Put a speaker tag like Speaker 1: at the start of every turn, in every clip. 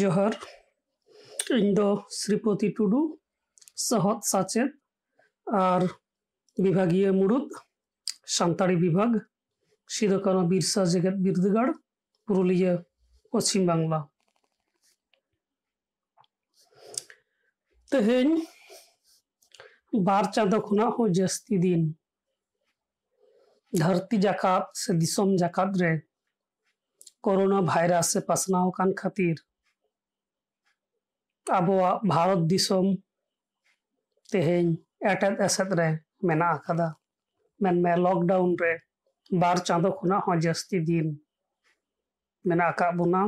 Speaker 1: ᱡᱚᱦᱟᱨ ᱤᱧ ᱫᱚ ᱥᱨᱤᱯᱚᱛᱤ ᱴᱩᱰᱩ ᱥᱚᱦᱚᱫ ᱥᱟᱪᱮᱫ ᱟᱨ ᱵᱤᱵᱷᱟᱜᱤᱭᱟᱹ ᱢᱩᱲᱩᱫ ᱥᱟᱱᱛᱟᱲᱤ ᱵᱤᱵᱷᱟᱜᱽ ᱥᱤᱫᱩ ᱠᱟᱹᱱᱩ ᱵᱤᱨᱥᱟ ᱡᱮᱜᱮᱛ ᱵᱤᱨᱫᱟᱹᱜᱟᱲ ᱯᱩᱨᱩᱞᱤᱭᱟᱹ ᱯᱚᱪᱷᱤᱢ ᱵᱟᱝᱞᱟ ᱛᱮᱦᱮᱧ ᱵᱟᱨ ᱪᱟᱸᱫᱳ ᱠᱷᱚᱱᱟᱜ ᱦᱚᱸ ᱡᱟᱹᱥᱛᱤ ᱫᱤᱱ ᱫᱷᱟᱹᱨᱛᱤ ᱡᱟᱠᱟᱛ ᱥᱮ ᱫᱤᱥᱚᱢ ᱡᱟᱠᱟᱛ ᱨᱮ ᱠᱳᱨᱳᱱᱟ ᱵᱷᱟᱭᱨᱟᱥ ᱥᱮ ᱯᱟᱥᱱᱟᱣ ᱟᱠᱟᱱ ᱠᱷᱟᱹᱛᱤᱨ ᱟᱵᱚᱣᱟᱜ ᱵᱷᱟᱨᱚᱛ ᱫᱤᱥᱚᱢ ᱛᱮᱦᱮᱧ ᱮᱴᱮᱫ ᱮᱥᱮᱫ ᱨᱮ ᱢᱮᱱᱟᱜ ᱟᱠᱟᱫᱟ ᱢᱮᱱᱢᱮ ᱞᱚᱠᱰᱟᱣᱩᱱ ᱨᱮ ᱵᱟᱨ ᱪᱟᱸᱫᱳ ᱠᱷᱚᱱᱟᱜ ᱦᱚᱸ ᱡᱟᱹᱥᱛᱤ ᱫᱤᱱ ᱢᱮᱱᱟᱜ ᱟᱠᱟᱫ ᱵᱚᱱᱟ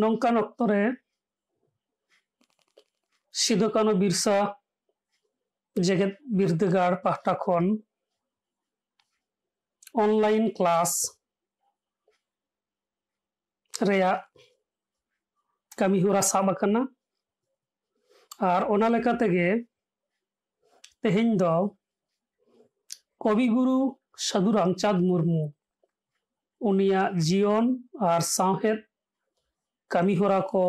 Speaker 1: ᱱᱚᱝᱠᱟᱱ ᱚᱠᱛᱚ ᱨᱮ ᱥᱤᱫᱩ ᱠᱟᱹᱱᱩ ᱵᱤᱨᱥᱟ ᱡᱮᱜᱮᱛ ᱵᱤᱨᱫᱟᱹᱜᱟᱲ ᱯᱟᱦᱴᱟ ᱠᱷᱚᱱ ᱚᱱᱞᱟᱭᱤᱱ ᱠᱞᱟᱥ ᱨᱮᱭᱟᱜ ᱠᱟᱹᱢᱤ ᱦᱚᱨᱟ ᱥᱟᱵ ᱟᱠᱟᱱᱟ ᱟᱨ ᱚᱱᱟ ᱞᱮᱠᱟ ᱛᱮᱜᱮ ᱛᱮᱦᱮᱧ ᱫᱚ ᱠᱚᱵᱤᱜᱩᱨᱩ ᱥᱟᱹᱫᱷᱩ ᱨᱟᱢᱪᱟᱸᱫᱽ ᱢᱩᱨᱢᱩ ᱩᱱᱤᱭᱟᱜ ᱡᱤᱭᱚᱱ ᱟᱨ ᱥᱟᱶᱦᱮᱫ ᱠᱟᱹᱢᱤ ᱦᱚᱨᱟ ᱠᱚ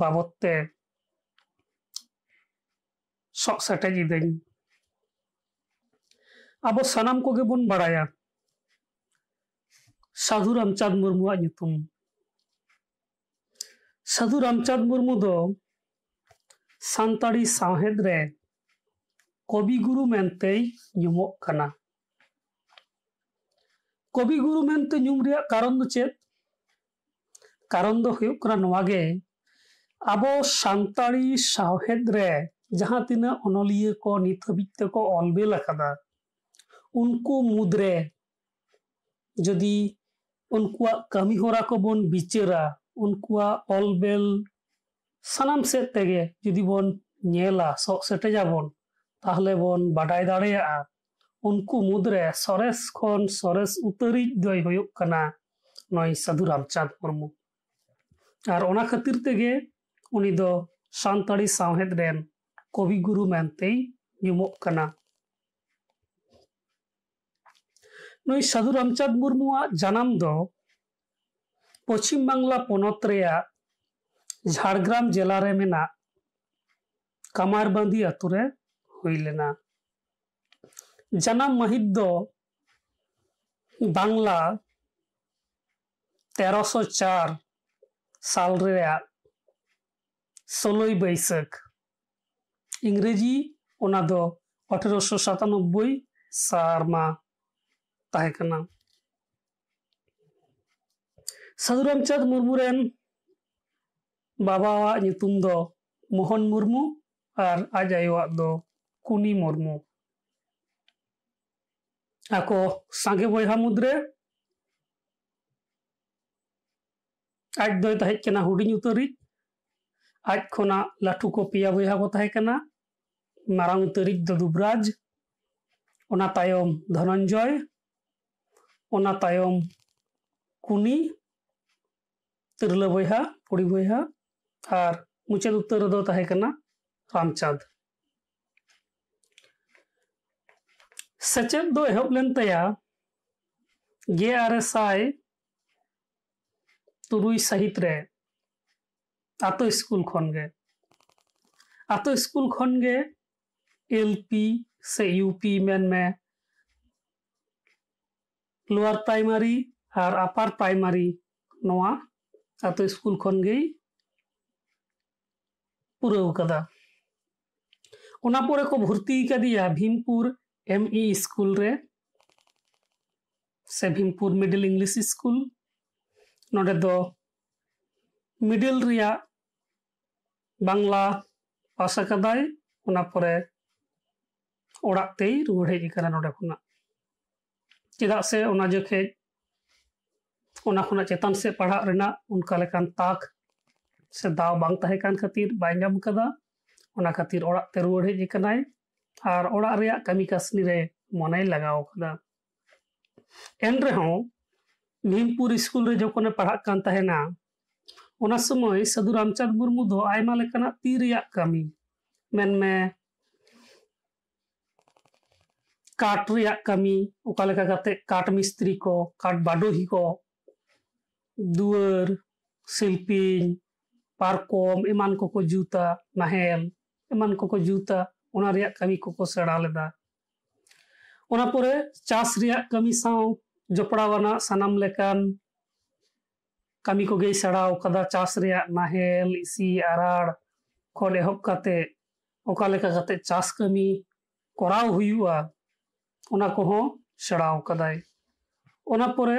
Speaker 1: ᱵᱟᱵᱚᱫ ᱛᱮ ᱥᱚᱜ ᱥᱮᱴᱮᱡ ᱤᱫᱟᱹᱧ ᱟᱵᱚ ᱥᱟᱱᱟᱢ ᱠᱚᱜᱮ ᱵᱚᱱ ᱵᱟᱲᱟᱭᱟ ᱥᱟᱹᱫᱷᱩ ᱨᱟᱢᱪᱟᱸᱫᱽ ᱢᱩᱨᱢᱩᱣᱟᱜ ᱧᱩᱛᱩᱢ ᱥᱟᱹᱫᱷᱩ ᱨᱟᱢᱪᱟᱸᱫᱽ ᱢᱩᱨᱢᱩ ᱫᱚ ᱥᱟᱱᱛᱟᱲᱤ ᱥᱟᱶᱦᱮᱫ ᱨᱮ ᱠᱚᱵᱤᱜᱩᱨᱩ ᱢᱮᱱᱛᱮᱭ ᱧᱩᱢᱚᱜ ᱠᱟᱱᱟ ᱠᱚᱵᱤᱜᱩᱨᱩ ᱢᱮᱱᱛᱮ ᱧᱩᱢ ᱨᱮᱭᱟᱜ ᱠᱟᱨᱚᱱ ᱫᱚ ᱪᱮᱫ ᱠᱟᱨᱚᱱ ᱫᱚ ᱦᱩᱭᱩᱜ ᱠᱟᱱᱟ ᱱᱚᱣᱟ ᱜᱮ ᱟᱵᱚ ᱥᱟᱱᱛᱟᱲᱤ ᱥᱟᱶᱦᱮᱫ ᱨᱮ ᱡᱟᱦᱟᱸ ᱛᱤᱱᱟᱹᱜ ᱚᱱᱚᱞᱤᱭᱟᱹ ᱠᱚ ᱱᱤᱛ ᱦᱟᱹᱵᱤᱡ ᱛᱮᱠᱚ ᱚᱞ ᱵᱮᱞ ᱟᱠᱟᱫᱟ ᱩᱱᱠᱩ ᱢᱩᱫᱽᱨᱮ ᱡᱩᱫᱤ ᱩᱱᱠᱩᱣᱟᱜ ᱠᱟᱹᱢᱤ ᱦᱚᱨᱟ ᱠᱚᱵᱚᱱ ᱵᱤᱪᱟᱹᱨᱟ ᱩᱱᱠᱩᱣᱟᱜ ᱚᱞ ᱵᱮᱞ ᱥᱟᱱᱟᱢ ᱥᱮᱫ ᱛᱮᱜᱮ ᱡᱩᱫᱤ ᱵᱚᱱ ᱧᱮᱞᱟ ᱥᱚᱜ ᱥᱮᱴᱮᱡᱟᱵᱚᱱ ᱛᱟᱦᱞᱮ ᱵᱚᱱ ᱵᱟᱰᱟᱭ ᱫᱟᱲᱮᱭᱟᱜᱼᱟ ᱩᱱᱠᱩ ᱢᱩᱫᱽᱨᱮ ᱥᱚᱨᱮᱥ ᱠᱷᱚᱱ ᱥᱚᱨᱮᱥ ᱩᱛᱟᱹᱨᱤᱡ ᱫᱚᱭ ᱦᱩᱭᱩᱜ ᱠᱟᱱᱟ ᱱᱚᱭ ᱥᱟᱹᱫᱷᱩ ᱨᱟᱢᱪᱟᱸᱫᱽ ᱢᱩᱨᱢᱩ ᱟᱨ ᱚᱱᱟ ᱠᱷᱟᱹᱛᱤᱨ ᱛᱮᱜᱮ ᱩᱱᱤ ᱫᱚ ᱥᱟᱱᱛᱟᱲᱤ ᱥᱟᱶᱦᱮᱫ ᱨᱮᱱ ᱠᱚᱵᱤᱜᱩᱨᱩ ᱢᱮᱱᱛᱮᱭ ᱧᱩᱢᱚᱜ ᱠᱟᱱᱟ ᱱᱩᱭ ᱥᱟᱹᱫᱷᱩ ᱨᱟᱢᱪᱟᱸᱫᱽ ᱢᱩᱨᱢᱩᱣᱟᱜ ᱡᱟᱱᱟᱢ ᱫᱚ ᱯᱚᱪᱷᱤᱢ ᱵᱟᱝᱞᱟ ᱯᱚᱱᱚᱛ ᱨᱮᱭᱟᱜ ᱡᱷᱟᱲᱜᱨᱟᱢ ᱡᱮᱞᱟ ᱨᱮ ᱢᱮᱱᱟᱜ ᱠᱟᱢᱟᱨᱵᱟᱸᱫᱤ ᱟᱛᱳ ᱨᱮ ᱦᱩᱭ ᱞᱮᱱᱟ ᱡᱟᱱᱟᱢ ᱢᱟᱹᱦᱤᱛ ᱫᱚ ᱵᱟᱝᱞᱟ তেরোশো চার সাল রেয়ার ষোলোই বৈশাখ ইংরেজি ওনা দো আঠেরোশো সাতানব্বই সারমা তাহেকানা ᱥᱟᱹᱫᱷᱩ ᱨᱟᱢᱪᱟᱸᱫᱽ ᱢᱩᱨᱢᱩ ᱨᱮᱱ ᱵᱟᱵᱟᱣᱟᱜ ᱧᱩᱛᱩᱢ ᱫᱚ ᱢᱳᱦᱚᱱ ᱢᱩᱨᱢᱩ ᱟᱨ ᱟᱡ ᱟᱭᱳᱣᱟᱜ ᱫᱚ ᱠᱩᱱᱤ ᱢᱩᱨᱢᱩ ᱟᱠᱚ ᱥᱟᱸᱜᱮ ᱵᱚᱭᱦᱟ ᱢᱩᱫᱽᱨᱮ ᱟᱡ ᱫᱚᱭ ᱛᱟᱦᱮᱸ ᱠᱟᱱᱟ ᱦᱩᱰᱤᱧ ᱩᱛᱟᱹᱨᱤᱡ ᱟᱡ ᱠᱷᱚᱱᱟᱜ ᱞᱟᱹᱴᱩ ᱠᱚ ᱯᱮᱭᱟ ᱵᱚᱭᱦᱟ ᱠᱚ ᱛᱟᱦᱮᱸ ᱠᱟᱱᱟ ᱢᱟᱨᱟᱝ ᱩᱛᱟᱹᱨᱤᱡ ᱫᱚ ᱫᱩᱵᱨᱟᱡᱽ ᱚᱱᱟ ᱛᱟᱭᱚᱢ ᱫᱷᱚᱱᱚᱧᱡᱚᱭ ᱚᱱᱟ ᱛᱟᱭᱚᱢ ᱠᱩᱱᱤ तिरल बया कुड़ी बया और मुचाद उत्तर तहकना रामचाँद सेचद एहबलन तेरसाय तुर सहित रे आतो स्कूल खनगे स्कूल खनगे एलपी से यूपी मैन में लोअर प्राइमरी और अपार प्राइमरी ᱟᱛᱳ ᱥᱠᱩᱞ ᱠᱷᱚᱱᱜᱮᱭ ᱯᱩᱨᱟᱹᱣ ᱠᱟᱫᱟ ᱚᱱᱟ ᱯᱚᱨᱮ ᱠᱚ ᱵᱷᱚᱨᱛᱤ ᱠᱟᱫᱮᱭᱟ ᱵᱷᱤᱢᱯᱩᱨ एम ई स्कूल रे से भीमपुर मिडिल इंग्लिश स्कूल नोडे दो मिडिल रिया बांग्ला पास कदाय ओना परे ओड़ाक तेई रुवाड़ हेज कना नोडे खुना चेदा से ओना जखे ओना खुना चेतन से पढ़ा रेना उनका लेकान ताक से दाव बांग ताहे कान खातिर बाय नाम कदा ओना खातिर ओड़ाक ते रुवाड़ हेज कनाय ᱟᱨ ᱚᱲᱟᱜ ᱨᱮᱭᱟᱜ ᱠᱟᱹᱢᱤ ᱠᱟᱹᱥᱱᱤ ᱨᱮ ᱢᱚᱱᱮᱭ ᱞᱟᱜᱟᱣ ᱟᱠᱟᱫᱟ ᱮᱱ ᱨᱮᱦᱚᱸ ᱵᱷᱤᱢᱯᱩᱨ ᱥᱠᱩᱞ ᱨᱮ ᱡᱚᱠᱷᱚᱱᱮ ᱯᱟᱲᱦᱟᱜ ᱠᱟᱱ ᱛᱟᱦᱮᱱᱟ ᱚᱱᱟ ᱥᱚᱢᱚᱭ ᱥᱟᱹᱫᱷᱩ ᱨᱟᱢᱪᱟᱸᱫᱽ ᱢᱩᱨᱢᱩ ᱫᱚ ᱟᱭᱢᱟ ᱞᱮᱠᱟᱱᱟᱜ ᱛᱤ ᱨᱮᱭᱟᱜ ᱠᱟᱹᱢᱤ ᱢᱮᱱᱢᱮ ᱠᱟᱴ ᱨᱮᱭᱟᱜ ᱠᱟᱹᱢᱤ ᱚᱠᱟ ᱞᱮᱠᱟ ᱠᱟᱛᱮ ᱠᱟᱴ ᱢᱤᱥᱛᱨᱤ ᱠᱚ ᱠᱟᱴ ᱵᱟᱰᱳᱦᱤ ᱠᱚ ᱫᱩᱣᱟᱹᱨ ᱥᱤᱞᱯᱤᱧ ᱯᱟᱨᱠᱚᱢ ᱮᱢᱟᱱ ᱠᱚᱠᱚ ᱡᱩᱛᱟ ᱱᱟᱦᱮᱞ ᱮᱢᱟᱱ ᱠᱚᱠᱚ ᱡᱩᱛᱟ ᱚᱱᱟ ᱨᱮᱭᱟᱜ ᱠᱟᱹᱢᱤ ᱠᱚᱠᱚ ᱥᱮᱬᱟ ᱞᱮᱫᱟ ᱚᱱᱟ ᱯᱚᱨᱮ ᱪᱟᱥ ᱨᱮᱭᱟᱜ ᱠᱟᱹᱢᱤ ᱥᱟᱶ ᱡᱚᱯᱲᱟᱣ ᱟᱱᱟᱜ ᱥᱟᱱᱟᱢ ᱞᱮᱠᱟᱱ ᱠᱟᱹᱢᱤ ᱠᱚᱜᱮᱭ ᱥᱮᱬᱟ ᱟᱠᱟᱫᱟ ᱪᱟᱥ ᱨᱮᱭᱟᱜ ᱱᱟᱦᱮᱞ ᱤᱥᱤ ᱟᱨᱟᱲ ᱠᱷᱚᱱ ᱮᱦᱚᱵ ᱠᱟᱛᱮ ᱚᱠᱟ ᱞᱮᱠᱟ ᱠᱟᱛᱮ ᱪᱟᱥ ᱠᱟᱹᱢᱤ ᱠᱚᱨᱟᱣ ᱦᱩᱭᱩᱜᱼᱟ ᱚᱱᱟ ᱠᱚᱦᱚᱸ ᱥᱮᱬᱟ ᱟᱠᱟᱫᱟᱭ ᱚᱱᱟ ᱯᱚᱨᱮ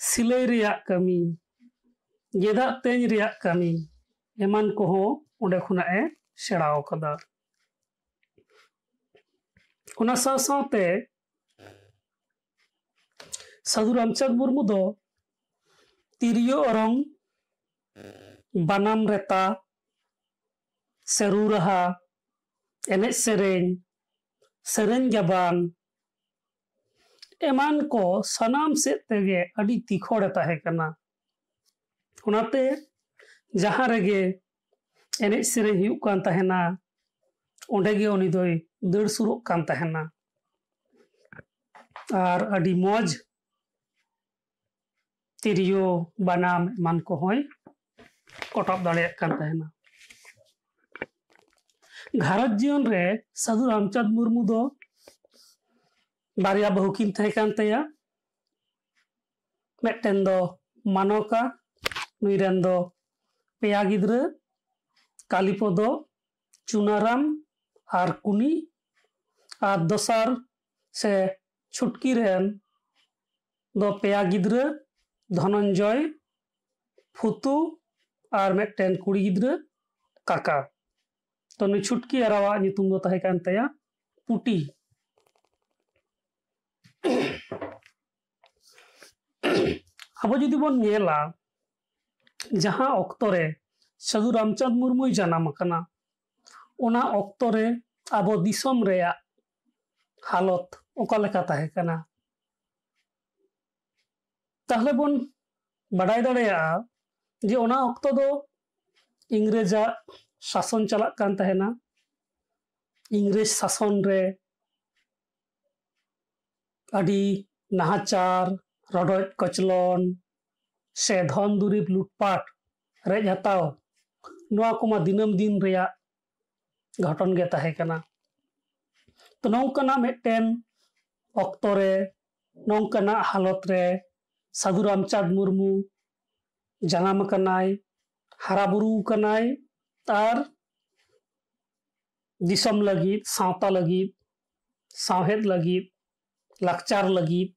Speaker 1: सिलई कमी गेदा तेज कमी एमान को हो साधु रामचंद मुरमु दो तिरियो अरंग बनाम रेता सेरू रहा एने सेरें सेरें जबान ᱮᱢᱟᱱ ᱠᱚ ᱥᱟᱱᱟᱢ ᱥᱮᱫ ᱛᱮᱜᱮ ᱟᱹᱰᱤ ᱛᱤᱠᱷᱚᱲᱮ ᱛᱟᱦᱮᱸ ᱠᱟᱱᱟ ᱚᱱᱟᱛᱮ ᱡᱟᱦᱟᱸ ᱨᱮᱜᱮ ᱮᱱᱮᱡ ᱥᱮᱨᱮᱧ ᱦᱩᱭᱩᱜ ᱠᱟᱱ ᱛᱟᱦᱮᱱᱟ ᱚᱸᱰᱮᱜᱮ ᱩᱱᱤ ᱫᱚᱭ ᱫᱟᱹᱲ ᱥᱩᱨᱚᱜ ᱠᱟᱱ ᱛᱟᱦᱮᱱᱟ ᱟᱨ ᱟᱹᱰᱤ ᱢᱚᱡᱽ ᱛᱤᱨᱭᱳ ᱵᱟᱱᱟᱢ ᱮᱢᱟᱱ ᱠᱚᱦᱚᱸᱭ ᱠᱚᱴᱚᱵ ᱫᱟᱲᱮᱭᱟᱜ ᱠᱟᱱ ᱛᱟᱦᱮᱱᱟ ᱜᱷᱟᱨᱚᱸᱡᱽ ᱡᱤᱭᱚᱱ ᱨᱮ ᱥᱟᱹᱫᱷᱩ ᱨᱟᱢᱪᱟᱸᱫᱽ ᱢᱩᱨᱢᱩ ᱫᱚ बारे बहुकिन तया मेटन दो मानका नुईरन पे पेया गिद्र चुनाराम और कूनी और दसार से छुटकी रेन दो पे गिद्र धनंजय, फुतु और मेटन कुड़ी गिद्र काका। तो छुटकी एरावा पुटी। ᱟᱵᱚ ᱡᱩᱫᱤ ᱵᱚᱱ ᱧᱮᱞᱟ ᱡᱟᱦᱟᱸ ᱚᱠᱛᱚ ᱨᱮ ᱥᱟᱹᱫᱷᱩ ᱨᱟᱢᱪᱟᱸᱫᱽ ᱢᱩᱨᱢᱩᱭ ᱡᱟᱱᱟᱢ ᱟᱠᱟᱱᱟ ᱚᱱᱟ ᱚᱠᱛᱚ ᱨᱮ ᱟᱵᱚ ᱫᱤᱥᱚᱢ ᱨᱮᱭᱟᱜ ᱦᱟᱞᱚᱛ ᱚᱠᱟ ᱞᱮᱠᱟ ᱛᱟᱦᱮᱸ ᱠᱟᱱᱟ ᱛᱟᱦᱞᱮ ᱵᱚᱱ ᱵᱟᱰᱟᱭ ᱫᱟᱲᱮᱭᱟᱜᱼᱟ ᱡᱮ ᱚᱱᱟ ᱚᱠᱛᱚ ᱫᱚ ᱤᱝᱨᱮᱡᱟᱜ ᱥᱟᱥᱚᱱ ᱪᱟᱞᱟᱜ ᱠᱟᱱ ᱛᱟᱦᱮᱱᱟ ᱤᱝᱨᱮᱡ ᱥᱟᱥᱚᱱ ᱨᱮ ᱟᱹᱰᱤ ᱱᱟᱦᱟᱪᱟᱨ ᱨᱚᱰᱚᱡ ᱠᱚᱪᱞᱚᱱ ᱥᱮ ᱫᱷᱚᱱ ᱫᱩᱨᱤᱵ ᱞᱩᱴᱯᱟᱴ ᱨᱮᱡ ᱦᱟᱛᱟᱣ ᱱᱚᱣᱟ ᱠᱚᱢᱟ ᱫᱤᱱᱟᱹᱢ ᱫᱤᱱ ᱨᱮᱭᱟᱜ ᱜᱷᱚᱴᱚᱱ ᱜᱮ ᱛᱟᱦᱮᱸ ᱠᱟᱱᱟ ᱛᱚ ᱱᱚᱝᱠᱟᱱᱟᱜ ᱢᱤᱫᱴᱮᱱ ᱚᱠᱛᱚ ᱨᱮ ᱱᱚᱝᱠᱟᱱᱟᱜ ᱦᱟᱞᱚᱛ ᱨᱮ ᱥᱟᱹᱫᱷᱩ ᱨᱟᱢᱪᱟᱸᱫᱽ ᱢᱩᱨᱢᱩ ᱡᱟᱱᱟᱢ ᱟᱠᱟᱱᱟᱭ ᱦᱟᱨᱟ ᱵᱩᱨᱩ ᱟᱠᱟᱱᱟᱭ ᱟᱨ ᱫᱤᱥᱚᱢ ᱞᱟᱹᱜᱤᱫ ᱥᱟᱶᱛᱟ ᱞᱟᱹᱜᱤᱫ ᱥᱟᱶᱦᱮᱫ ᱞᱟᱹᱜᱤᱫ ᱞᱟᱠᱪᱟᱨ ᱞᱟᱹᱜᱤᱫ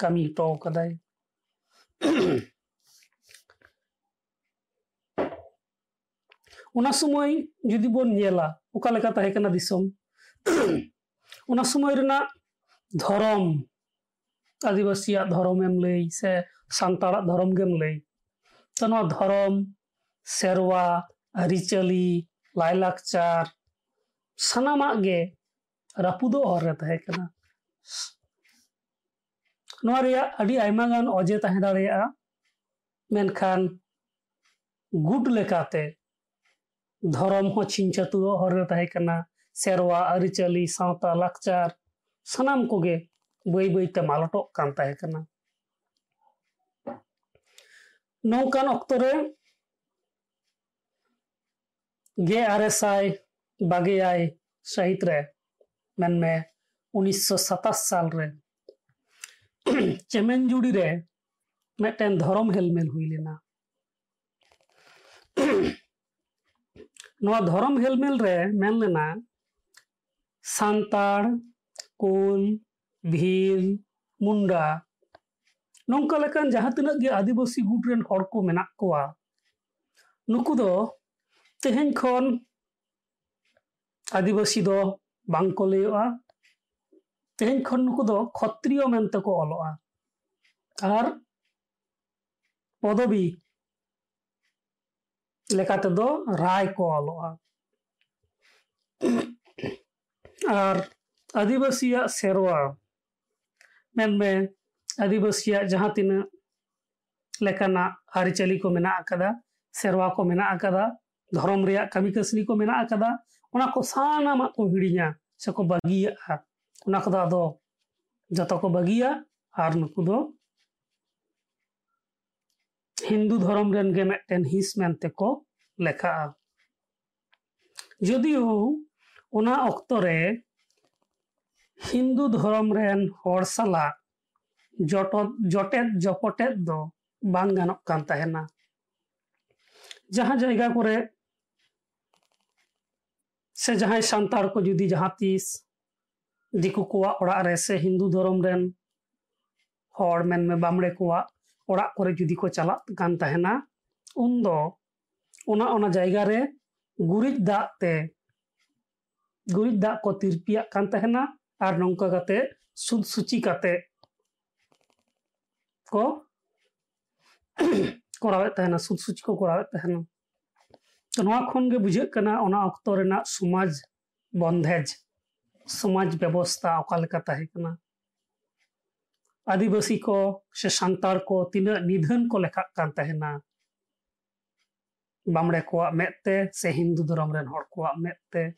Speaker 1: ᱠᱟᱹᱢᱤ ᱦᱚᱴᱚ ᱟᱠᱟᱫᱟᱭ ᱚᱱᱟ ᱥᱚᱢᱚᱭ ᱡᱩᱫᱤ ᱵᱚᱱ ᱧᱮᱞᱟ ᱚᱠᱟ ᱞᱮᱠᱟ ᱛᱟᱦᱮᱸ ᱠᱟᱱᱟ ᱫᱤᱥᱚᱢ ᱚᱱᱟ ᱥᱚᱢᱚᱭ ᱨᱮᱱᱟᱜ ᱫᱷᱚᱨᱚᱢ ᱟᱹᱫᱤᱵᱟᱹᱥᱤᱭᱟᱜ ᱫᱷᱚᱨᱚᱢᱮᱢ ᱞᱟᱹᱭ ᱥᱮ ᱥᱟᱱᱛᱟᱲᱟᱜ ᱫᱷᱚᱨᱚᱢ ᱜᱮᱢ ᱞᱟᱹᱭ ᱛᱚ ᱱᱚᱣᱟ ᱫᱷᱚᱨᱚᱢ ᱥᱮᱨᱣᱟ ᱟᱹᱨᱤᱪᱟᱹᱞᱤ ᱞᱟᱭᱼᱞᱟᱠᱪᱟᱨ ᱥᱟᱱᱟᱢᱟᱜ ᱜᱮ ᱨᱟᱹᱯᱩᱫᱚᱜ ᱦᱚᱨ ᱨᱮ ᱛᱟᱦᱮᱸ ᱠᱟᱱᱟ अजे दिन गुट लेकाते धरम छिनचातु हरना सेवा आरीचाली सावता लाचार सनाम को बै बैते मालटोकान नौकान अक्तर गे आरेसाय बागे आय साहित रे मेनमे उन्नीस सौ सताश साल रे चेमें चेमेनजुड़ी मिट्टन धरम हेलमेल होना धरम हेलमेल मन लेना। सानताड़ कोल, भील, मुंडा। नौका जहाँ तक आदिवासी गुट रेन को मना को नुकुद तेहन खन आदिवासी लिया ᱛᱮᱦᱮᱧ ᱠᱷᱚᱱ ᱱᱩᱠᱩ ᱫᱚ ᱠᱷᱚᱛᱨᱤᱭᱚ ᱢᱮᱱᱛᱮᱠᱚ ᱚᱞᱚᱜᱼᱟ ᱟᱨ ᱯᱚᱫᱚᱵᱤ ᱞᱮᱠᱟ ᱛᱮᱫᱚ ᱨᱟᱭ ᱠᱚ ᱚᱞᱚᱜᱼᱟ ᱟᱨ ᱟᱹᱫᱤᱵᱟᱹᱥᱤᱭᱟᱜ ᱥᱮᱨᱣᱟ ᱢᱮᱱᱢᱮ ᱟᱹᱫᱤᱵᱟᱹᱥᱤᱭᱟᱜ ᱡᱟᱦᱟᱸ ᱛᱤᱱᱟᱹᱜ ᱞᱮᱠᱟᱱᱟᱜ ᱟᱹᱨᱤᱪᱟᱹᱞᱤ ᱠᱚ ᱢᱮᱱᱟᱜ ᱟᱠᱟᱫᱟ ᱥᱮᱨᱣᱟ ᱠᱚ ᱢᱮᱱᱟᱜ ᱟᱠᱟᱫᱟ ᱫᱷᱚᱨᱚᱢ ᱨᱮᱭᱟᱜ ᱠᱟᱹᱢᱤ ᱠᱟᱹᱥᱱᱤ ᱠᱚ ᱢᱮᱱᱟᱜ ᱟᱠᱟᱫᱟ ᱚᱱᱟ ᱠᱚ ᱥᱟᱱᱟᱢᱟᱜ ᱠᱚ ᱦᱤᱲᱤᱧᱟ ᱥᱮᱠᱚ ᱵᱟᱹᱜᱤᱭᱟᱜᱼᱟ ᱚᱱᱟ ᱠᱚᱫᱚ ᱟᱫᱚ ᱡᱚᱛᱚ ᱠᱚ ᱵᱟᱹᱜᱤᱭᱟ ᱟᱨ ᱱᱩᱠᱩ ᱫᱚ হিন্দু ধর্ম হিস মানতে কো লেখা যদিও ওনা অক্তরে হিন্দু ধর্ম রেন হর সালা জট জটেদ জপটেদ দো বাং গানক কান তাহেনা যাহা জায়গা করে সে যাহাই সান্তার কো যদি যাহা তিস दिकु रे से हिंदू धर्म रेन में बामड़े करे जुदी को चला कान तहना। उन दो ओना ओना जायगा रे गुरिज दा ते गुरिज दा को तिरपिया कान तहना और नौका कते सुद सूची कते को करावे तहना सुद सूची को करावे तहना। तो नवा खन गे बुझे कना ओना अक्तो रेना समाज बंधेज। समाज व्यवस्था कना आदिवासी को से सांतार को तीना निधन को लेखा कान तहना बामड़े को मेते, से हिंदू धर्म को मेते।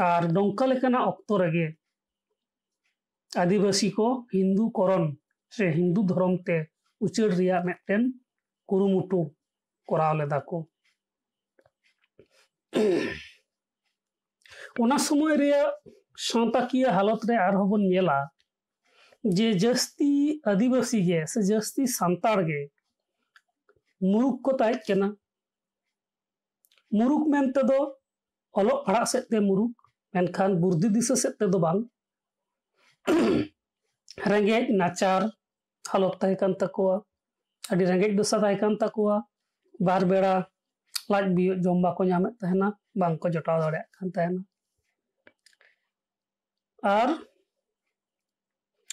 Speaker 1: और नौका अक्तो रेगे। आदिवासी को हिंदू करन से हिंदू धर्म ते उचड़ मेटेन कुरुमुटु कराव लेदा को। समय सतकिया हालत रेला जे जस्ती आदिवासी गे से जस्ती सानतार गे मुरुक को तना मुरुक मनते अल पढ़ा सबते मुरुक मनखान बुर्दी दिशा सबते रेगे नाचार हालत तकवा रेगे दशा तहकान तकवा बार बेड़ा लाज बीय जम बाको जटाव दाना ᱟᱨ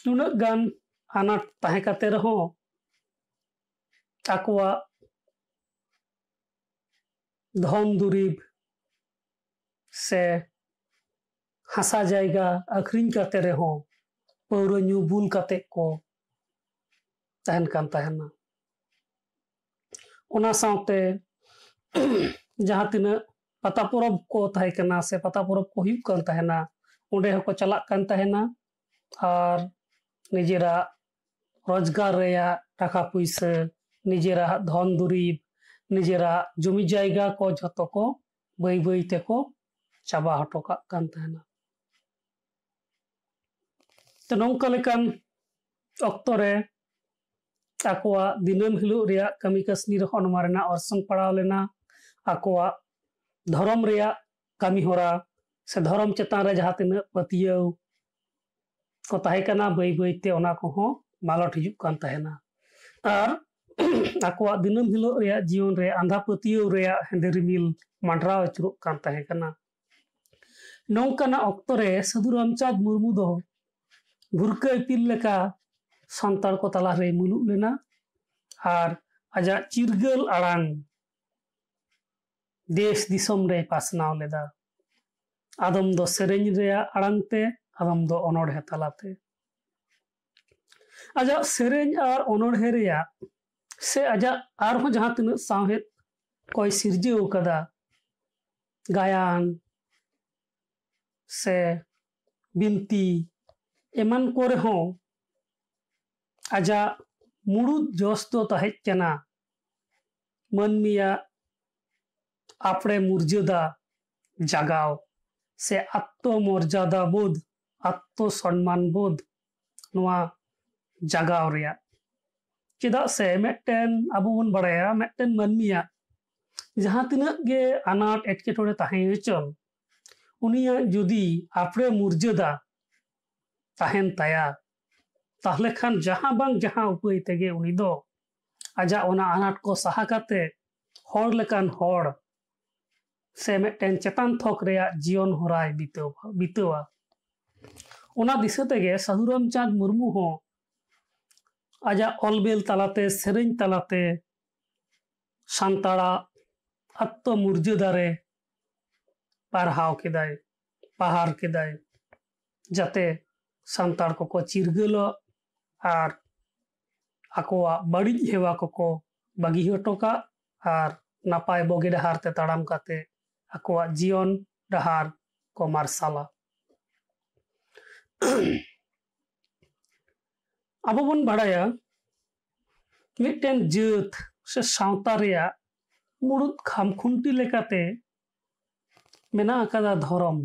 Speaker 1: ᱱᱩᱱᱟᱹᱜ ᱜᱟᱱ ᱟᱱᱟᱴ ᱛᱟᱦᱮᱸ ᱠᱟᱛᱮ ᱨᱮᱦᱚᱸ ᱟᱠᱚᱣᱟᱜ ᱫᱷᱚᱱ ᱫᱩᱨᱤᱵ ᱥᱮ ᱦᱟᱥᱟ ᱡᱟᱭᱜᱟ ᱟᱠᱷᱨᱤᱧ ᱠᱟᱛᱮ ᱨᱮᱦᱚᱸ ᱯᱟᱹᱣᱨᱟᱹ ᱧᱩ ᱵᱩᱞ ᱠᱟᱛᱮ ᱠᱚ ᱛᱟᱦᱮᱱ ᱠᱟᱱ ᱛᱟᱦᱮᱱᱟ ᱚᱱᱟ ᱥᱟᱶᱛᱮ ᱡᱟᱦᱟᱸ ᱛᱤᱱᱟᱹᱜ ᱯᱟᱛᱟ ᱯᱚᱨᱚᱵᱽ ᱠᱚ ᱛᱟᱦᱮᱸ ᱠᱟᱱᱟ ᱥᱮ ᱯᱟᱛᱟ ᱯᱚᱨᱚᱵᱽ ᱠᱚ ᱦᱩᱭᱩᱜ ᱠᱟᱱ ᱛᱟᱦᱮᱱᱟ ᱚᱸᱰᱮ ᱦᱚᱸᱠᱚ ᱪᱟᱞᱟᱜ ᱠᱟᱱ ᱛᱟᱦᱮᱱᱟ ᱟᱨ ᱱᱤᱡᱮᱨᱟᱜ ᱨᱳᱡᱽᱜᱟᱨ ᱨᱮᱭᱟᱜ ᱴᱟᱠᱟ ᱯᱩᱭᱥᱟᱹ ᱱᱤᱡᱮᱨᱟᱜ ᱫᱷᱚᱱ ᱫᱩᱨᱤᱵ ᱱᱤᱡᱮᱨᱟᱜ ᱡᱚᱢᱤ ᱡᱟᱭᱜᱟ ᱠᱚ ᱡᱷᱚᱛᱚ ᱠᱚ ᱵᱟᱹᱭ ᱵᱟᱹᱭ ᱛᱮᱠᱚ ᱪᱟᱵᱟ ᱦᱚᱴᱚ ᱠᱟᱜ ᱠᱟᱱ ᱛᱟᱦᱮᱱᱟ ᱛᱚ ᱱᱚᱝᱠᱟ ᱞᱮᱠᱟᱱ ᱚᱠᱛᱚ ᱨᱮ ᱟᱠᱚᱣᱟᱜ ᱫᱤᱱᱟᱹᱢ ᱦᱤᱞᱳᱜ ᱨᱮᱭᱟᱜ ᱠᱟᱹᱢᱤ ᱠᱟᱹᱥᱱᱤ ᱨᱮᱦᱚᱸ ᱱᱚᱣᱟ ᱨᱮᱱᱟᱜ ᱚᱨᱥᱚᱝ ᱯᱟᱲᱟᱣ ᱞᱮᱱᱟ ᱟᱠᱚᱣᱟᱜ ᱫᱷᱚᱨᱚᱢ ᱨᱮᱭᱟᱜ ᱠᱟᱹᱢᱤ ᱦᱚᱨᱟ ᱥᱮ ᱫᱷᱚᱨᱚᱢ ᱪᱮᱛᱟᱱ ᱨᱮ ᱡᱟᱦᱟᱸ ᱛᱤᱱᱟᱹᱜ ᱯᱟᱹᱛᱭᱟᱹᱣ ᱠᱚ ᱛᱟᱦᱮᱸ ᱠᱟᱱᱟ ᱵᱟᱹᱭ ᱵᱟᱹᱭᱛᱮ ᱚᱱᱟ ᱠᱚᱦᱚᱸ ᱢᱟᱞᱚᱴ ᱦᱤᱡᱩᱜ ᱠᱟᱱ ᱛᱟᱦᱮᱱᱟ ᱟᱨ ᱟᱠᱚᱣᱟᱜ ᱫᱤᱱᱟᱹᱢ ᱦᱤᱞᱳᱜ ᱨᱮᱭᱟᱜ ᱡᱤᱭᱚᱱ ᱨᱮ ᱟᱸᱫᱷᱟ ᱯᱟᱹᱛᱭᱟᱹᱣ ᱨᱮᱭᱟᱜ ᱦᱮᱸᱫᱮ ᱨᱤᱢᱤᱞ ᱢᱟᱸᱰᱨᱟᱣ ᱟᱹᱪᱩᱨᱚᱜ ᱠᱟᱱ ᱛᱟᱦᱮᱸ ᱠᱟᱱᱟ ᱱᱚᱝᱠᱟᱱᱟᱜ ᱚᱠᱛᱚ ᱨᱮ ᱥᱟᱹᱫᱷᱩ ᱨᱟᱢᱪᱟᱸᱫᱽ ᱢᱩᱨᱢᱩ ᱫᱚ ᱵᱷᱩᱨᱠᱟᱹ ᱤᱯᱤᱞ ᱞᱮᱠᱟ ᱥᱟᱱᱛᱟᱲ ᱠᱚ ᱛᱟᱞᱟᱨᱮ ᱢᱩᱞᱩᱜ ᱞᱮᱱᱟ ᱟᱨ ᱟᱡᱟᱜ ᱪᱤᱨᱜᱟᱹᱞ ᱟᱲᱟᱝ ᱫᱮᱥ ᱫᱤᱥᱚᱢ ᱨᱮ ᱯᱟᱥᱱᱟᱣ ᱞᱮᱫᱟ आदम दो सेरेंज रेया अड़ंगते आदम दो अनोड़ है तलाते अजा सेरेंज और अनोड़ है रेया से अजा आर हो जहाँ तिन सावहित कोई सिर्जी हो कदा गायान से बिंती एमन कोरे हो अजा मुड़ू जोस्तो तहेच चना मन मिया आपड़े मुर्जुदा जगाओ से आत्मर्यादा बोध आत्मसम्मान बोध नुआ जगह रिया चेदा से? मेटन अब बन बड़ाया मेटन मानमिया जहाँ तिना गे अनाट एटकेटे ताहें चल। उनिया जुदी आपड़े मुर्जदा तहन तया। तहले खान जहाँ बांग, जहाँ उपाय तेगे उन आजा अनाट को सहा करते। हर लेकान हड़। से मेटन चेतान थोक जीवन होराय बितेव दिशा साधुराम चाँद मुर्मू आजा अलबेल तलाते सेरें तलाते सानताड़ा आत्ममर्यादा पढ़ाव केदाय पहाड़ केदाय जाते सानताड़ को चिरगल और आकोआ बड़ी हेवा को बागी हटोका और नापाय बगे डहार ताड़ाम ᱟᱠᱚᱣᱟᱜ ᱡᱤᱭᱚᱱ ᱰᱟᱦᱟᱨ ᱠᱚ ᱢᱟᱨᱥᱟᱞᱟ ᱟᱵᱚ ᱵᱚᱱ ᱵᱟᱲᱟᱭᱟ ᱢᱤᱫᱴᱮᱱ ᱡᱟᱹᱛ ᱥᱮ ᱥᱟᱶᱛᱟ ᱨᱮᱭᱟᱜ ᱢᱩᱲᱩᱫ ᱠᱷᱟᱢᱠᱷᱩᱱᱴᱤ ᱞᱮᱠᱟᱛᱮ ᱢᱮᱱᱟᱜ ᱟᱠᱟᱫᱟ ᱫᱷᱚᱨᱚᱢ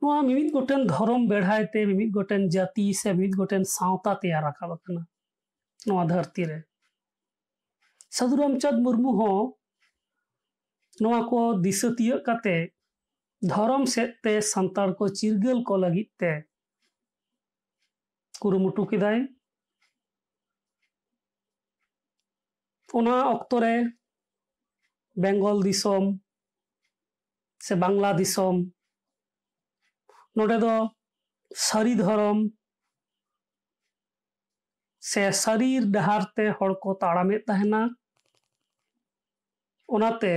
Speaker 1: ᱱᱚᱣᱟ ᱢᱤᱢᱤᱫ ᱜᱚᱴᱮᱱ ᱫᱷᱚᱨᱚᱢ ᱵᱮᱲᱦᱟᱭᱛᱮ ᱢᱤᱢᱤᱫ ᱜᱚᱴᱮᱱ ᱡᱟᱹᱛᱤ ᱥᱮ ᱢᱤᱢᱤᱫ ᱜᱚᱴᱮᱱ ᱥᱟᱶᱛᱟ ᱛᱮᱭᱟᱨ ᱨᱟᱠᱟᱵ ᱟᱠᱟᱱᱟ ᱱᱚᱣᱟ ᱫᱷᱟᱹᱨᱛᱤ ᱨᱮ ᱥᱟᱫᱷᱩ ᱨᱟᱢᱪᱟᱸᱫᱽ ᱢᱩᱨᱢᱩ ᱦᱚᱸ ᱱᱚᱣᱟ ᱠᱚ ᱫᱤᱥᱟᱹ ᱛᱤᱭᱟᱹᱜ ᱠᱟᱛᱮ ᱫᱷᱚᱨᱚᱢ ᱥᱮᱫ ᱛᱮ ᱥᱟᱱᱛᱟᱲ ᱠᱚ ᱪᱤᱨᱜᱟᱹᱞ ᱠᱚ ᱞᱟᱹᱜᱤᱫ ᱛᱮ ᱠᱩᱨᱩᱢᱩᱴᱩ ᱠᱮᱫᱟᱭ ᱚᱱᱟ ᱚᱠᱛᱚ ᱨᱮ ᱵᱮᱝᱜᱚᱞ ᱫᱤᱥᱚᱢ ᱥᱮ ᱵᱟᱝᱞᱟ ᱫᱤᱥᱚᱢ ᱱᱚᱰᱮ ᱫᱚ ᱥᱟᱹᱨᱤ ᱫᱷᱚᱨᱚᱢ ᱥᱮ ᱥᱟᱹᱨᱤ ᱰᱟᱦᱟᱨ ᱛᱮ ᱦᱚᱲ ᱠᱚ ᱛᱟᱲᱟᱢᱮᱫ ᱛᱟᱦᱮᱱᱟ ᱚᱱᱟᱛᱮ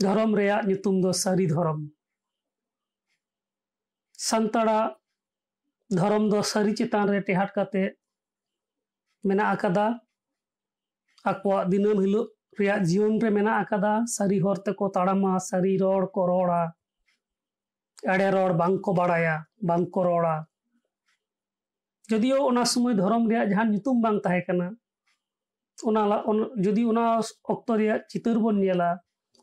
Speaker 1: धर्म रेया सारी धर्म। संतड़ा धर्म दो सारी चितान टेहट टेहाट काते मेना दिनम हिलो जीवन मेना सारी हरते को ताड़ामा, सारी रोड को रड़ा एड़े रोड बांको बाड़ाया, बांको रोड़ा। जदियो ओना समय धर्म रे जहाँ बांग जदि ओना चितर बन नेला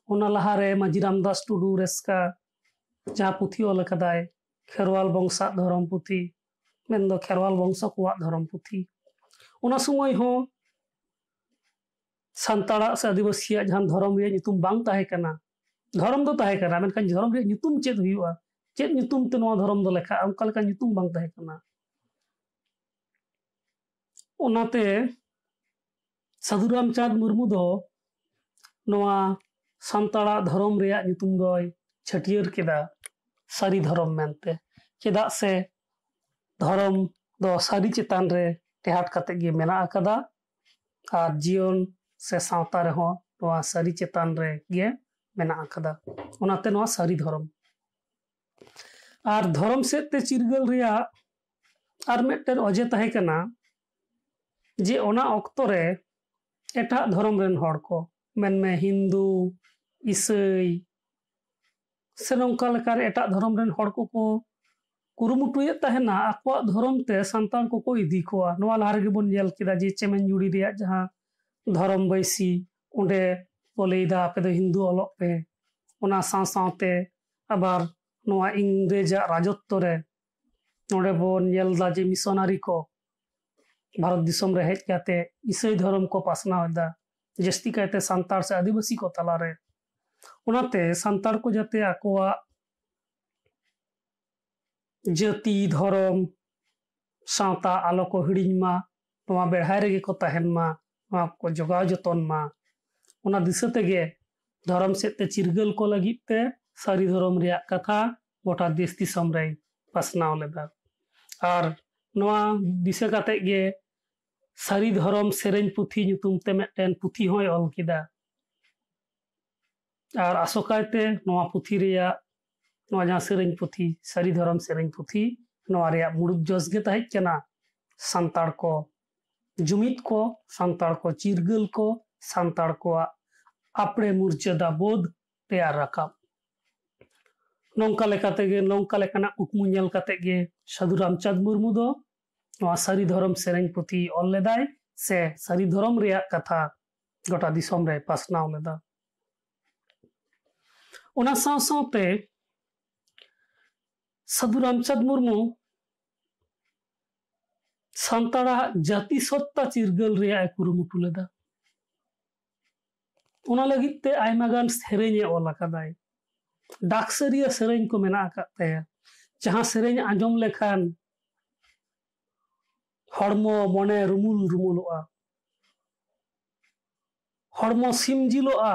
Speaker 1: लहारे माजी रामदास टुडु रेस्का जहाँ पुथी ओल कदाय खेरवाल वंशा धरम पुथी मेन दो खेरवाल वंश को धरम पुथी उना समय हो संताड़ा से आदिवासिया जहाँ धरम रे नितुम बांग ताहे कना धरम दो ताहे करा मेन कन धरम रे नितुम चेत हुआ चेत नितुम ते नो धरम दो लेखा अंकल का नितुम बांग ताहे कना उनाते साधुराम चाँद मुर्मू नवा ᱥᱟᱱᱛᱟᱲᱟᱜ ᱫᱷᱚᱨᱚᱢ ᱨᱮᱭᱟᱜ ᱧᱩᱛᱩᱢ ᱫᱚᱭ ᱪᱷᱟᱹᱴᱭᱟᱹᱨ ᱠᱮᱫᱟ ᱥᱟᱹᱨᱤ ᱫᱷᱚᱨᱚᱢ ᱢᱮᱱᱛᱮ ᱪᱮᱫᱟᱜ ᱥᱮ ᱫᱷᱚᱨᱚᱢ ᱫᱚ ᱥᱟᱹᱨᱤ ᱪᱮᱛᱟᱱ ᱨᱮ ᱴᱮᱦᱟᱴ ᱠᱟᱛᱮ ᱜᱮ ᱢᱮᱱᱟᱜ ᱟᱠᱟᱫᱟ ᱟᱨ ᱡᱤᱭᱚᱱ ᱥᱮ ᱥᱟᱶᱛᱟ ᱨᱮᱦᱚᱸ ᱱᱚᱣᱟ ᱥᱟᱹᱨᱤ ᱪᱮᱛᱟᱱ ᱨᱮ ᱜᱮ ᱢᱮᱱᱟᱜ ᱟᱠᱟᱫᱟ ᱚᱱᱟᱛᱮ ᱱᱚᱣᱟ ᱥᱟᱹᱨᱤ ᱫᱷᱚᱨᱚᱢ ᱟᱨ ᱫᱷᱚᱨᱚᱢ ᱥᱮᱫ ᱛᱮ ᱪᱤᱨᱜᱟᱹᱞ ᱨᱮᱭᱟᱜ ᱟᱨ ᱢᱤᱫᱴᱮᱱ ᱚᱡᱮ ᱛᱟᱦᱮᱸ ᱠᱟᱱᱟ ᱡᱮ ᱚᱱᱟ ᱚᱠᱛᱚ ᱨᱮ ᱮᱴᱟᱜ ᱫᱷᱚᱨᱚᱢ ᱨᱮᱱ ᱦᱚᱲ ᱠᱚ ᱢᱮᱱᱢᱮ ᱦᱤᱱᱫᱩ ᱤᱥᱟᱹᱭ ᱥᱮ ᱱᱚᱝᱠᱟ ᱞᱮᱠᱟᱨ ᱮᱴᱟᱜ ᱫᱷᱚᱨᱚᱢ ᱨᱮᱱ ᱦᱚᱲ ᱠᱚᱠᱚ ᱠᱩᱨᱩᱢᱩᱴᱩᱭᱮᱫ ᱛᱟᱦᱮᱱᱟ ᱟᱠᱚᱣᱟᱜ ᱫᱷᱚᱨᱚᱢ ᱛᱮ ᱥᱟᱱᱛᱟᱲ ᱠᱚᱠᱚ ᱤᱫᱤ ᱠᱚᱣᱟ ᱱᱚᱣᱟ ᱞᱟᱦᱟ ᱨᱮᱜᱮ ᱵᱚᱱ ᱧᱮᱞ ᱠᱮᱫᱟ ᱡᱮ ᱪᱮᱢᱮᱧᱡᱩᱲᱤ ᱨᱮᱭᱟᱜ ᱡᱟᱦᱟᱸ ᱫᱷᱚᱨᱚᱢ ᱵᱟᱹᱭᱥᱤ ᱚᱸᱰᱮ ᱠᱚ ᱞᱟᱹᱭᱫᱟ ᱟᱯᱮ ᱫᱚ ᱦᱤᱱᱫᱩ ᱚᱞᱚᱜ ᱯᱮ ᱚᱱᱟ ᱥᱟᱶ ᱥᱟᱶᱛᱮ ᱟᱵᱟᱨ ᱱᱚᱣᱟ ᱤᱝᱨᱮᱡᱟᱜ ᱨᱟᱡᱚᱛᱛᱚ ᱨᱮ ᱱᱚᱰᱮ ᱵᱚᱱ ᱧᱮᱞᱫᱟ ᱡᱮ ᱢᱤᱥᱚᱱᱟᱨᱤ ᱠᱚ ᱵᱷᱟᱨᱚᱛ ᱫᱤᱥᱚᱢ ᱨᱮ ᱦᱮᱡ ᱠᱟᱛᱮ ᱤᱥᱟᱹᱭ ᱫᱷᱚᱨᱚᱢ ᱠᱚ ᱯᱟᱥᱱᱟᱣ ᱮᱫᱟ ᱡᱟᱹᱥᱛᱤ ᱠᱟᱭᱛᱮ ᱥᱟᱱᱛᱟᱲ ᱥᱮ ᱟᱹᱫᱤᱵᱟᱹᱥᱤ ᱠᱚ ᱛᱟᱞᱟᱨᱮ ᱚᱱᱟᱛᱮ ᱥᱟᱱᱛᱟᱲ ᱠᱚ ᱡᱟᱛᱮ ᱟᱠᱚᱣᱟᱜ ᱡᱟᱹᱛᱤ ᱫᱷᱚᱨᱚᱢ ᱥᱟᱶᱛᱟ ᱟᱞᱚ ᱠᱚ ᱦᱤᱲᱤᱧ ᱢᱟ ᱱᱚᱣᱟ ᱵᱮᱲᱦᱟᱭ ᱨᱮᱜᱮ ᱠᱚ ᱛᱟᱦᱮᱱ ᱢᱟ ᱱᱚᱣᱟ ᱠᱚ ᱡᱚᱜᱟᱣ ᱡᱚᱛᱚᱱ ᱢᱟ ᱚᱱᱟ ᱫᱤᱥᱟᱹ ᱛᱮᱜᱮ ᱫᱷᱚᱨᱚᱢ ᱥᱮᱫ ᱛᱮ ᱪᱤᱨᱜᱟᱹᱞ ᱠᱚ ᱞᱟᱹᱜᱤᱫ ᱛᱮ ᱥᱟᱹᱨᱤ ᱫᱷᱚᱨᱚᱢ ᱨᱮᱭᱟᱜ ᱠᱟᱛᱷᱟ ᱜᱚᱴᱟ ᱫᱮᱥ ᱫᱤᱥᱚᱢ ᱨᱮᱭ ᱯᱟᱥᱱᱟᱣ ᱞᱮᱫᱟ ᱟᱨ ᱱᱚᱣᱟ ᱫᱤᱥᱟᱹ ᱠᱟᱛᱮ ᱜᱮ ᱥᱟᱹᱨᱤ ᱫᱷᱚᱨᱚᱢ ᱥᱮᱨᱮᱧ ᱯᱩᱛᱷᱤ ᱧᱩᱛᱩᱢ ᱛᱮ ᱢᱤᱫᱴᱮᱱ ᱯᱩᱛᱷᱤ ᱦᱚᱸᱭ ᱚᱞ ᱠᱮᱫᱟ और आसोकायते पुथी रिया जहाँ सेरें पुथी सारी धरम सेरें पुथी नवा रिया मुड़ुक जस गे तहज कना को जुमित को सांताड़ को चिरगल को सांताड़ को आपड़े मुर्जदा बोध तैयार रखा नौका नौका लेकाना कुकमु नेल काते साधु रामचंद मुर्मू दो सारी धरम सेरें पुथी ऑल लेदाय से सारी धरम कथा गोटा दिसम पासनाव लेदा ᱥᱟᱶ ᱥᱟᱶᱛᱮ ᱥᱟᱹᱫᱷᱩ ᱨᱟᱢᱪᱟᱸᱫᱽ ᱢᱩᱨᱢᱩ ᱥᱟᱱᱛᱟᱲᱟᱜ ᱡᱟᱹᱛᱤ ᱥᱚᱛᱛᱟ ᱪᱤᱨᱜᱟᱹᱞ ᱨᱮᱭᱟᱜ ᱮ ᱠᱩᱨᱩᱢᱩᱴᱩ ᱞᱮᱫᱟ ᱚᱱᱟ ᱞᱟᱹᱜᱤᱫ ᱛᱮ ᱟᱭᱢᱟ ᱜᱟᱱ ᱥᱮᱨᱮᱧ ᱮ ᱚᱞ ᱟᱠᱟᱫᱟᱭ ᱰᱟᱠᱥᱟᱹᱨᱤᱭᱟᱹ ᱥᱮᱨᱮᱧ ᱠᱚ ᱢᱮᱱᱟᱜ ᱟᱠᱟᱫ ᱛᱟᱭᱟ ᱡᱟᱦᱟᱸ ᱥᱮᱨᱮᱧ ᱟᱸᱡᱚᱢ ᱞᱮᱠᱷᱟᱱ ᱦᱚᱲᱢᱚ ᱢᱚᱱᱮ ᱨᱩᱢᱩᱞ ᱨᱩᱢᱩᱞᱚᱜᱼᱟ ᱦᱚᱲᱢᱚ ᱥᱤᱢᱡᱤᱞᱚᱜᱼᱟ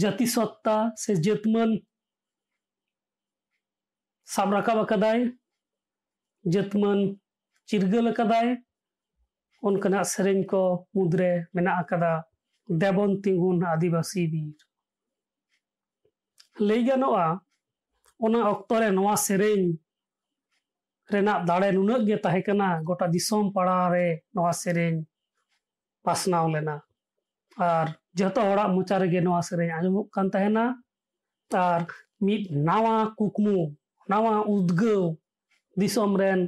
Speaker 1: ᱡᱟᱹᱛᱤ ᱥᱚᱛᱛᱟ ᱥᱮ ᱡᱟᱹᱛᱢᱟᱹᱱ ᱥᱟᱵ ᱨᱟᱠᱟᱵ ᱟᱠᱟᱫᱟᱭ ᱡᱟᱹᱛᱢᱟᱹᱱ ᱪᱤᱨᱜᱟᱹᱞ ᱟᱠᱟᱫᱟᱭ ᱚᱱᱠᱟᱱᱟᱜ ᱥᱮᱨᱮᱧ ᱠᱚ ᱢᱩᱫᱽᱨᱮ ᱢᱮᱱᱟᱜ ᱟᱠᱟᱫᱟ ᱫᱮᱵᱚᱱ ᱛᱤᱸᱜᱩᱱ ᱟᱹᱫᱤᱵᱟᱹᱥᱤ ᱵᱤᱨ ᱞᱟᱹᱭ ᱜᱟᱱᱚᱜᱼᱟ ᱚᱱᱟ ᱚᱠᱛᱚ ᱨᱮ ᱱᱚᱣᱟ ᱥᱮᱨᱮᱧ ᱨᱮᱱᱟᱜ ᱫᱟᱲᱮ ᱱᱩᱱᱟᱹᱜ ᱜᱮ ᱛᱟᱦᱮᱸ ᱠᱟᱱᱟ ᱜᱚᱴᱟ ᱫᱤᱥᱚᱢ ᱯᱟᱲᱟᱨᱮ ᱱᱚᱣᱟ ᱥᱮᱨᱮᱧ ᱯᱟᱥᱱᱟᱣ ᱞᱮᱱᱟ ᱟᱨ ᱡᱚᱛᱚ ᱦᱚᱲᱟᱜ ᱢᱚᱪᱟ ᱨᱮᱜᱮ ᱱᱚᱣᱟ ᱥᱮᱨᱮᱧ ᱟᱸᱡᱚᱢᱚᱜ ᱠᱟᱱ ᱛᱟᱦᱮᱱᱟ ᱟᱨ ᱢᱤᱫ ᱱᱟᱣᱟ ᱠᱩᱠᱢᱩ ᱱᱟᱣᱟ ᱩᱫᱽᱜᱟᱹᱣ ᱫᱤᱥᱚᱢ ᱨᱮᱱ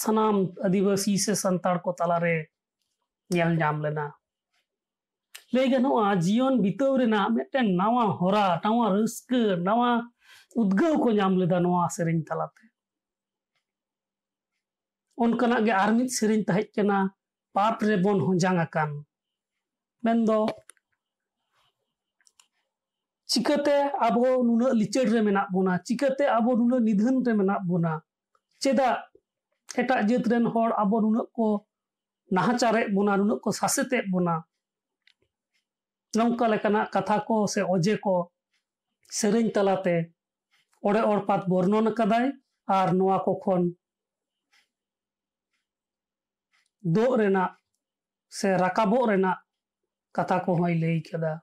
Speaker 1: ᱥᱟᱱᱟᱢ ᱟᱹᱫᱤᱵᱟᱹᱥᱤ ᱥᱮ ᱥᱟᱱᱛᱟᱲ ᱠᱚ ᱛᱟᱞᱟᱨᱮ ᱧᱮᱞ ᱧᱟᱢ ᱞᱮᱱᱟ ᱞᱟᱹᱭ ᱜᱟᱱᱚᱜᱼᱟ ᱡᱤᱭᱚᱱ ᱵᱤᱛᱟᱹᱣ ᱨᱮᱱᱟᱜ ᱢᱤᱫᱴᱮᱱ ᱱᱟᱣᱟ ᱦᱚᱨᱟ ᱱᱟᱣᱟ ᱨᱟᱹᱥᱠᱟᱹ ᱱᱟᱣᱟ ᱩᱫᱽᱜᱟᱹᱣ ᱠᱚ ᱧᱟᱢ ᱞᱮᱫᱟ ᱱᱚᱣᱟ ᱥᱮᱨᱮᱧ ᱛᱟᱞᱟᱛᱮ ᱚᱱᱠᱟᱱᱟᱜ ᱜᱮ ᱟᱨ ᱢᱤᱫ ᱥᱮᱨᱮᱧ ᱛᱟᱦᱮᱸ ᱠᱟᱱᱟ ᱯᱟᱯ ᱨᱮᱵᱚᱱ ᱦᱚᱡᱟᱝ ᱟᱠᱟᱱ ᱢᱮᱱᱫᱚ चिकाते अब नुना लिचड़ रे मेना बोना चिकाते आबो नुना निधन रे मेना बोना चेदा एटा जात रेन हर आबो नुना को नाचारे बोना नुना को सासेते बोना नौका लेकना कथा को से ओजे को सेरेंज तलाते ओड़े और पात वर्णन कदाय आर नोआ को खन दो रेना से रकाबो रेना कथा को हई लई कदा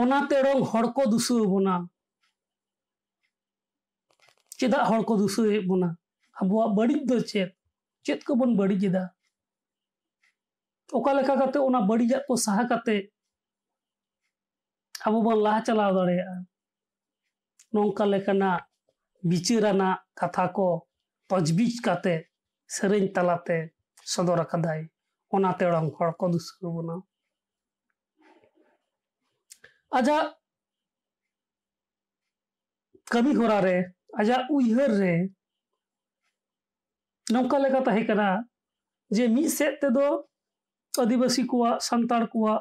Speaker 1: ᱚᱱᱟ ᱛᱮᱲᱚᱝ ᱦᱚᱲ ᱠᱚ ᱫᱩᱥᱟᱹᱣ ᱵᱚᱱᱟ ᱪᱮᱫᱟᱜ ᱦᱚᱲ ᱠᱚ ᱫᱩᱥᱟᱹᱣᱮᱫ ᱵᱚᱱᱟ ᱟᱵᱚᱣᱟᱜ ᱵᱟᱹᱲᱤᱡ ᱫᱚ ᱪᱮᱫ ᱪᱮᱫ ᱠᱚᱵᱚᱱ ᱵᱟᱹᱲᱤᱡ ᱮᱫᱟ ᱚᱠᱟ ᱞᱮᱠᱟ ᱠᱟᱛᱮ ᱚᱱᱟ ᱵᱟᱹᱲᱤᱡᱟᱜ ᱠᱚ ᱥᱟᱦᱟ ᱠᱟᱛᱮ ᱟᱵᱚ ᱵᱚᱱ ᱞᱟᱦᱟ ᱪᱟᱞᱟᱣ ᱫᱟᱲᱮᱭᱟᱜᱼᱟ ᱱᱚᱝᱠᱟ ᱞᱮᱠᱟᱱᱟᱜ ᱵᱤᱪᱟᱹᱨᱟᱱᱟᱜ ᱠᱟᱛᱷᱟ ᱠᱚ ᱛᱚᱡᱵᱤᱡ ᱠᱟᱛᱮ ᱥᱮᱨᱮᱧ ᱛᱟᱞᱟᱛᱮ ᱥᱚᱫᱚᱨ ᱟᱠᱟᱫᱟᱭ ᱚᱱᱟ ᱛᱮᱲᱚᱝ ᱦᱚᱲ ᱠᱚ ᱫᱩᱥᱟᱹᱣ ᱵᱚᱱᱟ ᱟᱡᱟᱜ ᱠᱟᱹᱢᱤ ᱦᱚᱨᱟ ᱨᱮ ᱟᱡᱟᱜ ᱩᱭᱦᱟᱹᱨ ᱨᱮ ᱱᱚᱝᱠᱟ ᱞᱮᱠᱟ ᱛᱟᱦᱮᱸ ᱠᱟᱱᱟ ᱡᱮ ᱢᱤᱫ ᱥᱮᱫ ᱛᱮᱫᱚ ᱟᱹᱫᱤᱵᱟᱹᱥᱤ ᱠᱚᱣᱟᱜ ᱥᱟᱱᱛᱟᱲ ᱠᱚᱣᱟᱜ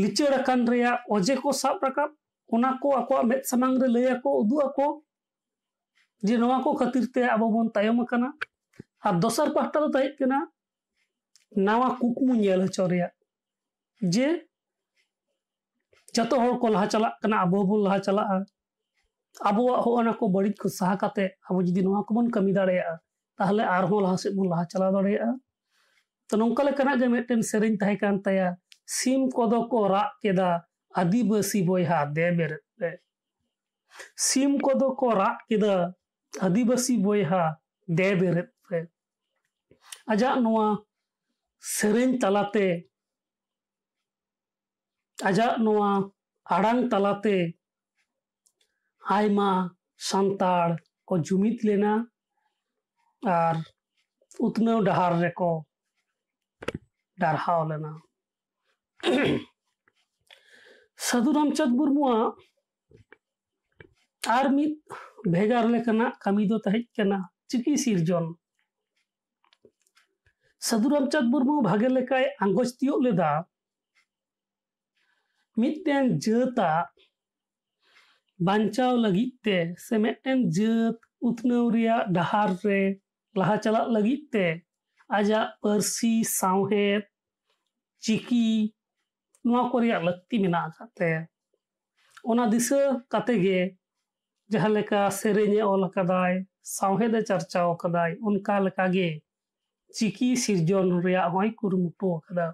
Speaker 1: ᱞᱤᱪᱟᱹᱲ ᱟᱠᱟᱱ ᱨᱮᱭᱟᱜ ᱚᱡᱮ ᱠᱚ ᱥᱟᱵ ᱨᱟᱠᱟᱵ ᱚᱱᱟ ᱠᱚ ᱟᱠᱚᱣᱟᱜ ᱢᱮᱫ ᱥᱟᱢᱟᱝ ᱨᱮ ᱞᱟᱹᱭ ᱟᱠᱚ ᱩᱫᱩᱜ ᱟᱠᱚ ᱡᱮ ᱱᱚᱣᱟ ᱠᱚ ᱠᱷᱟᱹᱛᱤᱨ ᱛᱮ ᱟᱵᱚ ᱵᱚᱱ ᱛᱟᱭᱚᱢ ᱟᱠᱟᱱᱟ ᱟᱨ ᱫᱚᱥᱟᱨ ᱯᱟᱦᱴᱟ ᱫᱚ ᱛᱟᱦᱮᱸ ᱠᱟᱱᱟ ᱱᱟᱣᱟ ᱠᱩᱠᱢᱩ ᱧᱮᱞ ᱦᱚᱪᱚ ᱨᱮᱭᱟᱜ ᱡᱮ ᱡᱚᱛᱚ ᱦᱚᱲ ᱠᱚ ᱞᱟᱦᱟ ᱪᱟᱞᱟᱜ ᱠᱟᱱᱟ ᱟᱵᱚ ᱵᱚᱱ ᱞᱟᱦᱟ ᱪᱟᱞᱟᱜᱼᱟ ᱟᱵᱚᱣᱟᱜ ᱦᱚᱸᱜᱼᱚᱱᱟ ᱠᱚ ᱵᱟᱹᱲᱤᱡ ᱠᱚ ᱥᱟᱦᱟ ᱠᱟᱛᱮ ᱟᱵᱚ ᱡᱩᱫᱤ ᱱᱚᱣᱟ ᱠᱚᱵᱚᱱ ᱠᱟᱹᱢᱤ ᱫᱟᱲᱮᱭᱟᱜᱼᱟ ᱛᱟᱦᱞᱮ ᱟᱨᱦᱚᱸ ᱞᱟᱦᱟ ᱥᱮᱫ ᱵᱚᱱ ᱞᱟᱦᱟ ᱪᱟᱞᱟᱣ ᱫᱟᱲᱮᱭᱟᱜᱼᱟ ᱛᱚ ᱱᱚᱝᱠᱟ ᱞᱮᱠᱟᱱᱟᱜ ᱜᱮ ᱢᱤᱫᱴᱮᱱ ᱥᱮᱨᱮᱧ ᱛᱟᱦᱮᱸ ᱠᱟᱱ ᱛᱟᱭᱟ ᱥᱤᱢ ᱠᱚᱫᱚ ᱠᱚ ᱨᱟᱜ ᱠᱮᱫᱟ ᱟᱹᱫᱤᱵᱟᱹᱥᱤ ᱵᱚᱭᱦᱟ ᱫᱮ ᱵᱮᱨᱮᱫ ᱯᱮ ᱥᱤᱢ ᱠᱚᱫᱚ ᱠᱚ ᱨᱟᱜ ᱠᱮᱫᱟ ᱟᱹᱫᱤᱵᱟᱹᱥᱤ ᱵᱚᱭᱦᱟ ᱫᱮ ᱵᱮᱨᱮᱫ ᱯᱮ ᱟᱡᱟᱜ ᱱᱚᱣᱟ ᱥᱮᱨᱮᱧ ᱛᱟᱞᱟᱛᱮ ᱟᱡᱟᱜ ᱱᱚᱣᱟ ᱟᱲᱟᱝ ᱛᱟᱞᱟᱛᱮ ᱟᱭᱢᱟ ᱥᱟᱱᱛᱟᱲ ᱠᱚ ᱡᱩᱢᱤᱫ ᱞᱮᱱᱟ ᱟᱨ ᱩᱛᱱᱟᱹᱣ ᱰᱟᱦᱟᱨ ᱨᱮᱠᱚ ᱰᱟᱨᱦᱟᱣ ᱞᱮᱱᱟ ᱥᱟᱹᱫᱷᱩ ᱨᱟᱢᱪᱟᱸᱫᱽ ᱢᱩᱨᱢᱩᱣᱟᱜ ᱟᱨ ᱢᱤᱫ ᱵᱷᱮᱜᱟᱨ ᱞᱮᱠᱟᱱᱟᱜ ᱠᱟᱹᱢᱤ ᱫᱚ ᱛᱟᱦᱮᱸ ᱠᱟᱱᱟ ᱪᱤᱠᱤ ᱥᱤᱨᱡᱚᱱ ᱥᱟᱹᱫᱷᱩ ᱨᱟᱢᱪᱟᱸᱫᱽ ᱢᱩᱨᱢᱩ ᱵᱷᱟᱜᱮ ᱞᱮᱠᱟᱭ ᱟᱸᱜᱚᱪ ᱛᱤᱭᱳᱜ ᱞᱮᱫᱟ ᱢᱤᱫᱴᱮᱱ ᱡᱟᱹᱛᱟᱜ ᱵᱟᱧᱪᱟᱣ ᱞᱟᱹᱜᱤᱫ te se ᱢᱤᱫᱴᱮᱱ ᱡᱟᱹᱛ ᱩᱛᱱᱟᱹᱣ ᱨᱮᱭᱟᱜ ᱰᱟᱦᱟᱨ ᱨᱮ ᱞᱟᱦᱟ ᱪᱟᱞᱟᱜ ᱞᱟᱹᱜᱤᱫ te ᱟᱡᱟᱜ ᱯᱟᱹᱨᱥᱤ ᱥᱟᱶᱦᱮᱫ ᱪᱤᱠᱤ ᱱᱚᱣᱟ ᱠᱚ ᱨᱮᱭᱟᱜ ᱞᱟᱹᱠᱛᱤ ᱢᱮᱱᱟᱜ ᱟᱠᱟᱫ ᱛᱟᱭᱟ ᱚᱱᱟ ᱫᱤᱥᱟᱹ ᱠᱟᱛᱮ ᱜᱮ ᱡᱟᱦᱟᱸ ᱞᱮᱠᱟ ᱥᱮᱨᱮᱧᱮ ᱚᱞ ᱟᱠᱟᱫᱟᱭ ᱥᱟᱶᱦᱮᱫᱮ ᱪᱟᱨᱪᱟᱣ ᱟᱠᱟᱫᱟᱭ ᱚᱱᱠᱟ ᱞᱮᱠᱟᱜᱮ ᱪᱤᱠᱤ ᱥᱤᱨᱡᱚᱱ ᱨᱮᱭᱟᱜ ᱦᱚᱸᱭ ᱠᱩᱨᱩᱢᱩᱴᱩ ᱟᱠᱟᱫᱟ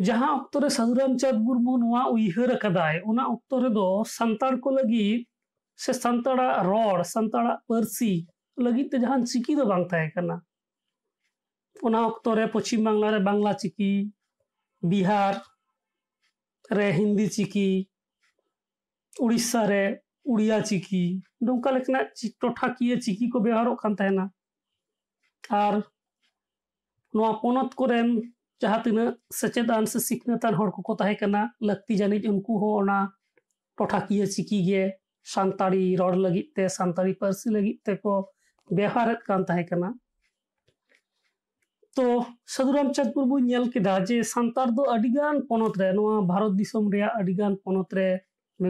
Speaker 1: जहाँ अक्तरे साधुराम चाँद मुरमू उहर अकदायना अक्तरे सानाड़ को से सानाड़ा रड सानाड़ी तो जहाँ चिकी तो अक्तरे पश्चिम बांगला बांगला चिकी, बिहार रे हिंदी चिकी, उड़ीसा रे उड़िया चिकी नौका टाकिया चिकी को व्यवहार और ᱡᱟᱦᱟᱸ ᱛᱤᱱᱟᱹᱜ ᱥᱮᱪᱮᱫᱟᱱ ᱥᱮ ᱥᱤᱠᱷᱱᱟᱹᱛᱟᱱ ᱦᱚᱲ ᱠᱚᱠᱚ ᱛᱟᱦᱮᱸ ᱠᱟᱱᱟ ᱞᱟᱹᱠᱛᱤ ᱡᱟᱹᱱᱤᱡ ᱩᱱᱠᱩ ᱦᱚᱸ ᱚᱱᱟ ᱴᱚᱴᱷᱟᱠᱤᱭᱟᱹ ᱪᱤᱠᱤ ᱜᱮ ᱥᱟᱱᱛᱟᱲᱤ ᱨᱚᱲ ᱞᱟᱹᱜᱤᱫ ᱛᱮ ᱥᱟᱱᱛᱟᱲᱤ ᱯᱟᱹᱨᱥᱤ ᱞᱟᱹᱜᱤᱫ ᱛᱮᱠᱚ ᱵᱮᱣᱦᱟᱨᱮᱫ ᱠᱟᱱ ᱛᱟᱦᱮᱸ ᱠᱟᱱᱟ ᱛᱚ ᱥᱟᱹᱫᱷᱩ ᱨᱟᱢᱪᱟᱸᱫᱽ ᱢᱩᱨᱢᱩᱧ ᱧᱮᱞ ᱠᱮᱫᱟ ᱡᱮ ᱥᱟᱱᱛᱟᱲ ᱫᱚ ᱟᱹᱰᱤᱜᱟᱱ ᱯᱚᱱᱚᱛ ᱨᱮ ᱱᱚᱣᱟ ᱵᱷᱟᱨᱚᱛ ᱫᱤᱥᱚᱢ ᱨᱮᱭᱟᱜ ᱟᱹᱰᱤᱜᱟᱱ ᱯᱚᱱᱚᱛ ᱨᱮ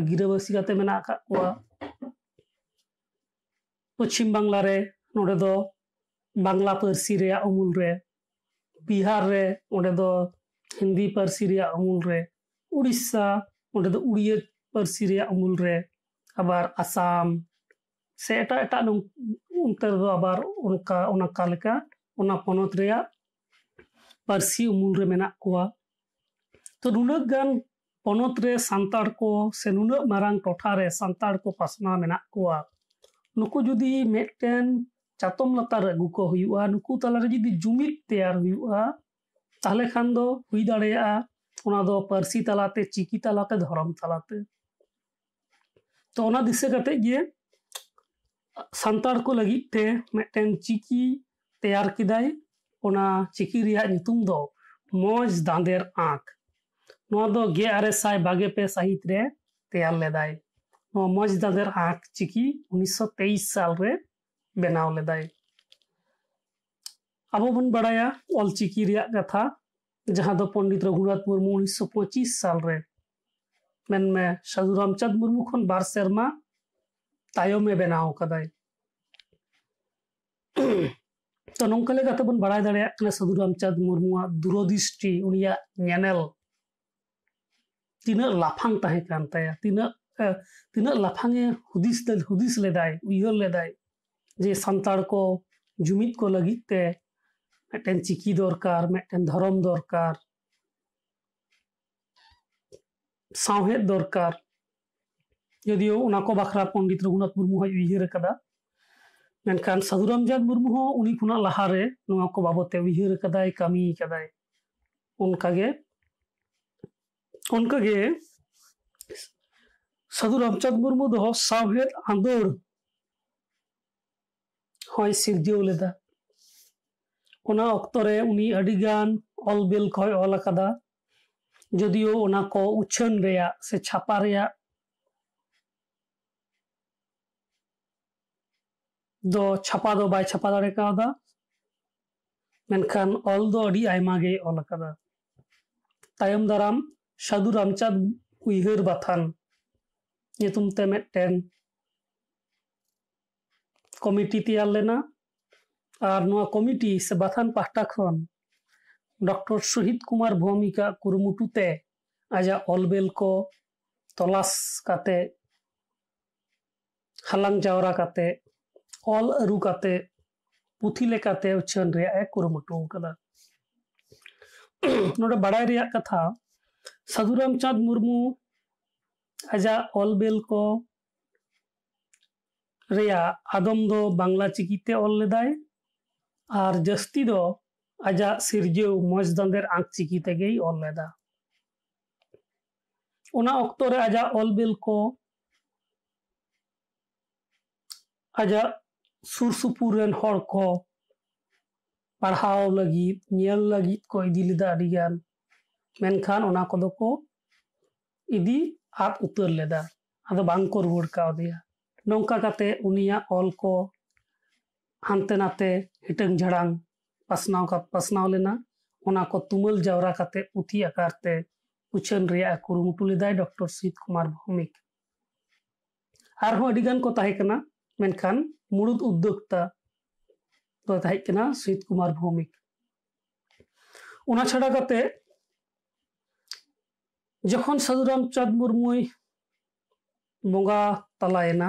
Speaker 1: ᱜᱤᱨᱟᱹᱵᱟᱹᱥᱤ ᱠᱟᱛᱮ ᱢᱮᱱᱟᱜ ᱟᱠᱟᱫ ᱠᱚᱣᱟ ᱯᱚᱪᱷᱤᱢ ᱵᱟᱝᱞᱟ ᱨᱮ ᱱᱚᱰᱮ ᱫᱚ ᱵᱟᱝᱞᱟ ᱯᱟᱹᱨᱥᱤ ᱨᱮᱭᱟᱜ ᱩᱢᱩᱞ ᱨᱮ बिहार रे ओडे दो हिंदी पर्सी रे अमूल रे उड़ीसा ओडे दो उड़िया पर्सी रे अमूल रे अबार असम से एटा एटा नु उनतर अबार उनका उना काल का उना पनोत रे या पर्सी अमूल रे मेना कोआ तो नुनक गन पनोत रे संतार को से नुनक मरांग टोठा रे संतार को पसना मेना कोआ नुको जुदी मेटेन ᱪᱟᱛᱚᱢ ᱞᱟᱛᱟᱨ ᱟᱹᱜᱩ ᱠᱚ ᱦᱩᱭᱩᱜᱼᱟ ᱱᱩᱠᱩ ᱛᱟᱞᱟᱨᱮ ᱡᱩᱫᱤ ᱡᱩᱢᱤᱫ ᱛᱮᱭᱟᱨ ᱦᱩᱭᱩᱜᱼᱟ ᱛᱟᱦᱞᱮ ᱠᱷᱟᱱ ᱫᱚ ᱦᱩᱭ ᱫᱟᱲᱮᱭᱟᱜᱼᱟ ᱚᱱᱟ ᱫᱚ ᱯᱟᱹᱨᱥᱤ ᱛᱟᱞᱟᱛᱮ ᱪᱤᱠᱤ ᱛᱟᱞᱟᱛᱮ ᱫᱷᱚᱨᱚᱢ ᱛᱟᱞᱟᱛᱮ ᱛᱚ ᱚᱱᱟ ᱫᱤᱥᱟᱹ ᱠᱟᱛᱮᱜ ᱜᱮ ᱥᱟᱱᱛᱟᱲ ᱠᱚ ᱞᱟᱹᱜᱤᱫ te ᱢᱤᱫᱴᱮᱱ ᱪᱤᱠᱤ ᱛᱮᱭᱟᱨ ᱠᱮᱫᱟᱭ ᱚᱱᱟ ᱪᱤᱠᱤ ᱨᱮᱭᱟᱜ ᱧᱩᱛᱩᱢ ᱫᱚ ᱢᱚᱡᱽ ᱫᱟᱸᱫᱮᱨ ᱟᱸᱠ ᱱᱚᱣᱟ ᱫᱚ ᱜᱮ ᱟᱨᱮ ᱥᱟᱭ ᱵᱟᱜᱮ ᱯᱮ ᱥᱟᱹᱦᱤᱛ ᱨᱮ ᱛᱮᱭᱟᱨ ᱞᱮᱫᱟᱭ ᱱᱚᱣᱟ ᱢᱚᱡᱽ ᱫᱟᱸᱫᱮᱨ ᱟᱸᱠ ᱪᱤᱠᱤ ᱩᱱᱤᱥᱥᱚ ᱛᱮᱭᱤᱥ ᱥᱟᱞ ᱨᱮ ᱵᱮᱱᱟᱣ ᱞᱮᱫᱟᱭ ᱟᱵᱚ ᱵᱚᱱ ᱵᱟᱲᱟᱭᱟ ᱚᱞᱪᱤᱠᱤ ᱨᱮᱭᱟᱜ ᱠᱟᱛᱷᱟ ᱡᱟᱦᱟᱸ ᱫᱚ ᱯᱚᱱᱰᱤᱛ ᱨᱚᱜᱷᱩᱱᱟᱛᱷ ᱢᱩᱨᱢᱩ ᱩᱱᱤᱥᱥᱚ ᱯᱚᱸᱪᱤᱥ ᱥᱟᱞ ᱨᱮ ᱢᱮᱱᱢᱮ ᱥᱟᱹᱫᱷᱩ ᱨᱟᱢᱪᱟᱸᱫᱽ ᱢᱩᱨᱢᱩ ᱠᱷᱚᱱ ᱵᱟᱨ ᱥᱮᱨᱢᱟ ᱛᱟᱭᱚᱢᱮ ᱵᱮᱱᱟᱣ ᱠᱟᱫᱟᱭ ᱛᱚ ᱱᱚᱝᱠᱟ ᱞᱮᱠᱟᱛᱮ ᱵᱚᱱ ᱵᱟᱲᱟᱭ ᱫᱟᱲᱮᱭᱟᱜ ᱠᱟᱱᱟ ᱥᱟᱹᱫᱷᱩ ᱨᱟᱢᱪᱟᱸᱫᱽ ᱢᱩᱨᱢᱩᱣᱟᱜ ᱫᱩᱨᱚᱫᱤᱥᱴᱤ ᱩᱱᱤᱭᱟᱜ ᱧᱮᱱᱮᱞ ᱛᱤᱱᱟᱹᱜ ᱞᱟᱯᱷᱟᱝ ᱛᱟᱦᱮᱸ ᱠᱟᱱ ᱛᱟᱭᱟ ᱛᱤᱱᱟᱹᱜ ᱛᱤᱱᱟᱹᱜ ᱞᱟᱯᱷᱟᱝ ᱮ ᱦᱩᱫᱤᱥ ᱦᱩᱫᱤᱥ ᱞᱮᱫᱟᱭ ᱩᱭᱦᱟᱹᱨ ᱞᱮᱫᱟᱭ जे सान जुमित को लगते मेटन चिकी दरकार मेटन धरम दरकार सावहेद दरकार जदि बाखरा पंडित रघुनाथ मुर्मू हज उदा मनखान साधु रामजाद मुर्मू उन्नी खुना लहारे को बाबते उहर कदा कमी कदाय साधु रामचंद मुर्मू दो सावहेद आंदोड़ ᱦᱚᱭ ᱥᱤᱨᱡᱟᱹᱣ ᱞᱮᱫᱟ ᱚᱱᱟ ᱚᱠᱛᱚ ᱨᱮ ᱩᱱᱤ ᱟᱹᱰᱤᱜᱟᱱ ᱚᱞᱵᱮᱞ ᱠᱚᱭ ᱚᱞ ᱟᱠᱟᱫᱟ যদিও ᱚᱱᱟ ᱠᱚ ᱩᱪᱷᱟᱹᱱ ᱨᱮᱭᱟᱜ ᱥᱮ ᱪᱷᱟᱯᱟ ᱨᱮᱭᱟᱜ ᱫᱚ ᱪᱷᱟᱯᱟ ᱫᱚ ᱵᱟᱭ ᱪᱷᱟᱯᱟ ᱫᱟᱲᱮ ᱠᱟᱣᱫᱟ ᱢᱮᱱᱠᱷᱟᱱ ᱚᱞ ᱫᱚ ᱟᱹᱰᱤ ᱟᱭᱢᱟ ᱜᱮᱭ ᱚᱞ ᱟᱠᱟᱫᱟ ᱛᱟᱭᱚᱢ ᱫᱟᱨᱟᱢ ᱥᱟᱫᱷᱩ ᱨᱟᱢᱪᱟᱸᱫᱽ ᱩᱭᱦᱟᱹᱨ ᱵᱟᱛᱷᱟᱱ ᱧᱩᱛᱩᱢ ᱛᱮ ᱢᱤᱫᱴᱮᱱ ᱠᱚᱢᱤᱴᱤ ᱛᱮᱭᱟᱨ ᱞᱮᱱᱟ ᱟᱨ ᱱᱚᱣᱟ ᱠᱚᱢᱤᱴᱤ ᱥᱮ ᱵᱟᱛᱷᱟᱱ ᱯᱟᱦᱴᱟ ᱠᱷᱚᱱ ᱰᱚᱠᱴᱚᱨ ᱥᱚᱦᱤᱫ ᱠᱩᱢᱟᱨ ᱵᱷᱳᱣᱢᱤᱠᱟᱜ ᱠᱩᱨᱩᱢᱩᱴᱩ ᱛᱮ ᱟᱡᱟᱜ ᱚᱞᱵᱮᱞ ᱠᱚ ᱛᱚᱞᱟᱥ ᱠᱟᱛᱮ ᱦᱟᱞᱟᱝ ᱡᱟᱣᱨᱟ ᱠᱟᱛᱮ ᱚᱞ ᱟᱹᱨᱩ ᱠᱟᱛᱮ ᱯᱩᱛᱷᱤ ᱞᱮᱠᱟᱛᱮ ᱩᱪᱷᱟᱹᱱ ᱨᱮᱭᱟᱜ ᱮ ᱠᱩᱨᱩᱢᱩᱴᱩ ᱟᱠᱟᱫᱟ ᱱᱚᱰᱮ ᱵᱟᱲᱟᱭ ᱨᱮᱭᱟᱜ ᱠᱟᱛᱷᱟ ᱥᱟᱹᱫᱷᱩ ᱨᱟᱢᱪᱟᱸᱫᱽ ᱢᱩᱨᱢᱩ ᱟᱡᱟᱜ ᱚᱞᱵᱮᱞ ᱠᱚ ᱨᱮᱭᱟᱜ ᱟᱫᱚᱢ ᱫᱚ ᱵᱟᱝᱞᱟ ᱪᱤᱠᱤᱛᱮ ᱚᱞ ᱞᱮᱫᱟᱭ ᱟᱨ ᱡᱟᱹᱥᱛᱤ ᱫᱚ ᱟᱡᱟᱜ ᱥᱤᱨᱡᱟᱹᱣ ᱢᱚᱡᱽ ᱫᱟᱸᱫᱮᱨ ᱟᱸᱠ ᱪᱤᱠᱤ ᱛᱮᱜᱮᱭ ᱚᱞ ᱞᱮᱫᱟ ᱚᱱᱟ ᱚᱠᱛᱚ ᱨᱮ ᱟᱡᱟᱜ ᱚᱞᱵᱤᱞ ᱠᱚ ᱟᱡᱟᱜ ᱥᱩᱨ ᱥᱩᱯᱩᱨ ᱨᱮᱱ ᱦᱚᱲ ᱠᱚ ᱯᱟᱲᱦᱟᱣ ᱞᱟᱹᱜᱤᱫ ᱧᱮᱞ ᱞᱟᱹᱜᱤᱫ ᱠᱚ ᱤᱫᱤ ᱞᱮᱫᱟ ᱟᱹᱰᱤᱜᱟᱱ ᱢᱮᱱᱠᱷᱟᱱ ᱚᱱᱟ ᱠᱚᱫᱚ ᱠᱚ ᱤᱫᱤ ᱟᱫ ᱩᱛᱟᱹᱨ ᱞᱮᱫᱟ ᱟᱫᱚ ᱵᱟᱝᱠᱚ ᱨᱩᱣᱟᱹᱲ ᱠᱟᱣᱫᱮᱭᱟ नौकाते ऑल को हानते नाते हिटंग झड़ांग पासनाव पासनाव लेना तुमल जावरा करते पुथी आकार उछन कुरुमुटु लेदाय डॉक्टर शीत कुमार भौमिक और हों को मेनखान मुड़ उद्योता शीत कुमार भौमिक छाड़ा करते जख साधुराम चाँद मुरमु बंगा तलाएना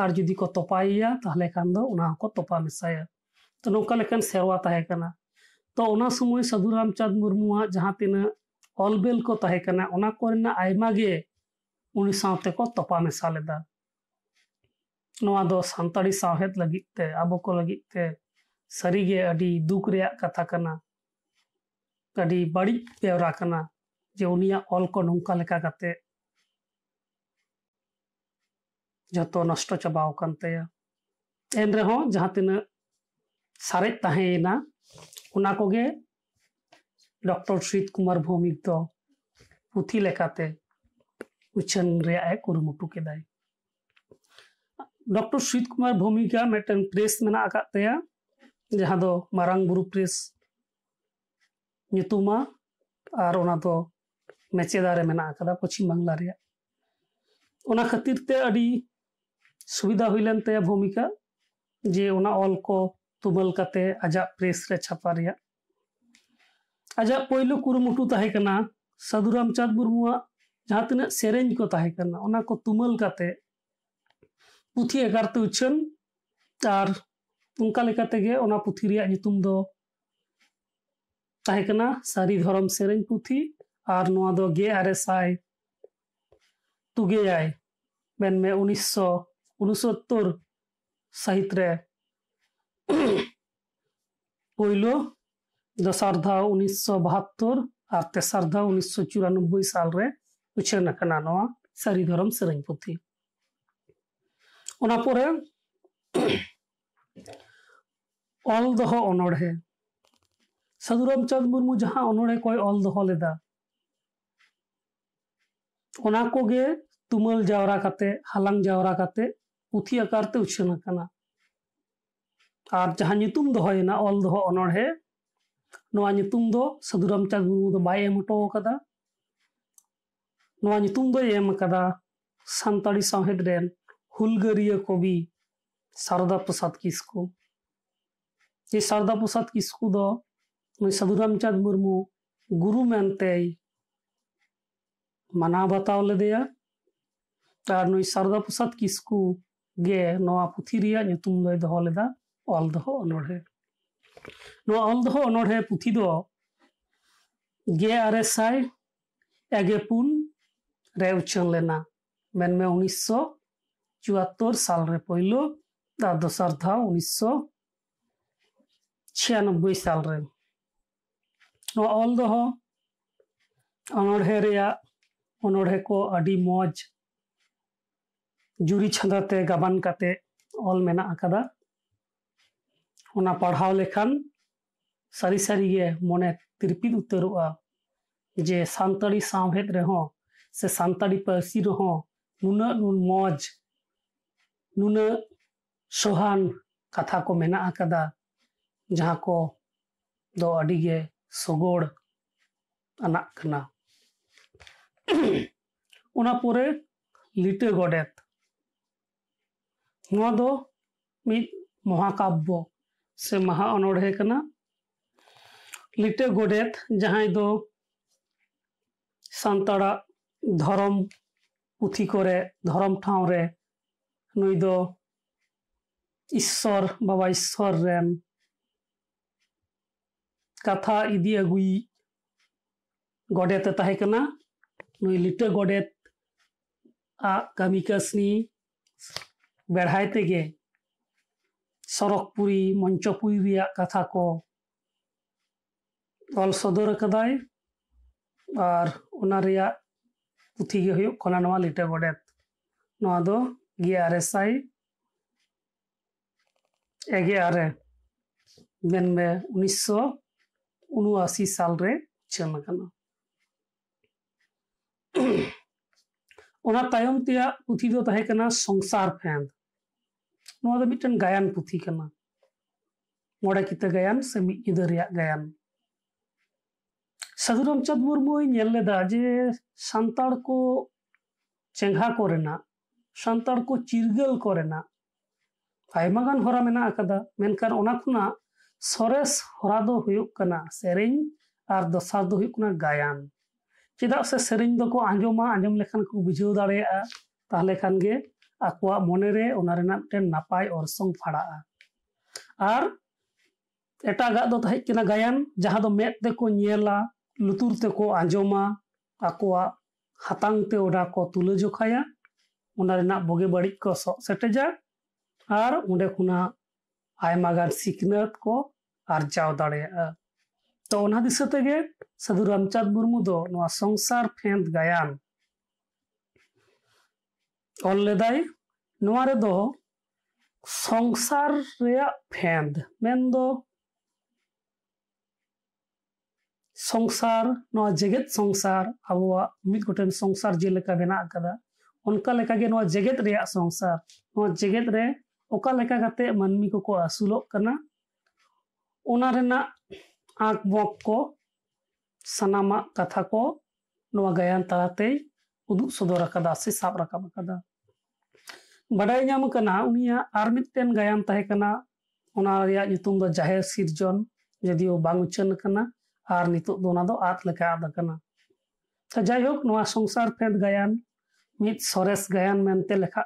Speaker 1: ᱟᱨ ᱡᱩᱫᱤ ᱠᱚ ᱛᱚᱯᱟᱭᱮᱭᱟ ᱛᱟᱦᱞᱮ ᱠᱷᱟᱱ ᱫᱚ ᱚᱱᱟ ᱦᱚᱸᱠᱚ ᱛᱚᱯᱟ ᱢᱮᱥᱟᱭᱟ ᱛᱚ ᱱᱚᱝᱠᱟ ᱞᱮᱠᱟᱱ ᱥᱮᱨᱣᱟ ᱛᱟᱦᱮᱸ ᱠᱟᱱᱟ ᱛᱚ ᱚᱱᱟ ᱥᱚᱢᱚᱭ ᱥᱟᱹᱫᱷᱩ ᱨᱟᱢᱪᱟᱸᱫᱽ ᱢᱩᱨᱢᱩᱣᱟᱜ ᱡᱟᱦᱟᱸ ᱛᱤᱱᱟᱹᱜ ᱚᱞᱵᱮᱞ ᱠᱚ ᱛᱟᱦᱮᱸ ᱠᱟᱱᱟ ᱚᱱᱟ ᱠᱚᱨᱮᱱᱟᱜ ᱟᱭᱢᱟ ᱜᱮ ᱩᱱᱤ ᱥᱟᱶᱛᱮ ᱠᱚ ᱛᱚᱯᱟ ᱢᱮᱥᱟ ᱞᱮᱫᱟ ᱱᱚᱣᱟ ᱫᱚ ᱥᱟᱱᱛᱟᱲᱤ ᱥᱟᱶᱦᱮᱫ ᱞᱟᱹᱜᱤᱫ ᱛᱮ ᱟᱵᱚ ᱠᱚ ᱞᱟᱹᱜᱤᱫ ᱛᱮ ᱥᱟᱹᱨᱤᱜᱮ ᱟᱹᱰᱤ ᱫᱩᱠ ᱨᱮᱭᱟᱜ ᱠᱟᱛᱷᱟ ᱠᱟᱱᱟ ᱟᱹᱰᱤ ᱵᱟᱹᱲᱤᱡ ᱵᱮᱣᱨᱟ ᱠᱟᱱᱟ ᱡᱮ ᱩᱱᱤᱭᱟᱜ ᱚᱞ ᱠᱚ ᱱᱚᱝᱠᱟ ᱞᱮᱠᱟ ᱠᱟᱛᱮ जो नष्ट चाबाव एन रहे जहाँ तना सारे तहना डॉक्टर श्रीत कुमार भौमिक दो पुथी लेकाते उछन कुरुमुटु केदाय डॉक्टर श्रीत कुमार भौमिक मेटन प्रेस मेना अकातया जहाँ मारंग बुरु प्रेस नितुमा और उना दो तो मेचेदारे मेना पश्चिम बांग्ला रे ते अड़ी सुविधा हुई लेन तया भूमिका जे ऑल को तुमल काते आजा प्रेस रे छापा रिया। आजा पहिलो कुरुमुटु ताहे कना सदुराम चाँद मुर्मुआ जातने सेरेंज को ताहे कना, ओना को तुमल काते पुथी एकारते उच्छन, तार उनका लेकाते गे, ओना पुथी रिया जितुम दो ताहे कना, सारी धरम सेरेंज पुथी, आर नुआ दो गे, आरे साई तुगे आए, बेन में 1900 उनसत्तर साहित पोलो दसार्धा उन्नीस बहत्तर और तेसार्धा उन्नीस चुरानब्बे साल उछेन सारी धरम से पुथी अल दह अनड़े साधु रामचंद मुरमू जहाँ अनड़े कल दह लेना तुम जावरा हालांग जावरा पुथी आकार से जहाँ दल अल दह अनहे साधुराम चाँद मुर्मू तो सानी सहेद रेन, हुलगरिया कवि सारदा प्रसाद किसको। शारदा प्रसाद किसको साधुराम चाँद मुर्मू, गुरु मनते माना बताओ लेदे और प्रसाद किसको? ᱜᱮ ᱱᱚᱣᱟ ᱯᱩᱛᱷᱤ ᱨᱮᱭᱟᱜ ᱧᱩᱛᱩᱢ ᱫᱚᱭ ᱫᱚᱦᱚ ᱞᱮᱫᱟ ᱚᱞ ᱫᱚᱦᱚ ᱚᱱᱚᱬᱦᱮ ᱱᱚᱣᱟ ᱚᱞ ᱫᱚᱦᱚ ᱚᱱᱚᱬᱦᱮ ᱯᱩᱛᱷᱤ ᱫᱚ ᱜᱮ ᱟᱨᱮ ᱥᱟᱭ ᱮᱜᱮ ᱯᱩᱱ ᱨᱮ ᱩᱪᱷᱟᱹᱱ ᱞᱮᱱᱟ ᱢᱮᱱᱢᱮ ᱩᱱᱤᱥᱥᱚ चुहत्तर साल रे पहिलो और दोसर धाव उन्नीस सौ छियानबे साल रे ऑल दो अनड़े अनड़े को अड़ी मौज ᱡᱩᱨᱤ ᱪᱷᱟᱸᱫᱟᱛᱮ ᱜᱟᱵᱟᱱ ᱠᱟᱛᱮ ᱚᱞ ᱢᱮᱱᱟᱜ ᱟᱠᱟᱫᱟ ᱚᱱᱟ ᱯᱟᱲᱦᱟᱣ ᱞᱮᱠᱷᱟᱱ ᱥᱟᱹᱨᱤ ᱥᱟᱹᱨᱤᱜᱮ ᱢᱚᱱᱮ ᱛᱤᱨᱯᱤᱫ ᱩᱛᱟᱹᱨᱚᱜᱼᱟ ᱡᱮ ᱥᱟᱱᱛᱟᱲᱤ ᱥᱟᱶᱦᱮᱫ ᱨᱮᱦᱚᱸ ᱥᱮ ᱥᱟᱱᱛᱟᱲᱤ ᱯᱟᱹᱨᱥᱤ ᱨᱮᱦᱚᱸ ᱱᱩᱱᱟᱹᱜ ᱢᱚᱡᱽ ᱱᱩᱱᱟᱹᱜ ᱥᱚᱦᱟᱱ ᱠᱟᱛᱷᱟ ᱠᱚ ᱢᱮᱱᱟᱜ ᱟᱠᱟᱫᱟ ᱡᱟᱦᱟᱸ ko ᱫᱚ ᱟᱹᱰᱤᱜᱮ ᱥᱚᱜᱚᱲ ᱟᱱᱟᱜ ᱠᱟᱱᱟ ᱚᱱᱟ ᱯᱚᱨᱮ ᱞᱤᱴᱟᱹ ᱜᱚᱰᱮᱛ ᱱᱚᱣᱟ ᱫᱚ ᱢᱤᱫ ᱢᱚᱦᱟᱠᱟᱵᱵᱚ ᱥᱮ ᱢᱟᱦᱟ ᱚᱱᱚᱬᱦᱮ ᱠᱟᱱᱟ ᱞᱤᱴᱟᱹ ᱜᱚᱰᱮᱛ ᱡᱟᱦᱟᱸᱭ ᱫᱚ ᱥᱟᱱᱛᱟᱲᱟᱜ ᱫᱷᱚᱨᱚᱢ ᱯᱩᱛᱷᱤ ᱠᱚᱨᱮ ᱫᱷᱚᱨᱚᱢ ᱴᱷᱟᱶ ᱨᱮ ᱱᱩᱭ ᱫᱚ ᱤᱥᱥᱚᱨ ᱵᱟᱵᱟ ᱤᱥᱥᱚᱨ ᱨᱮᱱ ᱠᱟᱛᱷᱟ ᱤᱫᱤ ᱟᱹᱜᱩᱭᱤᱡ ᱜᱚᱰᱮᱛᱮ ᱛᱟᱦᱮᱸ ᱠᱟᱱᱟ ᱱᱩᱭ ᱞᱤᱴᱟᱹ ᱜᱚᱰᱮᱛ ᱟᱜ ᱠᱟᱹᱢᱤ ᱠᱟᱹᱥᱱᱤ ᱵᱮᱲᱦᱟᱭ ᱛᱮᱜᱮ ᱥᱚᱨᱚᱜᱽᱯᱩᱨᱤ ᱢᱚᱧᱪᱚᱯᱩᱨᱤ ᱨᱮᱭᱟᱜ ᱠᱟᱛᱷᱟ ᱠᱚ ᱚᱞ ᱥᱚᱫᱚᱨ ᱟᱠᱟᱫᱟᱭ ᱟᱨ ᱚᱱᱟ ᱨᱮᱭᱟᱜ ᱯᱩᱛᱷᱤ ᱜᱮ ᱦᱩᱭᱩᱜ ᱠᱟᱱᱟ ᱱᱚᱣᱟ ᱞᱤᱴᱟᱹ ᱜᱚᱰᱮᱛ ᱱᱚᱣᱟ ᱫᱚ ᱜᱮ ᱟᱨᱮ ᱥᱟᱭ ᱮᱜᱮ ᱟᱨᱮ ᱢᱮᱱᱢᱮ ᱩᱱᱤᱥᱥᱚ ᱩᱱᱩᱟᱥᱤ ᱥᱟᱞ ᱨᱮ ᱩᱪᱷᱟᱹᱱ ᱟᱠᱟᱱᱟ ᱚᱱᱟ ᱛᱟᱭᱚᱢ ᱛᱮᱭᱟᱜ ᱯᱩᱛᱷᱤ ᱫᱚ ᱛᱟᱦᱮᱸ ᱠᱟᱱᱟ ᱥᱚᱝᱥᱟᱨ ᱯᱷᱮᱸᱫ मिट्टन गायन पुथी मोड़ा कित गायन गायन साधु रामचाँद मुर्मुदा जे सानाड़ को चेहा को सानाड़ को चिरगल को हरा मेना सरस हरा दो सेरिंग और दसार दुना गायन चेदा से सेरिंग आजमा आज़म लेखान बुझे दाड़ा तेल खान ᱟᱠᱚᱣᱟᱜ ᱢᱚᱱᱮᱨᱮ ᱚᱱᱟ ᱨᱮᱱᱟᱜ ᱢᱤᱫᱴᱮᱱ ᱱᱟᱯᱟᱭ ᱚᱨᱥᱚᱝ ᱯᱷᱟᱲᱟᱜᱼᱟ ᱟᱨ ᱮᱴᱟᱜᱟᱜ ᱫᱚ ᱛᱟᱦᱮᱸ ᱠᱟᱱᱟ ᱜᱟᱭᱟᱱ ᱡᱟᱦᱟᱸ ᱫᱚ ᱢᱮᱫ ᱛᱮᱠᱚ ᱧᱮᱞᱟ ᱞᱩᱛᱩᱨ ᱛᱮᱠᱚ ᱟᱸᱡᱚᱢᱟ ᱟᱠᱚᱣᱟᱜ ᱦᱟᱛᱟᱝ ᱛᱮ ᱚᱱᱟ ᱠᱚ ᱛᱩᱞᱟᱹᱡᱚᱠᱷᱟᱭᱟ ᱚᱱᱟ ᱨᱮᱱᱟᱜ ᱵᱩᱜᱤ ᱵᱟᱹᱲᱤᱡ ᱠᱚ ᱥᱚᱜ ᱥᱮᱴᱮᱡᱟ ᱟᱨ ᱚᱸᱰᱮ ᱠᱷᱚᱱᱟᱜ ᱟᱭᱢᱟ ᱜᱟᱱ ᱥᱤᱠᱷᱱᱟᱹᱛ ᱠᱚ ᱟᱨᱡᱟᱣ ᱫᱟᱲᱮᱭᱟᱜᱼᱟ ᱛᱚ ᱚᱱᱟ ᱫᱤᱥᱟᱹ ᱛᱮᱜᱮ ᱥᱟᱹᱫᱷᱩ ᱨᱟᱢᱪᱟᱸᱫᱽ ᱢᱩᱨᱢᱩ ᱫᱚ ᱱᱚᱣᱟ ᱥᱚᱝᱥᱟᱨ ᱯᱷᱮᱸᱫ ᱜᱟᱭᱟᱱ ऑल लेदाय नुवारे दो संसार रेया फेंद मेन दो संसार नुवा जगत संसार अबवा मिगुटेन संसार जेलका बेना उनका जगत रेया संसार जगत रे ओका को को असुलो करना उना रेना आक बक को सनामा कथा को नुवा गयान ताते उदु सदोरा कदा से साप रकम बाढ़ उनमें गायन तेनाम जहेर सिरजन जदिव बांग उचन आदलेका जैक संसार फेद गायन सरस गायन मनते लेखा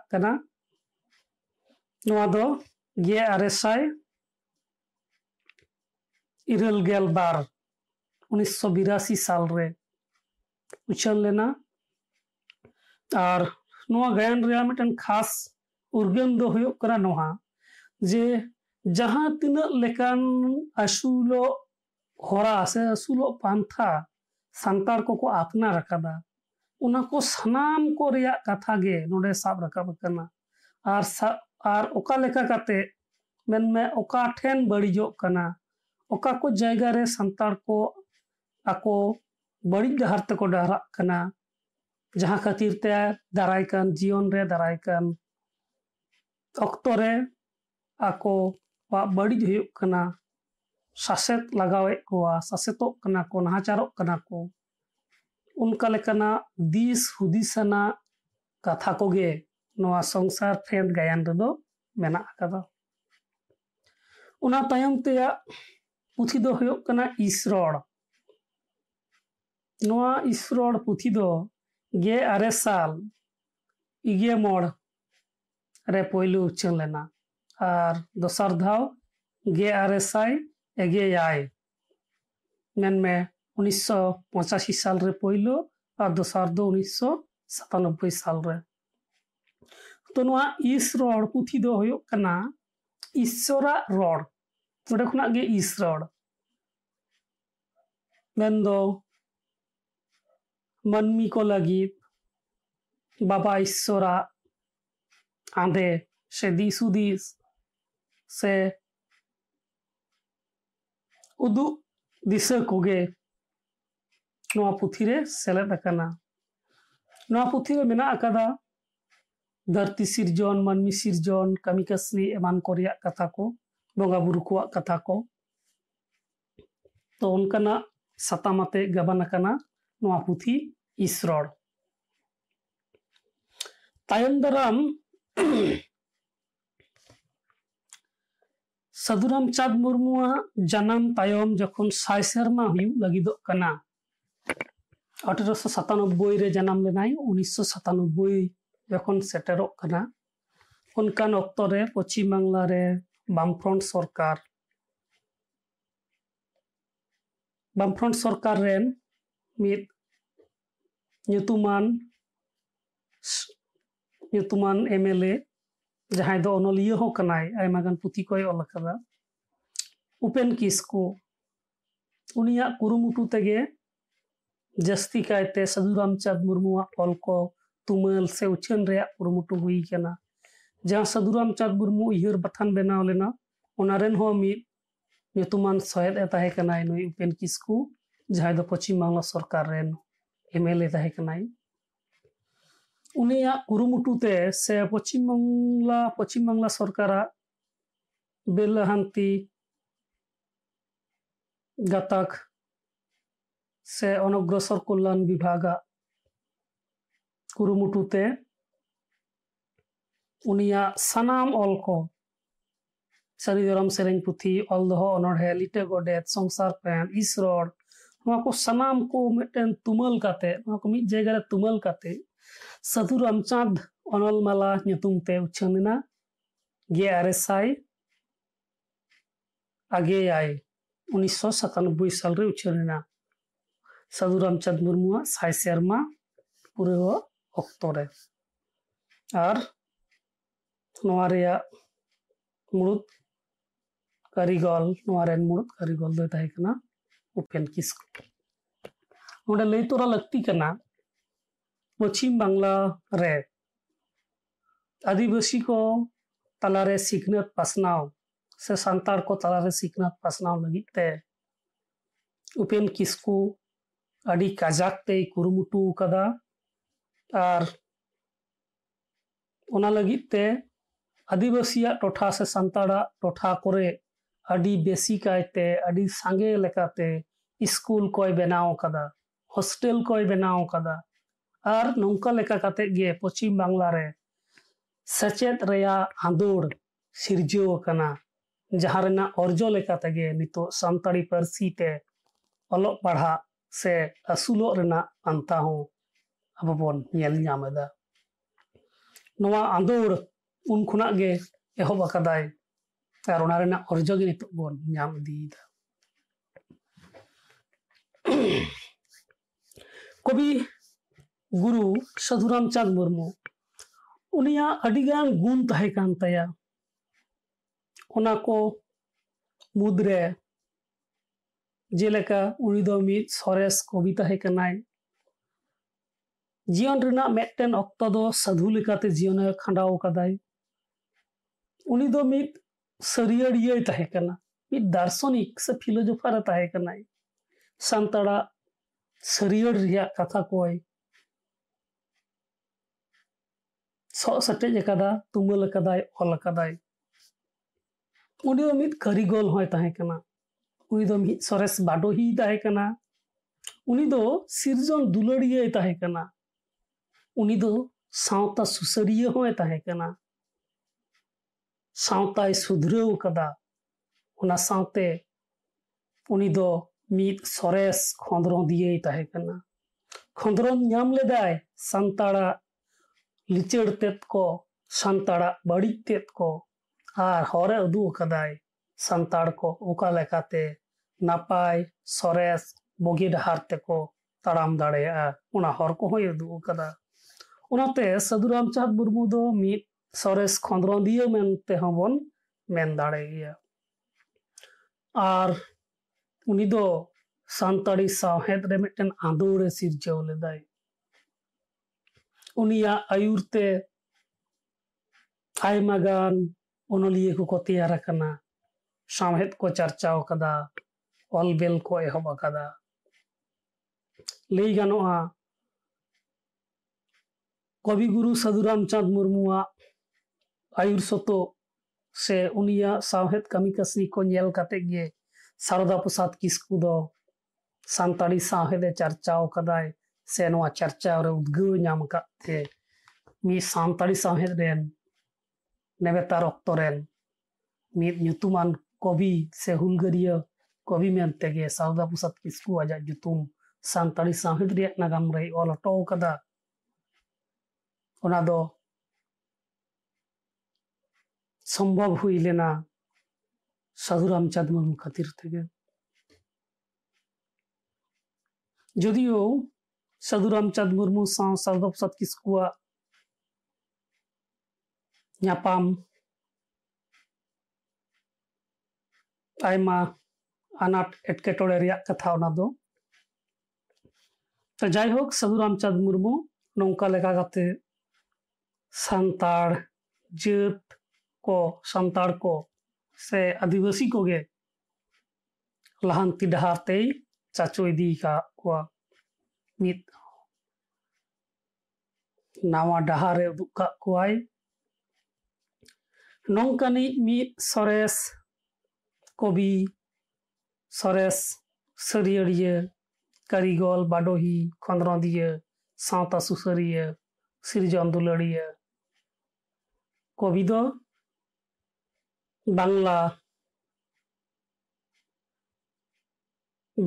Speaker 1: इरल गेल बार उन्नीस सौ बिराशी साल रे उछन लेना और गायन खास ᱩᱨᱜᱟᱹᱱ ᱫᱚ ᱦᱩᱭᱩᱜ ᱠᱟᱱᱟ ᱱᱚᱣᱟ ᱡᱮ ᱡᱟᱦᱟᱸ ᱛᱤᱱᱟᱹᱜ ᱞᱮᱠᱟᱱ ᱟᱹᱥᱩᱞᱚᱜ ᱦᱚᱨᱟ ᱥᱮ ᱟᱹᱥᱩᱞᱚᱜ ᱯᱟᱱᱛᱷᱟ ᱥᱟᱱᱛᱟᱲ ᱠᱚᱠᱚ ᱟᱯᱱᱟᱨ ᱟᱠᱟᱫᱟ ᱚᱱᱟ ᱠᱚ ᱥᱟᱱᱟᱢ ᱠᱚ ᱨᱮᱭᱟᱜ ᱠᱟᱛᱷᱟ ᱜᱮ ᱱᱚᱰᱮ ᱥᱟᱵ ᱨᱟᱠᱟᱵ ᱟᱠᱟᱱᱟ ᱟᱨ ᱟᱨ ᱚᱠᱟ ᱞᱮᱠᱟ ᱠᱟᱛᱮ ᱢᱮᱱᱢᱮ ᱚᱠᱟ ᱴᱷᱮᱱ ᱵᱟᱹᱲᱤᱡᱚᱜ ᱠᱟᱱᱟ ᱚᱠᱟ ᱠᱚ ᱡᱟᱭᱜᱟ ᱨᱮ ᱥᱟᱱᱛᱟᱲ ᱠᱚ ᱟᱠᱚ ᱵᱟᱹᱲᱤᱡ ᱰᱟᱦᱟᱨ ᱛᱮᱠᱚ ᱰᱟᱦᱟᱨᱟᱜ ᱠᱟᱱᱟ ᱡᱟᱦᱟᱸ ᱠᱷᱟᱹᱛᱤᱨ ᱛᱮ ᱫᱟᱨᱟᱭ ᱠᱟᱱ ᱡᱤᱭᱚᱱ ᱨᱮ ᱫᱟᱨᱟᱭ ᱠᱟᱱ ᱚᱠᱛᱚ ᱨᱮ ᱟᱠᱚᱣᱟᱜ ᱵᱟᱹᱲᱤᱡ ᱦᱩᱭᱩᱜ ᱠᱟᱱᱟ ᱥᱟᱥᱮᱛ ᱞᱟᱜᱟᱣᱮᱫ ᱠᱚᱣᱟ ᱥᱟᱥᱮᱛᱚᱜ ᱠᱟᱱᱟ ᱠᱚ ᱱᱟᱦᱟᱪᱟᱨᱚᱜ ᱠᱟᱱᱟ ᱠᱚ ᱚᱱᱠᱟ ᱞᱮᱠᱟᱱᱟᱜ ᱫᱤᱥ ᱦᱩᱫᱤᱥ ᱟᱱᱟᱜ ᱠᱟᱛᱷᱟ ᱠᱚᱜᱮ ᱱᱚᱣᱟ ᱥᱚᱝᱥᱟᱨ ᱯᱷᱮᱫ ᱜᱟᱭᱟᱱ ᱨᱮᱫᱚ ᱢᱮᱱᱟᱜ ᱟᱠᱟᱫᱟ ᱚᱱᱟ ᱛᱟᱭᱚᱢ ᱛᱮᱭᱟᱜ ᱯᱩᱛᱷᱤ ᱫᱚ ᱦᱩᱭᱩᱜ ᱠᱟᱱᱟ ᱤᱥᱨᱚᱲ ᱱᱚᱣᱟ ᱤᱥᱨᱚᱲ ᱯᱩᱛᱷᱤ ᱫᱚ ᱜᱮ ᱟᱨᱮ ᱥᱟᱞ ᱤᱜᱮ ᱢᱚᱬ पैलू उछन लेना और दसार दौ गे आरेसाई एगे आए मेन में उन्नीस पचासी साल रे पैलू और दसार दो उन्नीस सतानबे साल रे तो नुआ इस रोड पुथी दो होयो कना ईश्वर रड़ तोड़े खुना गे इस रड़ मेन दो मनमी को लगी बाबा ईश्वरा ᱟᱸᱫᱮ ᱥᱮ ᱫᱤᱥ ᱦᱩᱫᱤᱥ ᱥᱮ ᱩᱫᱩᱜ ᱫᱤᱥᱟᱹ ᱠᱚᱜᱮ ᱱᱚᱣᱟ ᱯᱩᱛᱷᱤᱨᱮ ᱥᱮᱞᱮᱫ ᱟᱠᱟᱱᱟ ᱱᱚᱣᱟ ᱯᱩᱛᱷᱤᱨᱮ ᱢᱮᱱᱟᱜ ᱟᱠᱟᱫᱟ ᱫᱷᱟᱹᱨᱛᱤ ᱥᱤᱨᱡᱚᱱ ᱢᱟᱹᱱᱢᱤ ᱥᱤᱨᱡᱚᱱ ᱠᱟᱹᱢᱤ ᱠᱟᱹᱥᱱᱤ ᱮᱢᱟᱱ ᱠᱚ ᱨᱮᱭᱟᱜ ᱠᱟᱛᱷᱟ ᱠᱚ ᱵᱚᱸᱜᱟ ᱵᱩᱨᱩ ᱠᱚᱣᱟᱜ ᱠᱟᱛᱷᱟ ᱠᱚ ᱛᱚ ᱚᱱᱠᱟᱱᱟᱜ ᱥᱟᱛᱟᱢ ᱟᱛᱮ ᱜᱟᱵᱟᱱ ᱟᱠᱟᱱᱟ ᱱᱚᱣᱟ ᱯᱩᱛᱷᱤ ᱤᱥᱨᱚᱲ ᱛᱟᱭᱚᱢ ᱫᱟᱨᱟᱢ ᱥᱟᱫᱩᱨᱟᱢ ᱪᱟᱸᱫᱽ ᱢᱩᱨᱢᱩᱣᱟᱜ ᱡᱟᱱᱟᱢ ᱛᱟᱭᱚᱢ ᱡᱚᱠᱷᱚᱱ ᱥᱟᱭ ᱥᱮᱨᱢᱟ ᱦᱩᱭᱩᱜ ᱞᱟᱹᱜᱤᱫᱚᱜ ᱠᱟᱱᱟ ᱟᱴᱷᱨᱚᱥᱚ ᱥᱟᱛᱟᱱᱚᱵᱵᱳᱭ ᱨᱮ ᱡᱟᱱᱟᱢ ᱞᱮᱱᱟᱭ ᱩᱱᱤᱥᱥᱚ ᱥᱟᱛᱟᱱᱚᱵᱵᱳᱭ ᱡᱚᱠᱷᱚᱱ ᱥᱮᱴᱮᱨᱚᱜ ᱠᱟᱱᱟ ᱚᱱᱠᱟᱱ ᱚᱠᱛᱚ ᱨᱮ ᱯᱚᱪᱷᱤᱢ ᱵᱟᱝᱞᱟ ᱨᱮ ᱵᱟᱢᱯᱷᱨᱚᱱᱴ ᱥᱚᱨᱠᱟᱨ ᱵᱟᱢᱯᱷᱨᱚᱱᱴ ᱥᱚᱨᱠᱟᱨ ᱨᱮᱱ ᱢᱤᱫ ᱧᱩᱛᱩᱢᱟᱱ ᱧᱩᱛᱩᱢᱟᱱ ᱮᱢᱮᱞᱮ ᱡᱟᱦᱟᱸᱭ ᱫᱚ ᱚᱱᱚᱞᱤᱭᱟᱹ ᱦᱚᱸ ᱠᱟᱱᱟᱭ ᱟᱭᱢᱟ ᱜᱟᱱ ᱯᱩᱛᱷᱤ ᱠᱚᱭ ᱚᱞ ᱟᱠᱟᱫᱟ ᱩᱯᱮᱱ ᱠᱤᱥᱠᱩ ᱩᱱᱤᱭᱟᱜ ᱠᱩᱨᱩᱢᱩᱴᱩ ᱛᱮᱜᱮ ᱡᱟᱹᱥᱛᱤ ᱠᱟᱭᱛᱮ ᱥᱟᱹᱫᱷᱩ ᱨᱟᱢᱪᱟᱸᱫᱽ ᱢᱩᱨᱢᱩᱣᱟᱜ ᱚᱞ ᱠᱚ ᱛᱩᱢᱟᱹᱞ ᱥᱮ ᱩᱪᱷᱟᱹᱱ ᱨᱮᱭᱟᱜ ᱠᱩᱨᱩᱢᱩᱴᱩ ᱦᱩᱭ ᱟᱠᱟᱱᱟ ᱡᱟᱦᱟᱸ ᱥᱟᱹᱫᱷᱩ ᱨᱟᱢᱪᱟᱸᱫᱽ ᱢᱩᱨᱢᱩ ᱩᱭᱦᱟᱹᱨ ᱵᱟᱛᱷᱟᱱ ᱵᱮᱱᱟᱣ ᱞᱮᱱᱟ ᱚᱱᱟ ᱨᱮᱱ ᱦᱚᱸ ᱢᱤᱫ ᱧᱩᱛᱩᱢᱟᱱ ᱥᱚᱦᱮᱫ ᱮ ᱛᱟᱦᱮᱸ ᱠᱟᱱᱟᱭ ᱱᱩᱭ ᱩᱯᱮᱱ उनमुटूते से पश्चिम बंगला पश्चिम बंगला सरकार बिलहानी गाक से अनग्रसर कल्याण विभाग कुरुमुटूते उनिया सनाम अल को सारी दराम से पुथी अलदह अनहे लिटे गडे संसार पैन इस सनाम को मिट्टन तुमल जैगार तुमल ᱥᱟᱹᱫᱷᱩ ᱨᱟᱢᱪᱟᱸᱫᱽ ᱚᱱᱚᱞᱢᱟᱞᱟ ᱧᱩᱛᱩᱢ ᱛᱮ ᱩᱪᱷᱟᱹᱱ ᱮᱱᱟ ᱜᱮ ᱟᱨᱮ ᱥᱟᱭ ᱟᱜᱮᱭᱟᱭ ᱩᱱᱤᱥᱥᱚ ᱥᱟᱛᱟᱱᱚᱵᱵᱳᱭ ᱥᱟᱞᱨᱮ ᱩᱪᱷᱟᱹᱱ ᱮᱱᱟ ᱥᱟᱹᱫᱷᱩ ᱨᱟᱢᱪᱟᱸᱫᱽ ᱢᱩᱨᱢᱩᱣᱟᱜ ᱥᱟᱭ ᱥᱮᱨᱢᱟ ᱯᱩᱨᱟᱹᱣ ᱚᱠᱛᱚ ᱨᱮ ᱟᱨ ᱱᱚᱣᱟ ᱨᱮᱭᱟᱜ ᱢᱩᱲᱩᱫ ᱠᱟᱹᱨᱤᱜᱚᱞ ᱱᱚᱣᱟ ᱨᱮᱱ ᱢᱩᱲᱩᱫ ᱠᱟᱹᱨᱤᱜᱚᱞ ᱫᱚᱭ ᱛᱟᱦᱮᱸ ᱠᱟᱱᱟ ᱩᱯᱮᱱ ᱠᱤᱥᱠᱩ ᱱᱚᱰᱮ ᱞᱟᱹᱭ ᱛᱚᱨᱟ ᱞᱟᱹᱠᱛᱤ ᱠᱟᱱᱟ ᱯᱚᱪᱷᱤᱢ ᱵᱟᱝᱞᱟ ᱨᱮ ᱟᱹᱫᱤᱵᱟᱹᱥᱤ ᱠᱚ ᱛᱟᱞᱟᱨᱮ ᱥᱤᱠᱷᱱᱟᱹᱛ ᱯᱟᱥᱱᱟᱣ ᱥᱮ ᱥᱟᱱᱛᱟᱲ ᱠᱚ ᱛᱟᱞᱟᱨᱮ ᱥᱤᱠᱷᱱᱟᱹᱛ ᱯᱟᱥᱱᱟᱣ ᱞᱟᱹᱜᱤᱫ ᱛᱮ ᱩᱯᱮᱱ ᱚᱱᱟ ᱞᱟᱹᱜᱤᱫ ᱛᱮ ᱟᱹᱫᱤᱵᱟᱹᱥᱤᱭᱟᱜ ᱴᱚᱴᱷᱟ ᱥᱮ ᱥᱟᱱᱛᱟᱲᱟᱜ ᱴᱚᱴᱷᱟ ᱠᱚᱨᱮ ᱟᱹᱰᱤ ᱵᱮᱥᱤ ᱠᱟᱭᱛᱮ ᱟᱹᱰᱤ ᱥᱟᱸᱜᱮ ᱞᱮᱠᱟᱛᱮ ᱥᱠᱩᱞ ᱠᱚᱭ ᱵᱮᱱᱟᱣ ᱟᱠᱟᱫᱟ ᱦᱳᱥᱴᱮᱞ ᱠᱚᱭ ᱵᱮᱱᱟᱣ ᱟᱠᱟᱫᱟ ᱟᱨ ᱱᱚᱝᱠᱟ ᱞᱮᱠᱟ ᱠᱟᱛᱮ ᱜᱮ ᱯᱚᱪᱷᱤᱢ ᱵᱟᱝᱞᱟ ᱨᱮ ᱥᱮᱪᱮᱫ ᱨᱮᱭᱟᱜ ᱟᱸᱫᱳᱲ ᱥᱤᱨᱡᱟᱹᱣ ᱟᱠᱟᱱᱟ ᱡᱟᱦᱟᱸ ᱨᱮᱱᱟᱜ ᱚᱨᱡᱚ ᱞᱮᱠᱟ ᱛᱮᱜᱮ ᱱᱤᱛᱚᱜ ᱥᱟᱱᱛᱟᱲᱤ ᱯᱟᱹᱨᱥᱤ ᱛᱮ ᱚᱞᱚᱜ ᱯᱟᱲᱦᱟᱜ ᱥᱮ ᱟᱹᱥᱩᱞᱚᱜ ᱨᱮᱱᱟᱜ ᱯᱟᱱᱛᱷᱟ ᱦᱚᱸ ᱟᱵᱚ ᱵᱚᱱ ᱧᱮᱞ ᱧᱟᱢ ᱮᱫᱟ ᱱᱚᱣᱟ ᱟᱸᱫᱳᱲ ᱩᱱ ᱠᱷᱚᱱᱟᱜ ᱜᱮ ᱮᱦᱚᱵ ᱟᱠᱟᱫᱟᱭ ᱟᱨ ᱚᱱᱟ ᱨᱮᱱᱟᱜ ᱚᱨᱡᱚ ᱜᱮ ᱱᱤᱛᱚᱜ ᱵᱚᱱ ᱧᱟᱢ ᱤᱫᱤᱭᱮᱫᱟ ᱠᱚᱵᱤ गुरु साधुराम चाँद मुर्मू। उनिया अडिगान गुण तहे कान तया। ओना को मुद्रे, जेलेका उनी दो जीवन रिना मेटेन साधु लेकाते जीवन खंडाओ कदाय दार्शनिक से फिलोसोफर तहे कनाय सरियड कथा कोई। ᱥᱚᱜ ᱥᱮᱴᱮᱡ ᱟᱠᱟᱫᱟ ᱛᱩᱢᱟᱹᱞ ᱟᱠᱟᱫᱟᱭ ᱚᱞ ᱟᱠᱟᱫᱟᱭ ᱩᱱᱤ ᱫᱚ ᱢᱤᱫ ᱠᱟᱹᱨᱤᱜᱚᱞ ᱦᱚᱸᱭ ᱛᱟᱦᱮᱸ ᱠᱟᱱᱟ ᱩᱱᱤ ᱫᱚ ᱢᱤᱫ ᱥᱚᱨᱮᱥ ᱵᱟᱰᱳᱦᱤᱭ ᱛᱟᱦᱮᱸ ᱠᱟᱱᱟ ᱩᱱᱤ ᱫᱚ ᱥᱤᱨᱡᱚᱱ ᱫᱩᱞᱟᱹᱲᱤᱭᱟᱹᱭ ᱛᱟᱦᱮᱸ ᱠᱟᱱᱟ ᱩᱱᱤ ᱫᱚ ᱥᱟᱶᱛᱟ ᱥᱩᱥᱟᱹᱨᱤᱭᱟᱹ ᱦᱚᱸᱭ ᱛᱟᱦᱮᱸ ᱠᱟᱱᱟ ᱥᱟᱶᱛᱟᱭ ᱥᱩᱫᱷᱨᱟᱹᱣ ᱟᱠᱟᱫᱟ ᱚᱱᱟ ᱥᱟᱶᱛᱮ ᱩᱱᱤ ᱫᱚ ᱢᱤᱫ ᱥᱚᱨᱮᱥ ᱠᱷᱚᱸᱫᱽᱨᱚᱸ ᱫᱤᱭᱮᱭ ᱛᱟᱦᱮᱸ ᱠᱟᱱᱟ ᱠᱷᱚᱸᱫᱽᱨᱚᱸ ᱧᱟᱢ ᱞᱮᱫᱟᱭ ᱥᱟᱱᱛᱟᱲᱟᱜ ᱞᱤᱪᱟᱹᱲ ᱛᱮᱫ ᱠᱚ ᱥᱟᱱᱛᱟᱲᱟᱜ ᱵᱟᱹᱲᱤᱡ ᱛᱮᱫ ᱠᱚ ᱟᱨ ᱦᱚᱨᱮ ᱩᱫᱩᱜ ᱟᱠᱟᱫᱟᱭ ᱥᱟᱱᱛᱟᱲ ᱠᱚ ᱚᱠᱟ ᱞᱮᱠᱟᱛᱮ ᱱᱟᱯᱟᱭ ᱥᱚᱨᱮᱥ ᱵᱩᱜᱤ ᱰᱟᱦᱟᱨ ᱛᱮᱠᱚ ᱛᱟᱲᱟᱢ ᱫᱟᱲᱮᱭᱟᱜᱼᱟ ᱚᱱᱟ ᱦᱚᱨ ᱠᱚᱦᱚᱸᱭ ᱩᱫᱩᱜ ᱟᱠᱟᱫᱟ ᱚᱱᱟᱛᱮ ᱥᱟᱹᱫᱷᱩ ᱨᱟᱢᱪᱟᱸᱫᱽ ᱢᱩᱨᱢᱩ ᱫᱚ ᱢᱤᱫ ᱥᱚᱨᱮᱥ ᱠᱷᱚᱸᱫᱽᱨᱚᱸᱫᱤᱭᱟᱹ ᱢᱮᱱᱛᱮ ᱦᱚᱸᱵᱚᱱ ᱢᱮᱱ ᱫᱟᱲᱮᱭᱟᱜᱼᱟ ᱟᱨ ᱩᱱᱤ ᱫᱚ ᱥᱟᱱᱛᱟᱲᱤ ᱥᱟᱶᱦᱮᱫ ᱨᱮ ᱢᱤᱫᱴᱮᱱ ᱟᱸᱫᱳᱲᱮ ᱥᱤᱨᱡᱟᱹᱣ ᱞᱮᱫᱟᱭ ᱩᱱᱤᱭᱟᱜ ᱟᱭᱩᱨ ᱛᱮ ᱟᱭᱢᱟ ᱜᱟᱱ ᱚᱱᱚᱞᱤᱭᱟᱹ ᱠᱚᱠᱚ ᱛᱮᱭᱟᱨ ᱟᱠᱟᱱᱟ ᱥᱟᱶᱦᱮᱫ ᱠᱚ ᱪᱟᱨᱪᱟᱣ ᱟᱠᱟᱫᱟ ᱚᱞᱵᱮᱞ ᱠᱚ ᱮᱦᱚᱵ ᱟᱠᱟᱫᱟ ᱞᱟᱹᱭ ᱜᱟᱱᱚᱜᱼᱟ ᱠᱚᱵᱤᱜᱩᱨᱩ ᱥᱟᱹᱫᱷᱩ ᱨᱟᱢᱪᱟᱸᱫᱽ ᱢᱩᱨᱢᱩᱣᱟᱜ ᱟᱭᱩᱨ ᱥᱚᱛᱚ ᱥᱮ ᱩᱱᱤᱭᱟᱜ ᱥᱟᱶᱦᱮᱫ ᱠᱟᱹᱢᱤ ᱠᱟᱹᱥᱱᱤ ᱠᱚ ᱧᱮᱞ ᱠᱟᱛᱮ ᱜᱮ ᱥᱟᱨᱚᱫᱟ ᱯᱨᱚᱥᱟᱫ ᱠᱤᱥᱠᱩ ᱫᱚ ᱥᱟᱱᱛᱟᱲᱤ ᱥᱟᱶᱦᱮᱫ ᱮ ᱪᱟᱨᱪᱟᱣ ᱟᱠᱟᱫᱟᱭ से चर्चा और उद्गव नाम के मी सानी सहेद नेवेतार अक्तरें मीदान कवि से हूलगरिया कवि मनते सारदा प्रसाद किसकू आज सानी सहेद नागाम ऑल अटोका सम्भव हुई लेना, साधु रामचंद मुर्मू खातिर थे जदिव ᱥᱟᱹᱫᱷᱩ ᱨᱟᱢᱪᱟᱸᱫᱽ ᱢᱩᱨᱢᱩ ᱥᱟᱶ ᱥᱟᱨᱚᱫᱟ ᱯᱨᱚᱥᱟᱫ ᱠᱤᱥᱠᱩᱣᱟᱜ ᱧᱟᱯᱟᱢ ᱟᱭᱢᱟ ᱟᱱᱟᱴ ᱮᱴᱠᱮᱴᱚᱬᱮ ᱨᱮᱭᱟᱜ ᱠᱟᱛᱷᱟ ᱚᱱᱟ ᱫᱚ ᱛᱚ ᱡᱟᱭᱦᱳᱠ ᱥᱟᱹᱫᱷᱩ ᱨᱟᱢᱪᱟᱸᱫᱽ ᱢᱩᱨᱢᱩ ᱱᱚᱝᱠᱟ ᱞᱮᱠᱟ ᱠᱟᱛᱮ ᱥᱟᱱᱛᱟᱲ ᱡᱟᱹᱛ ᱠᱚ ᱥᱟᱱᱛᱟᱲ ko ᱥᱮ ᱟᱹᱫᱤᱵᱟᱹᱥᱤ ᱠᱚᱜᱮ ᱞᱟᱦᱟᱱᱛᱤ ᱰᱟᱦᱟᱨ ᱛᱮᱭ ᱪᱟᱪᱳ ᱤᱫᱤ ᱟᱠᱟᱫ ᱠᱚᱣᱟ ᱢᱤᱫ ᱱᱟᱣᱟ ᱰᱟᱦᱟᱨᱮ ᱩᱫᱩᱜ ᱠᱟᱜ ᱠᱚᱣᱟᱭ ᱱᱚᱝᱠᱟᱱᱤᱡ ᱢᱤᱫ ᱥᱚᱨᱮᱥ ᱠᱚᱵᱤ ᱥᱚᱨᱮᱥ ᱥᱟᱹᱨᱤᱭᱟᱹᱲᱤᱭᱟᱹ ᱠᱟᱹᱨᱤᱜᱚᱞ ᱵᱟᱰᱳᱦᱤ ᱠᱷᱚᱸᱫᱽᱨᱚᱸᱫᱤᱭᱟᱹ ᱥᱟᱶᱛᱟ ᱥᱩᱥᱟᱹᱨᱤᱭᱟᱹ ᱥᱤᱨᱡᱚᱱ ᱫᱩᱞᱟᱹᱲᱤᱭᱟᱹ ᱠᱚᱵᱤ ᱫᱚ ᱵᱟᱝᱞᱟ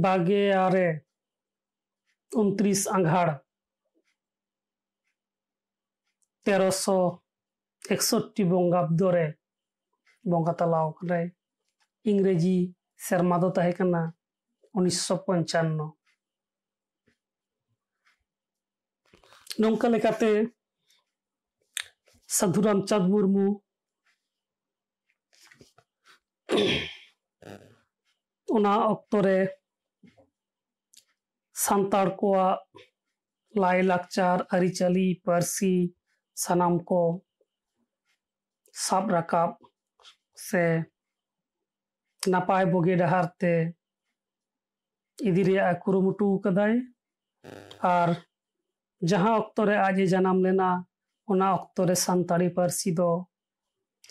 Speaker 1: ᱵᱟᱜᱮ ᱟᱨᱮ ᱩᱱᱛᱨᱤᱥ ᱟᱸᱜᱷᱟᱲ তেরোশো একষট্টি বঙ্গাব্দ রে বঙ্গা তালাও ᱠᱟᱱᱟᱭ ᱤᱝᱨᱮᱡᱤ ᱥᱮᱨᱢᱟ ᱫᱚ ᱛᱟᱦᱮᱸ ᱠᱟᱱᱟ ᱩᱱᱤᱥᱥᱚ ᱯᱚᱧᱪᱟᱱᱱᱚ ᱱᱚᱝᱠᱟ ᱞᱮᱠᱟᱛᱮ ᱥᱟᱹᱫᱷᱩ ᱨᱟᱢᱪᱟᱸᱫᱽ ᱢᱩᱨᱢᱩ ᱚᱱᱟ ᱚᱠᱛᱚ ᱨᱮ ᱥᱟᱱᱛᱟᱲ ᱠᱚᱣᱟᱜ ᱞᱟᱭᱼᱞᱟᱠᱪᱟᱨ ᱟᱹᱨᱤᱪᱟᱹᱞᱤ ᱯᱟᱹᱨᱥᱤ ᱥᱟᱱᱟᱢ ᱠᱚ ᱥᱟᱵ ᱨᱟᱠᱟᱵ ᱥᱮ ᱱᱟᱯᱟᱭ ᱵᱩᱜᱤ ᱰᱟᱦᱟᱨ ᱛᱮ ᱤᱫᱤ ᱨᱮᱭᱟᱜ ᱮ ᱠᱩᱨᱩᱢᱩᱴᱩ ᱟᱠᱟᱫᱟᱭ ᱟᱨ ᱡᱟᱦᱟᱸ ᱚᱠᱛᱚ ᱨᱮ ᱟᱡ ᱮ ᱡᱟᱱᱟᱢ ᱞᱮᱱᱟ ᱚᱱᱟ ᱚᱠᱛᱚ ᱨᱮ ᱥᱟᱱᱛᱟᱲᱤ ᱯᱟᱹᱨᱥᱤ ᱫᱚ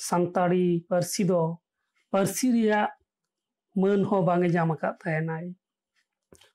Speaker 1: ᱥᱟᱱᱛᱟᱲᱤ ᱯᱟᱹᱨᱥᱤ ᱫᱚ ᱯᱟᱹᱨᱥᱤ ᱨᱮᱭᱟᱜ ᱢᱟᱹᱱ ᱦᱚᱸ ᱵᱟᱝ ᱮ ᱧᱟᱢ ᱟᱠᱟᱫ ᱛᱟᱦᱮᱱᱟᱭ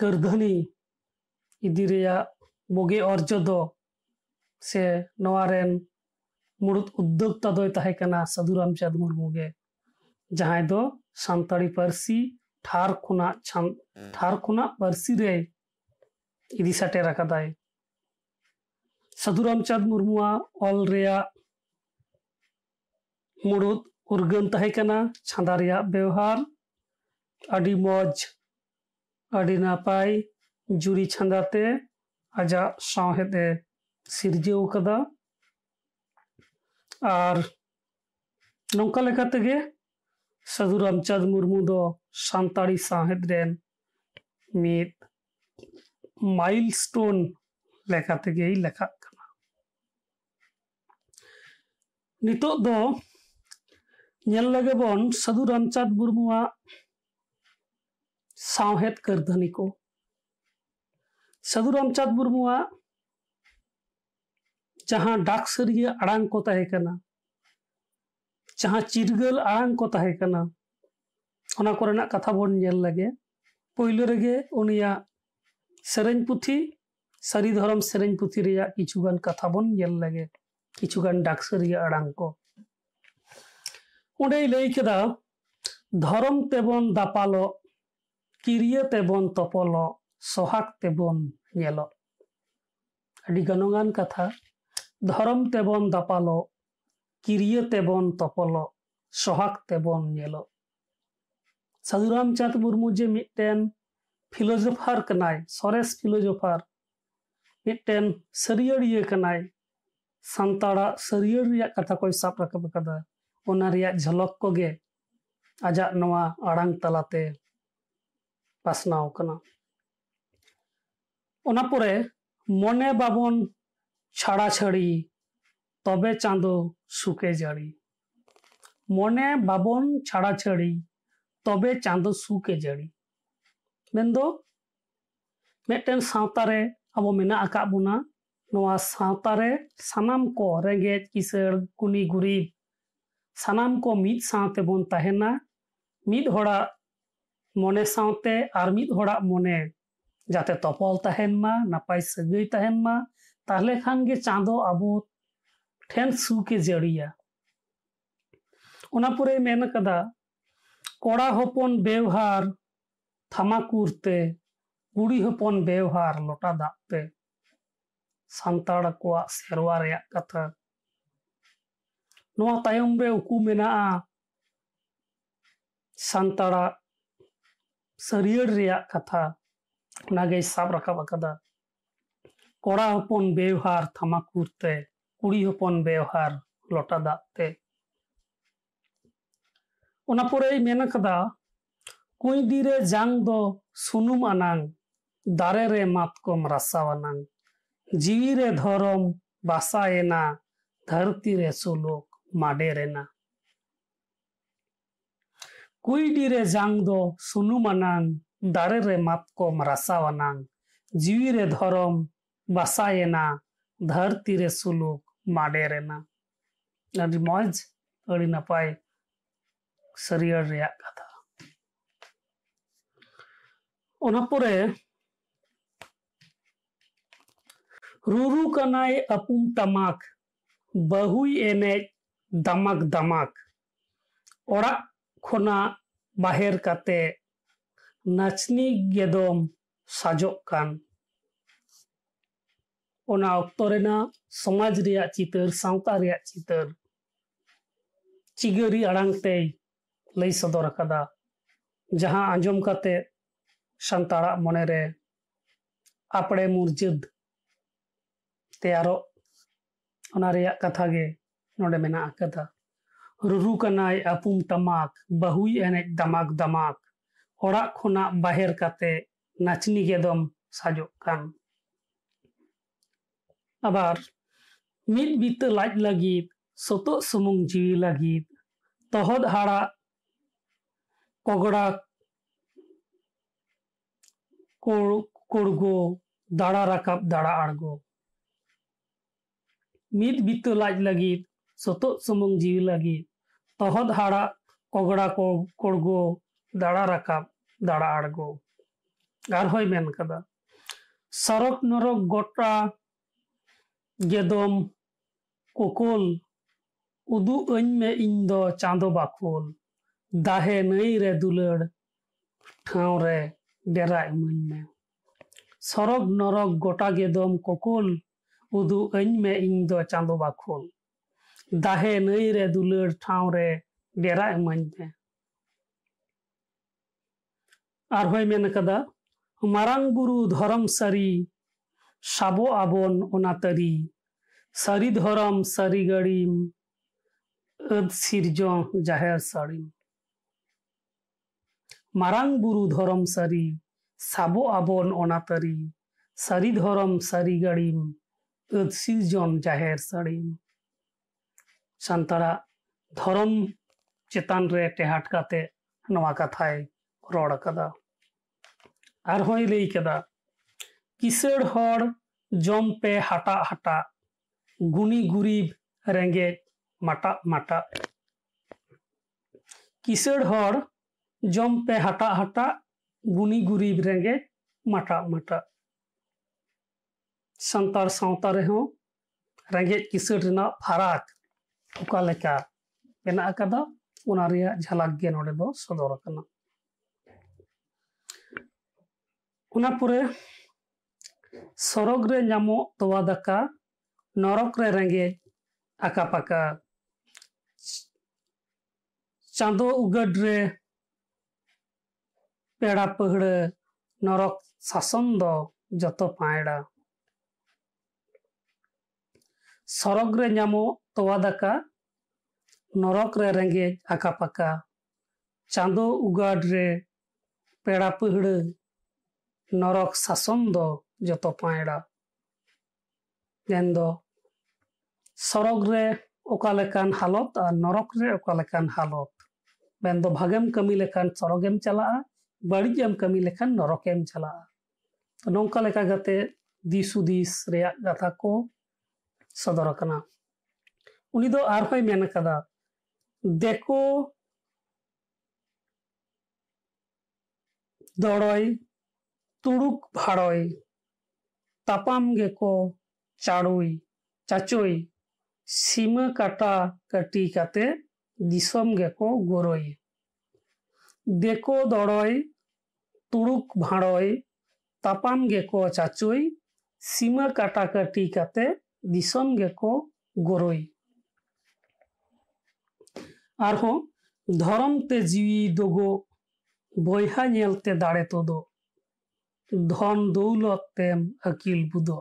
Speaker 1: कर्धनी बगे और दो से नवारेन मुड़ उद्योता दोना साधु रामचंद मुर्मू के जहाँ दो सानी पार्सी, ठार खुना छान रे, इदी साटेर आकादाय साधु रामचंद मुर्मू ऑल रेया मुड़ उर्गन तहकना छादा व्यवहार अड़ी मज अड़ी नापाय जुरी छादाते आजा साहेदे सिरजव कदा और नौका लेकाते साधु रामचंद मुर्मू दो सानताड़ी साहेद रेन मीद माइलस्टोन लेकाते लेखा नितो दो ᱧᱮᱞ ᱞᱮᱜᱮ ᱵᱚᱱ ᱥᱟᱹᱫᱷᱩ ᱨᱟᱢᱪᱟᱸᱫᱽ ᱢᱩᱨᱢᱩᱣᱟᱜ ᱥᱟᱶᱦᱮᱫ ᱠᱟᱹᱨᱫᱷᱟᱹᱱᱤ ᱠᱚ ᱥᱟᱹᱫᱷᱩ ᱨᱟᱢᱪᱟᱸᱫᱽ ᱢᱩᱨᱢᱩᱣᱟᱜ ᱡᱟᱦᱟᱸ ᱰᱟᱠ ᱥᱟᱹᱨᱤᱭᱟᱹ ᱟᱲᱟᱝ ᱠᱚ ᱛᱟᱦᱮᱸ ᱠᱟᱱᱟ ᱡᱟᱦᱟᱸ ᱪᱤᱨᱜᱟᱹᱞ ᱟᱲᱟᱝ ᱠᱚ ᱛᱟᱦᱮᱸ ᱠᱟᱱᱟ ᱚᱱᱟ ᱠᱚᱨᱮᱱᱟᱜ ᱠᱟᱛᱷᱟ ᱵᱚᱱ ᱧᱮᱞ ᱞᱮᱜᱮ ᱯᱳᱭᱞᱳ ᱨᱮᱜᱮ ᱩᱱᱤᱭᱟᱜ ᱥᱮᱨᱮᱧ ᱯᱩᱛᱷᱤ ᱥᱟᱹᱨᱤ ᱫᱷᱚᱨᱚᱢ ᱥᱮᱨᱮᱧ ᱯᱩᱛᱷᱤ ᱨᱮᱭᱟᱜ ᱠᱤᱪᱷᱩᱜᱟᱱ ᱠᱟᱛᱷᱟ ᱵᱚᱱ ᱧᱮᱞ ᱞᱮᱜᱮ ᱠᱤᱪᱷᱩᱜᱟᱱ ᱰᱟᱠ ᱥᱟᱹᱨᱤᱭᱟᱹ ᱟᱲᱟᱝ ᱠᱚ ᱚᱸᱰᱮᱭ ᱞᱟᱹᱭ ᱠᱮᱫᱟ ᱫᱷᱚᱨᱚᱢ ᱛᱮᱵᱚᱱ ᱫᱟᱯᱟᱞᱚᱜ ᱠᱤᱨᱤᱭᱟᱹ ᱛᱮᱵᱚᱱ ᱛᱚᱯᱚᱞᱚᱜ ᱥᱚᱦᱟᱜ ᱛᱮᱵᱚᱱ ᱧᱮᱞᱚᱜ ᱟᱹᱰᱤ ᱜᱚᱱᱚᱝᱟᱱ ᱠᱟᱛᱷᱟ ᱫᱷᱚᱨᱚᱢ ᱛᱮᱵᱚᱱ ᱫᱟᱯᱟᱞᱚᱜ ᱠᱤᱨᱤᱭᱟᱹ ᱛᱮᱵᱚᱱ ᱛᱚᱯᱚᱞᱚᱜ ᱥᱚᱦᱟᱜ ᱛᱮᱵᱚᱱ ᱧᱮᱞᱚᱜ ᱥᱟᱹᱫᱷᱩ ᱨᱟᱢᱪᱟᱸᱫᱽ ᱢᱩᱨᱢᱩ ᱡᱮ ᱢᱤᱫᱴᱮᱱ ᱯᱷᱤᱞᱳᱡᱚᱯᱷᱟᱨ ᱠᱟᱱᱟᱭ ᱥᱚᱨᱮᱥ ᱯᱷᱤᱞᱳᱡᱚᱯᱷᱟᱨ ᱢᱤᱫᱴᱮᱱ ᱥᱟᱹᱨᱤᱭᱟᱹᱲᱤᱭᱟᱹ ᱠᱟᱱᱟᱭ ᱥᱟᱱᱛᱟᱲᱟᱜ ᱥᱟᱹᱨᱤᱭᱟᱹᱲ ᱨᱮᱭᱟᱜ ᱠᱟᱛᱷᱟ ᱠᱚᱭ ᱥᱟᱵ ᱨᱟᱠᱟᱵ ᱟᱠᱟᱫᱟ ᱚᱱᱟ ᱨᱮᱭᱟᱜ ᱡᱷᱚᱞᱚᱠ ᱠᱚᱜᱮ ᱟᱡᱟᱜ ᱱᱚᱣᱟ ᱟᱲᱟᱝ ᱛᱟᱞᱟᱛᱮ ᱯᱟᱥᱱᱟᱣ ᱠᱟᱱᱟ ᱚᱱᱟ ᱯᱚᱨᱮ ᱢᱚᱱᱮ ᱵᱟᱵᱚᱱ ᱪᱷᱟᱲᱟ ᱪᱷᱟᱹᱲᱤ ᱛᱚᱵᱮ ᱪᱟᱸᱫᱳ ᱥᱩᱠᱮ ᱡᱟᱹᱲি ᱢᱚᱱᱮ ᱵᱟᱵᱚᱱ ᱪᱷᱟᱲᱟ ᱪᱷᱟᱹᱲᱤ ᱛᱚᱵᱮ ᱪᱟᱸᱫᱳ ᱥᱩᱠᱮ ᱡᱟᱹᱲি ᱢᱮᱱᱫᱚ ᱢᱤᱫᱴᱮᱱ ᱥᱟᱶᱛᱟ ᱨᱮ ᱟᱵᱚ ᱢᱮᱱᱟᱜ ᱟᱠᱟᱫ ᱵᱚᱱᱟ ᱱᱚᱣᱟ ᱥᱟᱶᱛᱟ ᱨᱮ ᱥᱟᱱᱟᱢ ᱠᱚ ᱨᱮᱸᱜᱮᱡ ᱠᱤᱥᱟᱹᱬ ᱠᱩᱱᱤ ᱜᱩᱨᱤᱵ ᱥᱟᱱᱟᱢ ᱠᱚ ᱢᱤᱫ ᱥᱟᱶ ᱛᱮᱵᱚᱱ ᱛᱟᱦᱮᱱᱟ ᱢᱤᱫ ᱦᱚᱲᱟᱜ ᱢᱚᱱᱮ ᱥᱟᱶᱛᱮ ᱟᱨ ᱢᱤᱫ ᱦᱚᱲᱟᱜ ᱢᱚᱱᱮ ᱡᱟᱛᱮ ᱛᱚᱯᱚᱞ ᱛᱟᱦᱮᱱ ᱢᱟ ᱱᱟᱯᱟᱭ ᱥᱟᱹᱜᱟᱹᱭ ᱛᱟᱦᱮᱱ ᱢᱟ ᱛᱟᱦᱞᱮ ᱠᱷᱟᱱ ᱜᱮ ᱪᱟᱸᱫᱳ ᱟᱵᱚ ᱴᱷᱮᱱ ᱥᱩᱠᱮ ᱡᱟᱹᱲᱤᱭᱟ ᱚᱱᱟ ᱯᱚᱨᱮ ᱢᱮᱱ ᱠᱟᱫᱟ ᱠᱚᱲᱟ ᱦᱚᱯᱚᱱ ᱵᱮᱣᱦᱟᱨ ᱛᱷᱟᱢᱟᱠᱩᱨ ᱛᱮ ᱠᱩᱲᱤ ᱦᱚᱯᱚᱱ ᱵᱮᱣᱦᱟᱨ ᱞᱚᱴᱟ ᱫᱟᱜ ᱛᱮ ᱥᱟᱱᱛᱟᱲ ᱠᱚᱣᱟᱜ ᱥᱮᱨᱣᱟ ᱨᱮᱭᱟᱜ ᱠᱟᱛᱷᱟ ᱱᱚᱣᱟ ᱛᱟᱭᱚᱢ ᱨᱮ ᱩᱠᱩ ᱢᱮᱱᱟᱜᱼᱟ ᱥᱟᱱᱛᱟᱲᱟᱜ ᱥᱟᱹᱨᱭᱟᱹᱲ ᱨᱮᱭᱟᱜ ᱠᱟᱛᱷᱟ ᱚᱱᱟᱜᱮᱭ ᱥᱟᱵ ᱨᱟᱠᱟᱵ ᱟᱠᱟᱫᱟ ᱠᱚᱲᱟ ᱦᱚᱯᱚᱱ ᱵᱮᱣᱦᱟᱨ ᱛᱷᱟᱢᱟᱠᱩᱨ ᱛᱮ ᱠᱩᱲᱤ ᱦᱚᱯᱚᱱ ᱵᱮᱣᱦᱟᱨ ᱞᱚᱴᱟ ᱫᱟᱜ ᱛᱮ ᱚᱱᱟ ᱯᱚᱨᱮᱭ ᱢᱮᱱ ᱟᱠᱟᱫᱟ ᱠᱩᱸᱭᱰᱤ ᱨᱮ ᱡᱟᱝ ᱫᱚ ᱥᱩᱱᱩᱢ ᱟᱱᱟᱝ ᱫᱟᱨᱮ ᱨᱮ ᱢᱟᱛᱠᱚᱢ ᱨᱟᱥᱟᱣᱟᱱᱟᱝ ᱡᱤᱣᱤ ᱨᱮ ᱫᱷᱚᱨᱚᱢ ᱵᱟᱥᱟᱭᱮᱱᱟ ᱫᱷᱟᱹᱨᱛᱤ ᱨᱮ ᱥᱩᱞᱩᱠ माडे रेना कुईडी रे जांग दो, सुनु मनांग, दारे रे माप को मरासा वनांग। जीवी रे धरम बसायेना धरती रे सुलुक, माडे रेना अड़ी मौज, अड़ी नपाय शरीर रे कथा ओनापुरे रुरु कनाए अपुम तमाक बहुई एनेज ᱫᱟᱢᱟᱠ ᱫᱟᱢᱟᱠ ᱚᱲᱟᱜ ᱠᱷᱚᱱᱟᱜ ᱵᱟᱦᱮᱨ ᱠᱟᱛᱮ ᱱᱟᱪᱱᱤ ᱜᱮᱫᱚᱢ ᱥᱟᱡᱚᱜ ᱠᱟᱱ ᱚᱱᱟ ᱚᱠᱛᱚ ᱨᱮᱱᱟᱜ ᱥᱚᱢᱟᱡᱽ ᱨᱮᱭᱟᱜ ᱪᱤᱛᱟᱹᱨ ᱥᱟᱶᱛᱟ ᱨᱮᱭᱟᱜ ᱪᱤᱛᱟᱹᱨ ᱪᱤᱜᱟᱹᱨᱤ ᱟᱲᱟᱝ ᱛᱮᱭ ᱞᱟᱹᱭ ᱥᱚᱫᱚᱨ ᱟᱠᱟᱫᱟ ᱡᱟᱦᱟᱸ ᱟᱸᱡᱚᱢ ᱠᱟᱛᱮ ᱥᱟᱱᱛᱟᱲᱟᱜ ᱢᱚᱱᱮᱨᱮ ᱟᱯᱲᱮ ᱢᱩᱨᱡᱟᱹᱫ ᱛᱮᱭᱟᱨᱚᱜ ᱚᱱᱟ ᱨᱮᱭᱟᱜ ᱠᱟᱛᱷᱟ ᱜᱮ ᱱᱚᱰᱮ ᱢᱮᱱᱟᱜ ᱟᱠᱟᱫᱟ ᱨᱩᱨᱩ ᱠᱟᱱᱟᱭ ᱟᱯᱩᱢ ᱴᱟᱢᱟᱠ ᱵᱟᱹᱦᱩᱭ ᱮᱱᱮᱡ ᱫᱟᱢᱟᱠ ᱫᱟᱢᱟᱠ ᱚᱲᱟᱜ ᱠᱷᱚᱱᱟᱜ ᱵᱟᱦᱮᱨ ᱠᱟᱛᱮ ᱱᱟᱪᱱᱤ ᱜᱮᱫᱚᱢ ᱥᱟᱡᱚᱜ ᱠᱟᱱ ᱟᱵᱟᱨ ᱢᱤᱫ ᱵᱤᱛᱟᱹ ᱞᱟᱡ ᱞᱟᱹᱜᱤᱫ ᱥᱚᱛᱚᱜ ᱥᱩᱢᱩᱝ ᱡᱤᱣᱤ ᱞᱟᱹᱜᱤᱫ ᱛᱚᱦᱚᱫ ᱦᱟᱲᱟᱜ ᱠᱚᱜᱲᱟ ᱠᱚᱲᱜᱚ ᱫᱟᱲᱟ ᱨᱟᱠᱟᱵ ᱫᱟᱲᱟ ᱟᱬᱜᱚ ᱢᱤᱫ ᱵᱤᱛᱟᱹ ᱞᱟᱡ ᱞᱟᱹᱜᱤᱫ ᱥᱚᱛᱚᱜ ᱥᱩᱢᱩᱝ ᱡᱤᱣᱤ ᱞᱟᱹᱜᱤᱫ ᱛᱚᱦᱚᱫ ᱦᱟᱲᱟᱜ ᱠᱚᱜᱲᱟ ᱠᱚ ᱠᱚᱲᱜᱚ ᱫᱟᱲᱟ ᱨᱟᱠᱟᱵ ᱫᱟᱲᱟ ᱟᱬᱜᱚ ᱟᱨᱦᱚᱸᱭ ᱢᱮᱱ ᱠᱟᱫᱟ ᱥᱚᱨᱚᱠ ᱱᱚᱨᱚᱠ ᱜᱚᱴᱟ ᱜᱮᱫᱚᱢ ᱠᱳᱠᱳᱞ ᱩᱫᱩᱜ ᱟᱹᱧ ᱢᱮ ᱤᱧ ᱫᱚ ᱪᱟᱸᱫᱚ ᱵᱟᱠᱷᱳᱞ ᱫᱟᱦᱮ ᱱᱟᱹᱭ ᱨᱮ ᱫᱩᱞᱟᱹᱲ ᱴᱷᱟᱶ ᱨᱮ ᱰᱮᱨᱟ ᱤᱢᱟᱹᱧ ᱢᱮ ᱥᱚᱨᱚᱜ ᱱᱚᱨᱚᱜ ᱜᱚᱴᱟ ᱜᱮᱫᱚᱢ ᱠᱳᱠᱳᱞ ᱩᱫᱩᱜ ᱟᱹᱧ ᱢᱮ ᱤᱧ ᱫᱚ ᱪᱟᱸᱫᱚ ᱵᱟᱠᱷᱳᱞ ᱫᱟᱦᱮ ᱱᱟᱹᱭ ᱨᱮ ᱫᱩᱞᱟᱹᱲ ᱴᱷᱟᱶ ᱨᱮ ᱰᱮᱨᱟ ᱤᱢᱟᱹᱧ ᱢᱮ ᱟᱨᱦᱚᱸᱭ ᱢᱮᱱ ᱠᱟᱫᱟ ᱢᱟᱨᱟᱝ ᱵᱩᱨᱩ ᱫᱷᱚᱨᱚᱢ ᱥᱟᱹᱨᱤ ᱥᱟᱵᱚ ᱟᱵᱚᱱ ᱚᱱᱟ ᱛᱟᱹᱨᱤ ᱥᱟᱹᱨᱤ ᱫᱷᱚᱨᱚᱢ ᱥᱟᱹᱨᱤ ᱜᱟᱹᱲᱤᱢ ᱟᱹᱫ ᱥᱤᱨᱡᱚᱱ ᱡᱟᱦᱮᱨ ᱥᱟᱹᱲᱤᱢ ᱢᱟᱨᱟᱝ ᱵᱩᱨᱩ ᱫᱷᱚᱨᱚᱢ ᱥᱟᱹᱨᱤ ᱥᱟᱵᱚ ᱟᱵᱚᱱ ᱚᱱᱟ ᱛᱟᱹᱨᱤ ᱥᱟᱹᱨᱤ ᱫᱷᱚᱨᱚᱢ ᱥᱟᱹᱨᱤ ᱜᱟᱹᱲᱤᱢ ᱟᱹᱫ ᱥᱤᱨᱡᱚᱱ ᱡᱟᱦᱮᱨ ᱥᱟᱹᱲᱤᱢ ᱥᱟᱱᱛᱟᱲᱟᱜ ᱫᱷᱚᱨᱚᱢ ᱪᱮᱛᱟᱱ ᱨᱮ ᱴᱮᱦᱟᱴ ᱠᱟᱛᱮ ᱱᱚᱣᱟ ᱠᱟᱛᱷᱟᱭ ᱨᱚᱲ ᱟᱠᱟᱫᱟ ᱟᱨᱦᱚᱸᱭ ᱞᱟᱹᱭ ᱠᱟᱫᱟ ᱠᱤᱥᱟᱹᱲ ᱦᱚᱲ ᱡᱚᱢ ᱯᱮ ᱦᱟᱴᱟᱜ ᱦᱟᱴᱟᱜ ᱜᱩᱱᱤ ᱜᱩᱨᱤᱵ ᱨᱮᱸᱜᱮᱡ ᱢᱟᱴᱟᱜ ᱢᱟᱴᱟᱜ ᱠᱤᱥᱟᱹᱲ ᱦᱚᱲ ᱡᱚᱢ ᱯᱮ ᱦᱟᱴᱟᱜ ᱦᱟᱴᱟᱜ ᱜᱩᱱᱤ ᱜᱩᱨᱤᱵ ᱨᱮᱸᱜᱮᱡ ᱢᱟᱴᱟᱜ ᱢᱟᱴᱟᱜ ᱥᱟᱱᱛᱟᱲ ᱥᱟᱶᱛᱟ ᱨᱮᱦᱚᱸ ᱨᱮᱸᱜᱮᱡ ᱠᱤᱥᱟᱹᱲ ᱨᱮᱱᱟᱜ ᱯᱷᱟᱨᱟᱠ ᱚᱠᱟ ᱞᱮᱠᱟ ᱢᱮᱱᱟᱜ ᱟᱠᱟᱫᱟ ᱚᱱᱟ ᱨᱮᱭᱟᱜ ᱡᱷᱟᱞᱟᱠ ᱜᱮ ᱱᱚᱰᱮ ᱫᱚ ᱥᱚᱫᱚᱨ ᱟᱠᱟᱱᱟ ᱚᱱᱟ ᱯᱚᱨᱮ ᱥᱚᱨᱚᱜ ᱨᱮ ᱧᱟᱢᱚᱜ ᱛᱚᱣᱟ ᱫᱟᱠᱟ ᱱᱚᱨᱚᱠ ᱨᱮ ᱨᱮᱸᱜᱮᱡ ᱟᱠᱟ ᱯᱟᱠᱟ ᱪᱟᱸᱫᱚ ᱩᱜᱟᱹᱰ ᱨᱮ ᱯᱮᱲᱟ ᱯᱟᱹᱦᱲᱟᱹ ᱱᱚᱨᱚᱠ ᱥᱟᱥᱚᱱ ᱫᱚ ᱡᱚᱛᱚ ᱯᱟᱭᱲᱟ ᱥᱚᱨᱚᱜ ᱨᱮ ᱧᱟᱢᱚᱜ ᱛᱚᱣᱟ ᱫᱟᱠᱟ ᱱᱚᱨᱚᱠ ᱨᱮ ᱨᱮᱸᱜᱮᱡ ᱟᱠᱟᱯᱟᱠᱟ ᱪᱟᱸᱫᱚ ᱩᱜᱟᱹᱰ ᱨᱮ ᱯᱮᱲᱟ ᱯᱟᱹᱦᱲᱟᱹ नरक शासन दो जो जत पायड़ा मेनदो सरग रे ओकालेकान हालत आ नरक रे ओकालेकान हालत मेनदो भागेम कमी लेखान सरगेम बड़ी जम कमी लेकान नरकेम चला तो नौका लेका गते दिसु दिस रे गाथा को सदर ᱩᱱᱤ ᱫᱚ ᱟᱨᱦᱚᱸᱭ ᱢᱮᱱ ᱟᱠᱟᱫᱟ ᱫᱮᱠᱚ ᱫᱚᱲᱚᱭ ᱛᱩᱲᱩᱠ ᱵᱷᱟᱲᱚᱭ ᱛᱟᱯᱟᱢ ᱜᱮᱠᱚ ᱪᱟᱲᱩᱭ ᱪᱟᱪᱳᱭ ᱥᱤᱢᱟᱹ ᱠᱟᱴᱟ ᱠᱟᱹᱴᱤ ᱠᱟᱛᱮ ᱫᱤᱥᱚᱢ ᱜᱮᱠᱚ ᱜᱚᱨᱚᱭ ᱫᱮᱠᱚ ᱫᱚᱲᱚᱭ ᱛᱩᱲᱩᱠ ᱵᱷᱟᱲᱚᱭ ᱛᱟᱯᱟᱢ ᱜᱮᱠᱚ ᱪᱟᱪᱳᱭ ᱥᱤᱢᱟᱹ ᱠᱟᱴᱟ ᱠᱟᱹᱴᱤ ᱠᱟᱛᱮ ᱫᱤᱥᱚᱢ ᱜᱮᱠᱚ ᱜᱚᱨᱚᱭ ᱟᱨᱦᱚᱸ ᱫᱷᱚᱨᱚᱢ ᱛᱮ ᱡᱤᱣᱤ ᱫᱚᱜᱚ ᱵᱚᱭᱦᱟ ᱧᱮᱞᱛᱮ ᱫᱟᱲᱮ ᱛᱚᱫᱚ ᱫᱷᱚᱱ ᱫᱚᱣᱞᱚᱛ ᱛᱮᱢ ᱟᱹᱠᱤᱞ ᱵᱩᱫᱚ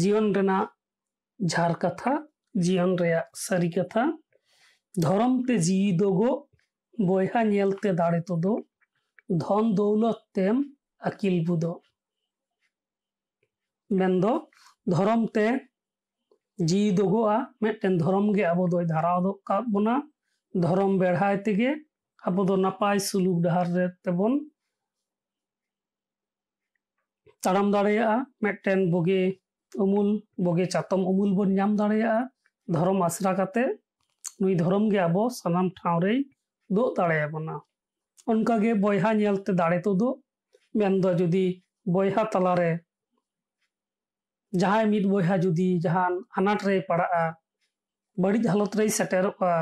Speaker 1: ᱡᱤᱭᱚᱱ ᱨᱮᱱᱟᱜ ᱡᱷᱟᱨ ᱠᱟᱛᱷᱟ ᱡᱤᱭᱚᱱ ᱨᱮᱭᱟᱜ ᱥᱟᱹᱨᱤ ᱠᱟᱛᱷᱟ ᱫᱷᱚᱨᱚᱢ ᱛᱮ ᱡᱤᱣᱤ ᱫᱚᱜᱚ ᱵᱚᱭᱦᱟ ᱧᱮᱞᱛᱮ ᱫᱟᱲᱮ ᱛᱚᱫᱚ ধন দৌলত তেম আকিল বুদ মেনদ ধরম তে ᱡᱤᱣᱤ ᱫᱳᱜᱳᱜᱼᱟ ᱢᱤᱫᱴᱮᱱ ᱫᱷᱚᱨᱚᱢ ᱜᱮ ᱟᱵᱚ ᱫᱚᱭ ᱫᱷᱟᱨᱟᱣ ᱫᱚ ᱠᱟᱜ ᱵᱚᱱᱟ ᱫᱷᱚᱨᱚᱢ ᱵᱮᱲᱦᱟᱭ ᱛᱮᱜᱮ ᱟᱵᱚ ᱫᱚ ᱱᱟᱯᱟᱭ ᱥᱩᱞᱩᱠ ᱰᱟᱦᱟᱨ ᱨᱮ ᱛᱮᱵᱚᱱ ᱛᱟᱲᱟᱢ ᱫᱟᱲᱮᱭᱟᱜᱼᱟ ᱢᱤᱫᱴᱮᱱ ᱵᱩᱜᱤ ᱩᱢᱩᱞ ᱵᱩᱜᱤ ᱪᱟᱛᱚᱢ ᱩᱢᱩᱞ ᱵᱚᱱ ᱧᱟᱢ ᱫᱟᱲᱮᱭᱟᱜᱼᱟ ᱫᱷᱚᱨᱚᱢ ᱟᱥᱨᱟ ᱠᱟᱛᱮ ᱱᱩᱭ ᱫᱷᱚᱨᱚᱢ ᱜᱮ ᱟᱵᱚ ᱥᱟᱱᱟᱢ ᱴᱷᱟᱶ ᱨᱮᱭ ᱫᱳᱜ ᱫᱟᱲᱮᱭᱟᱵᱚᱱᱟ ᱚᱱᱠᱟᱜᱮ ᱵᱚᱭᱦᱟ ᱧᱮᱞᱛᱮ ᱫᱟᱲᱮ ᱛᱳᱫᱳ ᱢᱮᱱᱫᱚ ᱡᱩᱫᱤ ᱵᱚᱭᱦᱟ ᱛᱟᱞᱟᱨᱮ ᱡᱟᱦᱟᱸᱭ ᱢᱤᱫ ᱵᱚᱭᱦᱟ ᱡᱩᱫᱤ ᱡᱟᱦᱟᱱ ᱟᱱᱟᱴ ᱨᱮᱭ ᱯᱟᱲᱟᱜᱼᱟ ᱵᱟᱹᱲᱤᱡ ᱦᱟᱞᱚᱛ ᱨᱮᱭ ᱥᱮᱴᱮᱨᱚᱜᱼᱟ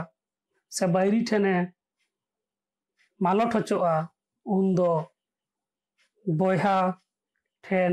Speaker 1: ᱥᱮ ᱵᱟᱭᱨᱤ ᱴᱷᱮᱱᱮ ᱢᱟᱞᱚᱴ ᱦᱚᱪᱚᱜᱼᱟ ᱩᱱᱫᱚ ᱵᱚᱭᱦᱟ ᱴᱷᱮᱱ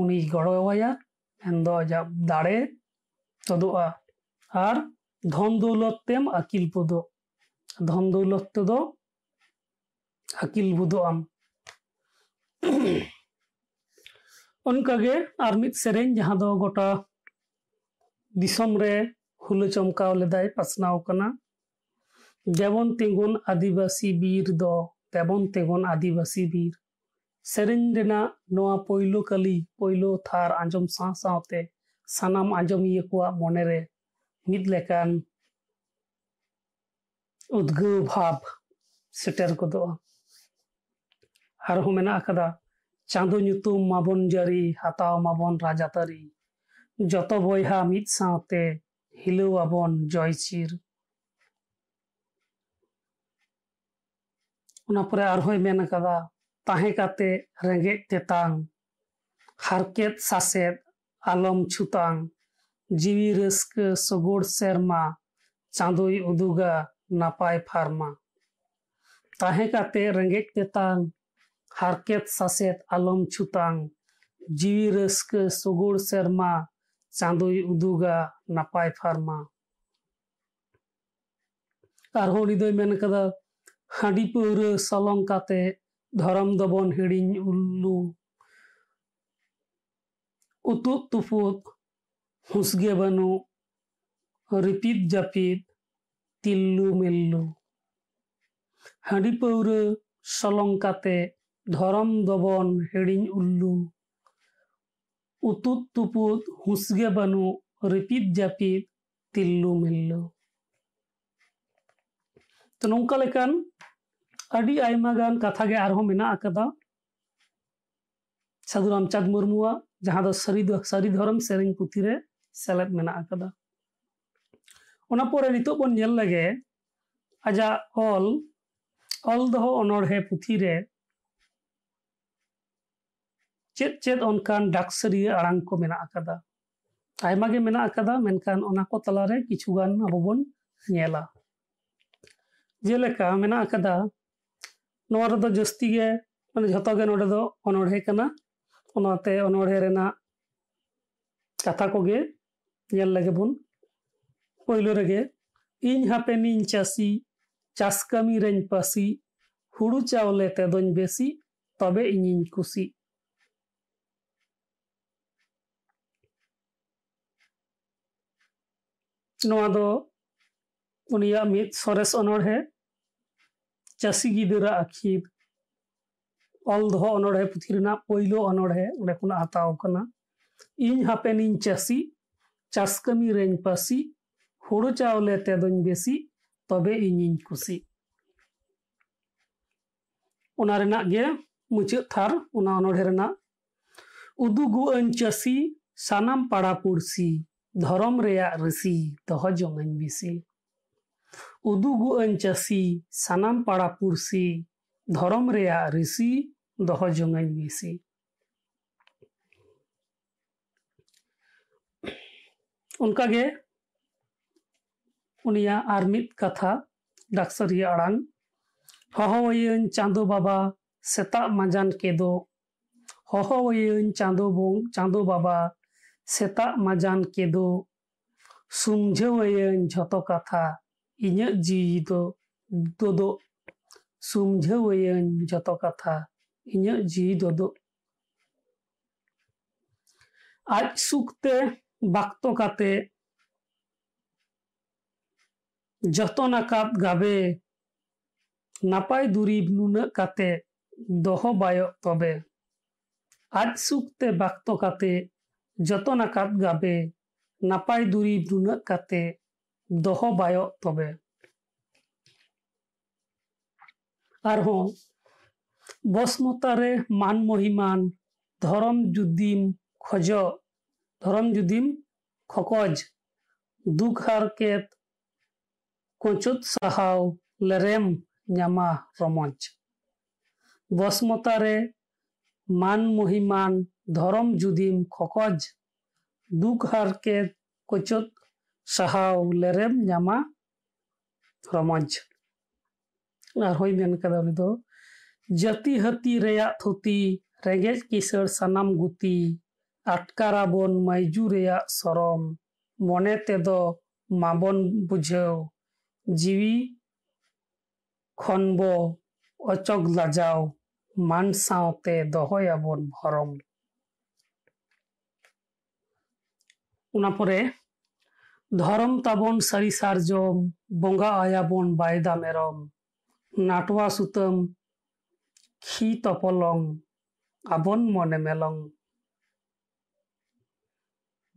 Speaker 1: ᱩᱱᱤ ᱜᱚᱲᱚᱣᱟᱭᱟ ᱢᱮᱱᱫᱚ ᱫᱟᱲᱮ ᱛᱚᱫᱚᱜᱼᱟ ᱟᱨ ᱫᱷᱚᱱ ᱫᱚᱣᱞᱚᱛ ᱛᱮᱢ ᱟᱹᱠᱤᱞ ᱯᱚᱫᱚᱜ ᱫᱷᱚᱱ ᱫᱚᱣᱞᱚᱛ ᱛᱮᱫᱚ ᱟᱹᱠᱤᱞ ᱵᱩᱫᱚᱜ ᱟᱢ ᱚᱱᱠᱟᱜᱮ ᱟᱨ ᱢᱤᱫ ᱥᱮᱨᱮᱧ ᱡᱟᱦᱟᱸ ᱫᱚ ᱜᱚᱴᱟ ᱫᱤᱥᱚᱢ ᱨᱮ ᱦᱩᱞᱟᱹ ᱪᱚᱢᱠᱟᱣ ᱞᱮᱫᱟᱭ ᱯᱟᱥᱱᱟᱣ ᱠᱟᱱᱟ ᱡᱮᱢᱚᱱ ᱛᱤᱸᱜᱩᱱ ᱟᱹᱫᱤᱵᱟᱹᱥᱤ ᱵᱤᱨ ᱫᱚ ᱛᱮᱵᱚᱱ ᱛᱤᱸᱜᱩᱱ ᱟᱹᱫᱤᱵᱟᱹᱥᱤ ᱵᱤᱨ ᱥᱮᱨᱮᱧ ᱨᱮᱱᱟᱜ ᱱᱚᱣᱟ ᱯᱳᱭᱞᱳ ᱠᱟᱹᱞᱤ ᱯᱳᱭᱞᱳ ᱛᱷᱟᱨ ᱟᱸᱡᱚᱢ ᱥᱟᱶ ᱥᱟᱶᱛᱮ ᱥᱟᱱᱟᱢ ᱟᱸᱡᱚᱢᱤᱭᱟᱹ ᱠᱚᱣᱟᱜ ᱢᱚᱱᱮᱨᱮ ᱢᱤᱫ ᱞᱮᱠᱟᱱ ᱩᱫᱽᱜᱟᱹᱣ ᱵᱷᱟᱵ ᱥᱮᱴᱮᱨ ᱜᱚᱫᱚᱜᱼᱟ ᱟᱨᱦᱚᱸ ᱢᱮᱱᱟᱜ ᱟᱠᱟᱫᱟ ᱪᱟᱸᱫᱳ ᱧᱩᱛᱩᱢ ᱢᱟᱵᱚᱱ ᱡᱟᱹᱨᱤ ᱦᱟᱛᱟᱣ ᱢᱟᱵᱚᱱ ᱨᱟᱡᱟᱛᱟᱹᱨᱤ ᱡᱚᱛᱚ ᱵᱚᱭᱦᱟ ᱢᱤᱫ ᱥᱟᱶᱛᱮ ᱦᱤᱞᱟᱹᱣ ᱟᱵᱚᱱ ᱡᱚᱭᱪᱤᱨ ᱚᱱᱟ ᱯᱚᱨᱮ ᱟᱨᱦᱚᱸᱭ ᱢᱮᱱ ᱟᱠᱟᱫᱟ ᱛᱟᱦᱮᱸ ᱠᱟᱛᱮ ᱨᱮᱸᱜᱮᱡ ᱛᱮᱛᱟᱝ ᱦᱟᱨᱠᱮᱛ ᱥᱟᱥᱮᱛ ᱟᱞᱚᱢ ᱪᱷᱩᱛᱟᱝ ᱡᱤᱣᱤ ᱨᱟᱹᱥᱠᱟᱹ ᱥᱚᱜᱚᱲ ᱥᱮᱨᱢᱟ ᱪᱟᱸᱫᱳᱭ ᱩᱫᱩᱜᱟ ᱱᱟᱯᱟᱭ ᱯᱷᱟᱨᱢᱟ ᱛᱟᱦᱮᱸ ᱠᱟᱛᱮ ᱨᱮᱸᱜᱮᱡ ᱛᱮᱛᱟᱝ ᱦᱟᱨᱠᱮᱛ ᱥᱟᱥᱮᱛ ᱟᱞᱚᱢ ᱪᱷᱩᱛᱟᱝ ᱡᱤᱣᱤ ᱨᱟᱹᱥᱠᱟᱹ ᱥᱩᱜᱩᱲ ᱥᱮᱨᱢᱟ ᱪᱟᱸᱫᱳᱭ ᱩᱫᱩᱜᱟ ᱱᱟᱯᱟᱭ ᱯᱷᱟᱨᱢᱟ ᱟᱨᱦᱚᱸ ᱩᱱᱤ ᱫᱚᱭ ᱢᱮᱱ ᱟᱠᱟᱫᱟ ᱦᱟᱺᱰᱤ ᱯᱟᱹᱣᱨᱟᱹ ᱥᱚᱞᱚᱝ ᱠᱟᱛᱮ ᱫᱷᱚᱨᱚᱢ ᱫᱚᱵᱚᱱ ᱦᱤᱲᱤᱧ ᱩᱞᱞᱩ ᱩᱛᱩᱜ ᱛᱩᱯᱩᱫ ᱦᱩᱥᱜᱮ ᱵᱟᱹᱱᱩᱜ ᱨᱤᱯᱤᱫ ᱡᱟᱹᱯᱤᱫ ᱛᱤᱞᱞᱩ ᱢᱤᱞᱞᱩ ᱦᱟᱺᱰᱤ ᱯᱟᱹᱣᱨᱟᱹ ᱥᱚᱞᱚᱝ ᱠᱟᱛᱮ धरम दबन हेड़ी उल्लू उतुत तुपुत हुसगे बनु रिपीत जापीत तिल्लू मिल्लू तो नौकान कथा मेना साधु रामचाँद मुरमुआ जहाँ सरी सरी धरम से पुथी सेलेद मेपर नित बन लगे आजा ऑल ऑल दो पुथी ᱪᱮᱫ ᱪᱮᱫ ᱚᱱᱠᱟᱱ ᱰᱟᱠᱥᱟᱨᱤᱭᱟᱹ ᱟᱲᱟᱝ ᱠᱚ ᱢᱮᱱᱟᱜ ᱟᱠᱟᱫᱟ ᱟᱭᱢᱟ ᱜᱮ ᱢᱮᱱᱟᱜ ᱟᱠᱟᱫᱟ ᱢᱮᱱᱠᱷᱟᱱ ᱚᱱᱟ ᱠᱚ ᱛᱟᱞᱟᱨᱮ ᱠᱤᱪᱷᱩ ᱜᱟᱱ ᱟᱵᱚ ᱵᱚᱱ ᱧᱮᱞᱟ ᱡᱮᱞᱮᱠᱟ ᱢᱮᱱᱟᱜ ᱟᱠᱟᱫᱟ ᱱᱚᱣᱟ ᱨᱮᱫᱚ ᱡᱟᱹᱥᱛᱤ ᱜᱮ ᱢᱟᱱᱮ ᱡᱷᱚᱛᱚ ᱜᱮ ᱱᱚᱰᱮ ᱫᱚ ᱚᱱᱚᱲᱦᱮ ᱠᱟᱱᱟ ᱚᱱᱟᱛᱮ ᱚᱱᱚᱲᱦᱮ ᱨᱮᱱᱟᱜ ᱠᱟᱛᱷᱟ ᱠᱚᱜᱮ ᱧᱮᱞ ᱞᱮᱜᱮ ᱵᱚᱱ ᱯᱳᱭᱞᱳ ᱨᱮᱜᱮ ᱤᱧ ᱦᱟᱯᱮᱱᱤᱧ ᱪᱟᱹᱥᱤ ᱪᱟᱥ ᱠᱟᱹᱢᱤ ᱨᱮᱧ ᱯᱟᱹᱥᱤ ᱦᱩᱲᱩ ᱪᱟᱣᱞᱮ ᱛᱮᱫᱚᱧ ᱵᱮᱥᱤ ᱛᱚᱵᱮ ᱤᱧᱤᱧ ᱠᱩᱥᱤ ᱱᱚᱣᱟ ᱫᱚ ᱩᱱᱤᱭᱟᱜ ᱢᱤᱫ ᱥᱚᱨᱮᱥ ᱚᱱᱚᱬᱦᱮ ᱪᱟᱹᱥᱤ ᱜᱤᱫᱽᱨᱟᱹ ᱟᱹᱠᱷᱤᱨ ᱚᱞ ᱫᱚᱦᱚ ᱚᱱᱚᱬᱦᱮ ᱯᱩᱛᱷᱤ ᱨᱮᱱᱟᱜ ᱯᱳᱭᱞᱳ ᱚᱱᱚᱬᱦᱮ ᱚᱸᱰᱮ ᱠᱷᱚᱱᱟᱜ ᱦᱟᱛᱟᱣ ᱟᱠᱟᱱᱟ ᱤᱧ ᱦᱟᱯᱮᱱᱤᱧ ᱪᱟᱹᱥᱤ ᱪᱟᱥ ᱠᱟᱹᱢᱤ ᱨᱮᱧ ᱯᱟᱹᱥᱤ ᱦᱩᱲᱩ ᱪᱟᱣᱞᱮ ᱛᱮᱫᱚᱧ ᱵᱮᱥᱤ ᱛᱚᱵᱮ ᱤᱧᱤᱧ ᱠᱩᱥᱤ ᱚᱱᱟ ᱨᱮᱱᱟᱜ ᱜᱮ ᱢᱩᱪᱟᱹᱫ ᱛᱷᱟᱨ ᱚᱱᱟ ᱚᱱᱚᱬᱦᱮ ᱨᱮᱱᱟᱜ ᱩᱫᱩᱜᱚᱜ ᱟᱹᱧ ᱪᱟᱹᱥᱤ ᱥᱟᱱᱟᱢ ᱯᱟᱲᱟ ᱯᱩᱲᱥᱤ ᱫᱷᱚᱨᱚᱢ ᱨᱮᱭᱟᱜ ᱨᱟᱹᱥᱤ ᱫᱚᱦᱚ ᱡᱚᱝ ᱟᱹᱧ ᱵᱤᱥᱤ ᱩᱫᱩᱜᱚᱜ ᱟᱹᱧ ᱪᱟᱹᱥᱤ ᱥᱟᱱᱟᱢ ᱯᱟᱲᱟ ᱯᱩᱲᱥᱤ ᱫᱷᱚᱨᱚᱢ ᱨᱮᱭᱟᱜ ᱨᱤᱥᱤ ᱫᱚᱦᱚ ᱡᱚᱝ ᱟᱹᱧ ᱵᱤᱥᱤ ᱚᱱᱠᱟᱜᱮ ᱩᱱᱤᱭᱟᱜ ᱟᱨ ᱢᱤᱫ ᱠᱟᱛᱷᱟ ᱰᱟᱠᱥᱟᱨᱤᱭᱟᱹ ᱟᱲᱟᱝ ᱦᱚᱦᱚᱣᱟᱹᱭᱟᱹᱧ ᱪᱟᱸᱫᱳ ᱵᱟᱵᱟ ᱥᱮᱛᱟᱜ ᱢᱟᱸᱡᱟᱱ ᱠᱮᱫো ᱦᱚᱦᱚᱣᱟᱹᱭᱟᱹᱧ ᱪᱟᱸᱫᱳ ᱵᱚᱝ ᱪᱟᱸᱫᱳ ᱵᱟᱵᱟ सेता माजान केदो सुमझेवयन जतो कथा इन जी दो दोदो सुमझेवयन जतो कथा इन जी दोदो आज सुखते बक्तो काते जतो नकात गावे नपाय दूरी नुन काते दोहो बायो तबे आज सुखते बक्तो काते ᱡᱚᱛᱚᱱ ᱟᱠᱟᱫ ᱜᱟᱵᱮ ᱱᱟᱯᱟᱭ ᱫᱩᱨᱤᱵ ᱱᱩᱱᱟᱹᱜ ᱠᱟᱛᱮ ᱫᱚᱦᱚ ᱵᱟᱭᱚᱜ ᱛᱚᱵᱮ ᱟᱨᱦᱚᱸ ᱵᱚᱥᱢᱚᱛᱟᱨᱮ ᱢᱟᱱ ᱢᱚᱦᱤᱢᱟᱱ ᱫᱷᱚᱨᱚᱢ ᱡᱩᱫᱤᱢ ᱠᱷᱚᱡᱚᱜ ᱫᱷᱚᱨᱚᱢ ᱡᱩᱫᱤᱢ ᱠᱷᱚᱠᱚᱡ ᱫᱩᱠ ᱦᱟᱨᱠᱮᱛ ᱠᱚᱪᱚᱫ ᱥᱟᱦᱟᱣ ᱞᱮᱨᱮᱢ ᱧᱟᱢᱟ ᱨᱚᱢᱚᱡ ᱵᱚᱥᱢᱚᱛᱟᱨᱮ ᱢᱟᱱ ᱢᱚᱦᱤᱢᱟᱱ ধরম জুদিম খকজ দুঘর কে কচত সাহাও লেরেম জামা রমজ আর হই মেন কাদা উনি তো জাতি হাতি রেয়া থুতি রেগেজ কিসর সানাম গুতি আটকারাবন মাইজু রেয়া সরম, মনে তেদ মাবন বুঝেও, জিবি খনব অচক লাজাও, মান সাঁওতে দহয়াবন ভরম। ᱚᱱᱟ ᱯᱚᱨᱮ ᱫᱷᱚᱨᱚᱢ ᱛᱟᱵᱚᱱ ᱥᱟᱹᱨᱤ ᱥᱟᱨᱡᱚᱢ ᱵᱚᱸᱜᱟ ᱟᱭᱟᱵᱚᱱ ᱵᱟᱭᱫᱟ ᱢᱮᱨᱚᱢ ᱱᱟᱴᱣᱟ ᱥᱩᱛᱟᱹᱢ ᱠᱷᱤ ᱛᱚᱯᱚᱞᱚᱝ ᱟᱵᱚᱱ ᱢᱚᱱᱮ ᱢᱮᱞᱚᱝ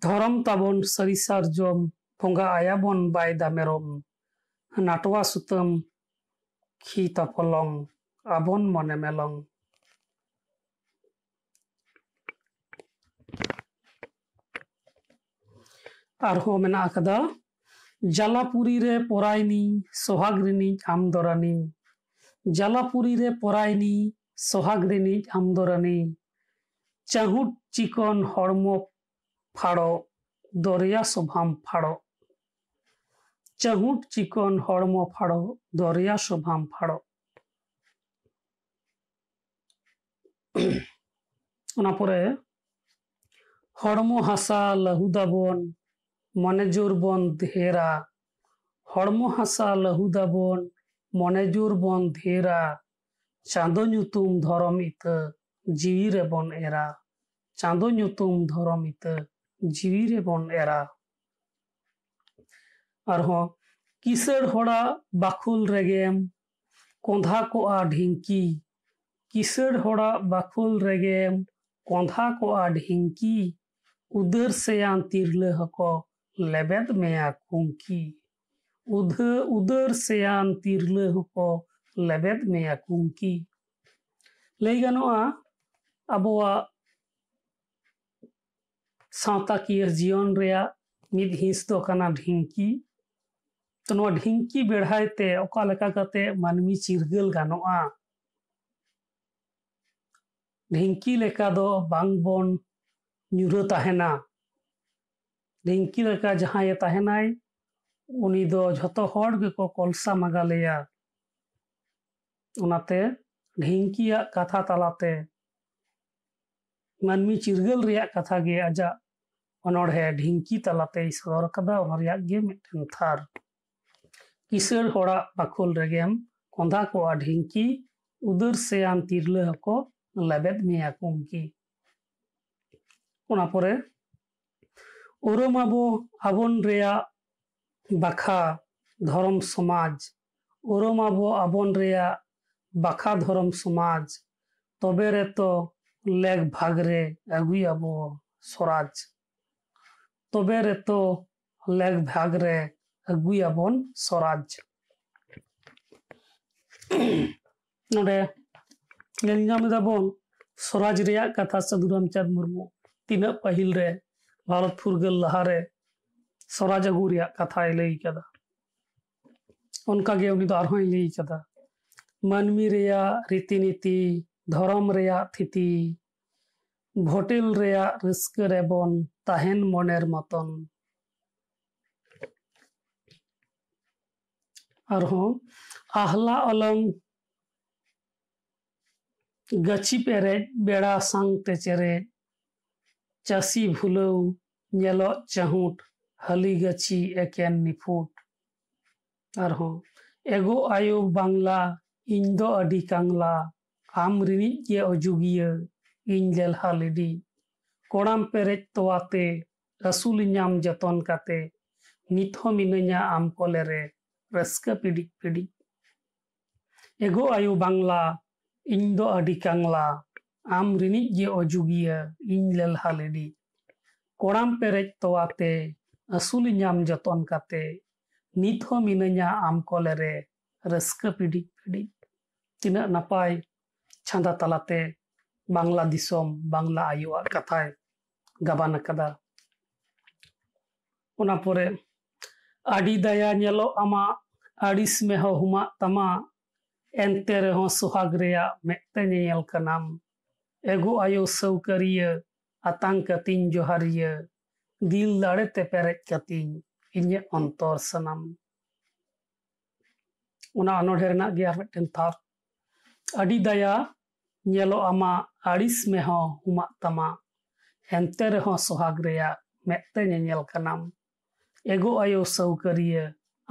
Speaker 1: ᱫᱷᱚᱨᱚᱢ ᱛᱟᱵᱚᱱ ᱥᱟᱹᱨᱤ ᱥᱟᱨᱡᱚᱢ ᱵᱚᱸᱜᱟ ᱟᱭᱟᱵᱚᱱ ᱵᱟᱭᱫᱟ ᱢᱮᱨᱚᱢ ᱱᱟᱴᱣᱟ ᱥᱩᱛᱟᱹᱢ ᱠᱷᱤ ᱛᱚᱯᱚᱞᱚᱝ ᱟᱵᱚᱱ ᱢᱚᱱᱮ ᱢᱮᱞᱚᱝ ᱟᱨᱦᱚᱸ ᱢᱮᱱᱟᱜ ᱟᱠᱟᱫᱟ ᱡᱟᱞᱟᱯᱩᱨᱤ ᱨᱮ ᱯᱚᱨᱟᱭᱱᱤ ᱥᱚᱦᱟᱜ ᱨᱤᱱᱤᱡ ᱟᱢᱫᱚᱨᱟᱱᱤ ᱡᱟᱞᱟᱯᱩᱨᱤ ᱨᱮ ᱯᱚᱨᱟᱭᱱᱤ ᱥᱚᱦᱟᱜ ᱨᱤᱱᱤᱡ ᱟᱢᱫᱚᱨᱟᱱᱤ ᱪᱟᱦᱩᱴ চিকন হর্ম ফাড়ো দরিয়া শোভাম ফাড়ো চাহুট চিকন হর্ম ফাড়ো দরিয়া শোভাম ফাড়ো ᱚᱱᱟ ᱯᱚᱨᱮ ᱦᱚᱲᱢᱚ ᱦᱟᱥᱟ ᱞᱟᱹᱦᱩᱫᱟᱵᱚᱱ ᱢᱚᱱᱮ ᱡᱳᱨ ᱵᱚᱱ ᱫᱷᱮᱨᱟ ᱦᱚᱲᱢᱚ ᱦᱟᱥᱟ ᱞᱟᱹᱦᱩᱫᱟᱵᱚᱱ ᱢᱚᱱᱮ ᱡᱳᱨ ᱵᱚᱱ ᱫᱷᱮᱨᱟ ᱪᱟᱸᱫᱳ ᱧᱩᱛᱩᱢ ᱫᱷᱚᱨᱚᱢ ᱤᱛᱟᱹ ᱡᱤᱣᱤ ᱨᱮᱵᱚᱱ ᱮᱨᱟ ᱪᱟᱸᱫᱳ ᱧᱩᱛᱩᱢ ᱫᱷᱚᱨᱚᱢ ᱤᱛᱟᱹ ᱡᱤᱣᱤ ᱨᱮᱵᱚᱱ ᱮᱨᱟ ᱟᱨᱦᱚᱸ ᱠᱤᱥᱟᱹᱲ ᱦᱚᱲᱟᱜ ᱵᱟᱠᱷᱩᱞ ᱨᱮᱜᱮᱢ ᱠᱚᱸᱫᱷᱟ ᱠᱚᱜᱼᱟ ᱰᱷᱤᱝᱠᱤ ᱠᱤᱥᱟᱹᱲ ᱦᱚᱲᱟᱜ ᱵᱟᱠᱷᱩᱞ ᱨᱮᱜᱮᱢ ᱠᱚᱸᱫᱷᱟ ᱠᱚᱜᱼᱟ ᱰᱷᱤᱝᱠᱤ ᱩᱫᱟᱹᱨ ᱥᱮᱭᱟᱱ ᱛᱤᱨᱞᱟᱹ ᱦᱚᱸᱠᱚ ᱞᱮᱵᱮᱫ ᱢᱮᱭᱟ ᱠᱩᱝᱠᱤ ᱩᱫᱷᱟᱹ ᱩᱫᱟᱹᱨ ᱥᱮᱭᱟᱱ ᱛᱤᱨᱞᱟᱹ ᱦᱚᱸᱠᱚ ᱞᱮᱵᱮᱫ ᱢᱮᱭᱟ ᱠᱩᱝᱠᱤ ᱞᱟᱹᱭ ᱜᱟᱱᱚᱜᱼᱟ ᱟᱵᱚᱣᱟᱜ ᱥᱟᱶᱛᱟᱠᱤᱭᱟᱹ ᱡᱤᱭᱚᱱ ᱨᱮᱭᱟᱜ ᱢᱤᱫ ᱦᱤᱸᱥ ᱫᱚ ᱠᱟᱱᱟ ᱰᱷᱤᱝᱠᱤ ᱛᱚ ᱱᱚᱣᱟ ᱰᱷᱤᱝᱠᱤ ᱵᱮᱲᱦᱟᱭ ᱛᱮ ᱚᱠᱟ ᱞᱮᱠᱟ ᱠᱟᱛᱮ ᱢᱟᱹᱱᱢᱤ ᱪᱤᱨᱜᱟᱹᱞ ᱜᱟᱱᱚᱜᱼᱟ ᱰᱷᱤᱝᱠᱤ ᱞᱮᱠᱟ ᱫᱚ ᱵᱟᱝᱵᱚᱱ ᱧᱩᱨᱦᱟᱹ ᱛᱟᱦᱮᱱᱟ ᱰᱷᱤᱝᱠᱤ ᱞᱮᱠᱟ ᱡᱟᱦᱟᱸᱭᱮ ᱛᱟᱦᱮᱱᱟᱭ ᱩᱱᱤ ᱫᱚ ᱡᱷᱚᱛᱚ ᱦᱚᱲ ᱜᱮᱠᱚ ᱠᱚᱞᱥᱟ ᱢᱟᱜᱟᱞᱮᱭᱟ ᱚᱱᱟᱛᱮ ᱰᱷᱤᱝᱠᱤᱭᱟᱜ ᱠᱟᱛᱷᱟ ᱛᱟᱞᱟᱛᱮ ᱢᱟᱹᱱᱢᱤ ᱪᱤᱨᱜᱟᱹᱞ ᱨᱮᱭᱟᱜ ᱠᱟᱛᱷᱟ ᱜᱮ ᱟᱡᱟᱜ ᱚᱱᱚᱬᱦᱮ ᱰᱷᱤᱝᱠᱤ ᱛᱟᱞᱟᱛᱮᱭ ᱥᱚᱫᱚᱨ ᱟᱠᱟᱫᱟ ᱚᱱᱟ ᱨᱮᱭᱟᱜ ᱜᱮ ᱢᱤᱫᱴᱮᱱ ᱛᱷᱟᱨ ᱠᱤᱥᱟᱹᱲ ᱦᱚᱲᱟᱜ ᱵᱟᱠᱷᱳᱞ ᱨᱮᱜᱮᱢ ᱠᱚᱸᱫᱷᱟ ᱠᱚᱜᱼᱟ ᱰᱷᱤᱝᱠᱤ ᱩᱫᱟᱹᱨ ᱥᱮᱭᱟᱱ ᱛᱤᱨᱞᱟᱹ ᱦᱚᱸᱠᱚ ᱞᱮᱵᱮᱫ ᱢᱮᱭᱟ ᱠᱩᱝᱠᱤ ᱚᱱᱟ ᱯᱚᱨᱮ ᱩᱨᱩᱢᱟᱵᱚ ᱟᱵᱚᱱ ᱨᱮᱭᱟᱜ ᱵᱟᱠᱷᱟ ᱫᱷᱚᱨᱚᱢ ᱥᱚᱢᱟᱡᱽ ᱩᱨᱩᱢᱟᱵᱚ ᱟᱵᱚᱱ ᱨᱮᱭᱟᱜ ᱵᱟᱠᱷᱟ ᱫᱷᱚᱨᱚᱢ ᱥᱚᱢᱟᱡᱽ ᱛᱚᱵᱮ ᱨᱮᱛᱚ ᱞᱮᱜ ᱵᱷᱟᱜ ᱨᱮ ᱟᱹᱜᱩᱭᱟᱵᱚ ᱥᱚᱨᱟᱡᱽ ᱛᱚᱵᱮ ᱨᱮᱛᱚ ᱞᱮᱜ ᱵᱷᱟᱜ ᱨᱮ ᱟᱹᱜᱩᱭᱟᱵᱚᱱ ᱥᱚᱨᱟᱡᱽ ᱱᱚᱰᱮ ᱧᱮᱞ ᱧᱟᱢ ᱮᱫᱟᱵᱚᱱ ᱥᱚᱨᱟᱡᱽ ᱨᱮᱭᱟᱜ ᱠᱟᱛᱷᱟ ᱥᱟᱹᱫᱷᱩ ᱨᱟᱢᱪᱟᱸᱫᱽ ᱢᱩᱨᱢᱩ ᱛᱤᱱᱟᱹᱜ ᱯᱟᱹᱦᱤᱞ ᱨᱮ ᱵᱷᱟᱨᱚᱛ ᱯᱷᱩᱨᱜᱟᱹᱞ ᱞᱟᱦᱟᱨᱮ ᱥᱚᱨᱟᱡᱽ ᱟᱹᱜᱩ ᱨᱮᱭᱟᱜ ᱠᱟᱛᱷᱟᱭ ᱞᱟᱹᱭ ᱠᱟᱫᱟ ᱚᱱᱠᱟᱜᱮ ᱩᱱᱤ ᱫᱚ ᱟᱨᱦᱚᱸᱭ ᱞᱟᱹᱭ ᱠᱟᱫᱟ ᱢᱟᱹᱱᱢᱤ ᱨᱮᱭᱟᱜ ᱨᱤᱛᱤᱱᱤᱛᱤ ᱫᱷᱚᱨᱚᱢ ᱨᱮᱭᱟᱜ ᱛᱷᱤᱛᱤ ᱵᱷᱳᱴᱮᱞ ᱨᱮᱭᱟᱜ ᱨᱟᱹᱥᱠᱟᱹ ᱨᱮᱵᱚᱱ ᱛᱟᱦᱮᱱ ᱢᱚᱱᱮᱨ ᱢᱚᱛᱚᱱ ᱟᱨᱦᱚᱸ ᱟᱦᱞᱟ ᱚᱞᱚᱝ ᱜᱟᱹᱪᱷᱤ ᱯᱮᱨᱮᱡ ᱵᱮᱲᱟ ᱥᱟᱝᱛᱮ ᱪᱮᱨᱮᱡ ᱪᱟᱹᱥᱤ ᱵᱷᱩᱞᱟᱹᱣ ᱧᱮᱞᱚᱜ ᱪᱟᱦᱩᱴ ᱦᱟᱹᱞᱤ ᱜᱟᱹᱪᱷᱤ ᱮᱠᱮᱱ ᱱᱤᱯᱷᱩᱴ ᱟᱨᱦᱚᱸ ᱮᱜᱳ ᱟᱭᱳ ᱵᱟᱝᱞᱟ ᱤᱧ ᱫᱚ ᱟᱹᱰᱤ ᱠᱟᱝᱞᱟ ᱟᱢ ᱨᱤᱱᱤᱡ ᱜᱮ ᱚᱡᱩᱜᱤᱭᱟᱹ ᱤᱧ ᱞᱮᱞᱦᱟ ᱞᱮᱰᱤ ᱠᱚᱲᱟᱢ ᱯᱮᱨᱮᱡ ᱛᱚᱣᱟᱛᱮ ᱟᱹᱥᱩᱞᱤᱧᱟᱢ ᱡᱚᱛᱚᱱ ᱠᱟᱛᱮ ᱱᱤᱛ ᱦᱚᱸ ᱢᱤᱱᱟᱹᱧᱟ ᱟᱢ ᱠᱚᱞᱮᱨᱮ ᱨᱟᱹᱥᱠᱟᱹ ᱯᱤᱰᱤᱡ ᱯᱤᱰᱤᱡ ᱮᱜᱳ ᱟᱭᱳ ᱵᱟᱝᱞᱟ ᱤᱧ ᱫᱚ ᱟᱹᱰᱤ ᱠᱟᱝᱞᱟ ᱟᱢ ᱨᱤᱱᱤᱡ ᱜᱮ ᱚᱡᱩᱜᱤᱭᱟᱹ ᱤᱧ ᱞᱮᱞᱦᱟ ᱞᱮᱰᱤ ᱠᱚᱲᱟᱢ ᱯᱮᱨᱮᱡ ᱛᱚᱣᱟᱛᱮ ᱟᱹᱥᱩᱞᱤᱧᱟᱢ ᱡᱚᱛᱚᱱ ᱠᱟᱛᱮ ᱱᱤᱛ ᱦᱚᱸ ᱢᱤᱱᱟᱹᱧᱟ ᱟᱢ ᱠᱚᱞᱮᱨᱮ ᱨᱟᱹᱥᱠᱟᱹ ᱯᱤᱰᱤᱡ ᱯᱤᱰᱤᱡ ᱛᱤᱱᱟᱹᱜ ᱱᱟᱯᱟᱭ ᱪᱷᱟᱸᱫᱟ ᱛᱟᱞᱟᱛᱮ ᱵᱟᱝᱞᱟ ᱫᱤᱥᱚᱢ ᱵᱟᱝᱞᱟ ᱟᱭᱳᱣᱟᱜ ᱠᱟᱛᱷᱟᱭ ᱜᱟᱵᱟᱱ ᱟᱠᱟᱫᱟ ᱚᱱᱟ ᱯᱚᱨᱮ ᱟᱹᱰᱤ ᱫᱟᱭᱟ ᱧᱮᱞᱚᱜ ᱟᱢᱟᱜ ᱟᱹᱲᱤᱥ ᱢᱮᱦᱚ ᱦᱩᱢᱟᱜ ᱛᱟᱢᱟ ᱮᱱᱛᱮ ᱨᱮᱦᱚᱸ ᱥᱚᱦᱟᱜ ᱨᱮᱭᱟᱜ ᱢᱮᱫᱛᱮ ᱧᱮᱧᱮᱞ ᱠᱟᱱᱟᱢ ᱮᱜᱳ ᱟᱭᱳ ᱥᱟᱹᱣᱠᱟᱹᱨᱤᱭᱟᱹ ᱟᱛᱟᱝ ᱠᱟᱹᱛᱤᱧ ᱡᱚᱦᱟᱨᱤᱭᱟᱹ ᱫᱤᱞ ᱫᱟᱲᱮᱛᱮ ᱯᱮᱨᱮᱡ ᱠᱟᱹᱛᱤᱧ ᱤᱧᱟᱹᱜ ᱚᱱᱛᱚᱨ ᱥᱟᱱᱟᱢ ᱚᱱᱟ ᱚᱱᱚᱬᱦᱮ ᱨᱮᱱᱟᱜ ᱜᱮ ᱟᱨ ᱢᱤᱫᱴᱮᱱ ᱛᱷᱟᱨ ᱟᱹᱰᱤ ᱫᱟᱭᱟ ᱧᱮᱞᱚᱜ ᱟᱢᱟᱜ ᱟᱹᱲᱤᱥ ᱢᱮᱦᱚᱸ ᱦᱩᱢᱟᱜ ᱛᱟᱢᱟ ᱮᱱᱛᱮ ᱨᱮᱦᱚᱸ ᱥᱚᱦᱟᱜ ᱨᱮᱭᱟᱜ ᱢᱮᱫᱛᱮ ᱧᱮᱧᱮᱞ ᱠᱟᱱᱟᱢ ᱮᱜᱳ ᱟᱭᱳ ᱥᱟᱹᱣᱠᱟᱹᱨᱤᱭᱟᱹ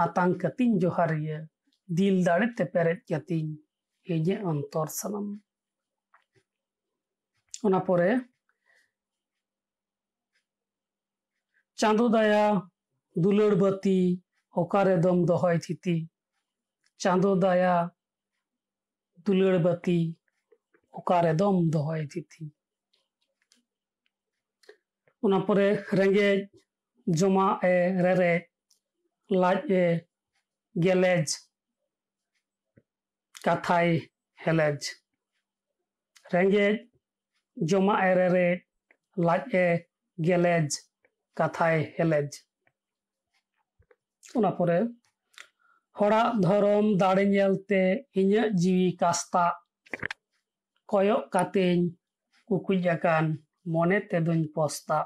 Speaker 1: ᱟᱛᱟᱝ ᱠᱟᱹᱛᱤᱧ ᱡᱚᱦᱟᱨᱤᱭᱟᱹ ᱫᱤᱞ ᱫᱟᱲᱮᱛᱮ ᱯᱮᱨᱮᱡ ᱠᱟᱹᱛᱤᱧ ᱤᱧᱟᱹᱜ ᱚᱱᱛᱚᱨ ᱥᱟᱱᱟᱢ ᱚᱱᱟ ᱯᱚᱨᱮ ᱪᱟᱸᱫᱳ ᱫᱟᱭᱟ ᱫᱩᱞᱟᱹᱲ ᱵᱟᱹᱛᱤ ᱚᱠᱟᱨᱮᱫᱚᱢ ᱫᱚᱦᱚᱭ ᱛᱷᱤᱛᱤ ᱪᱟᱸᱫᱳ ᱫᱟᱭᱟ ᱫᱩᱞᱟᱹᱲ ᱵᱟᱹᱛᱤ ᱚᱠᱟᱨᱮᱫᱚᱢ ᱫᱚᱦᱚᱭ ᱛᱷᱤᱛᱤ ᱚᱱᱟ ᱯᱚᱨᱮ ᱨᱮᱸᱜᱮᱡ ᱡᱚᱢᱟᱜ ᱮ ᱨᱮᱨᱮᱡ ᱞᱟᱡ ᱮ ᱜᱮᱞᱮᱡ ᱠᱟᱛᱷᱟᱭ ᱦᱮᱞᱮᱡ ᱨᱮᱸᱜᱮᱡ ᱡᱚᱢᱟᱜ ᱮ ᱨᱮᱨᱮᱡ ᱞᱟᱡ ᱮ ᱜᱮᱞᱮᱡ ᱠᱟᱛᱷᱟᱭ ᱦᱮᱞᱮᱡ ᱚᱱᱟ ᱯᱚᱨᱮ ᱦᱚᱲᱟᱜ ᱫᱷᱚᱨᱚᱢ ᱫᱟᱲᱮ ᱧᱮᱞᱛᱮ ᱤᱧᱟᱹᱜ ᱡᱤᱣᱤ ᱠᱟᱥᱛᱟᱜ ᱠᱚᱭᱚᱜ ᱠᱟᱛᱮᱧ ᱠᱩᱠᱩᱡ ᱟᱠᱟᱱ ᱢᱚᱱᱮ ᱛᱮᱫᱚᱧ ᱯᱚᱥᱛᱟᱜ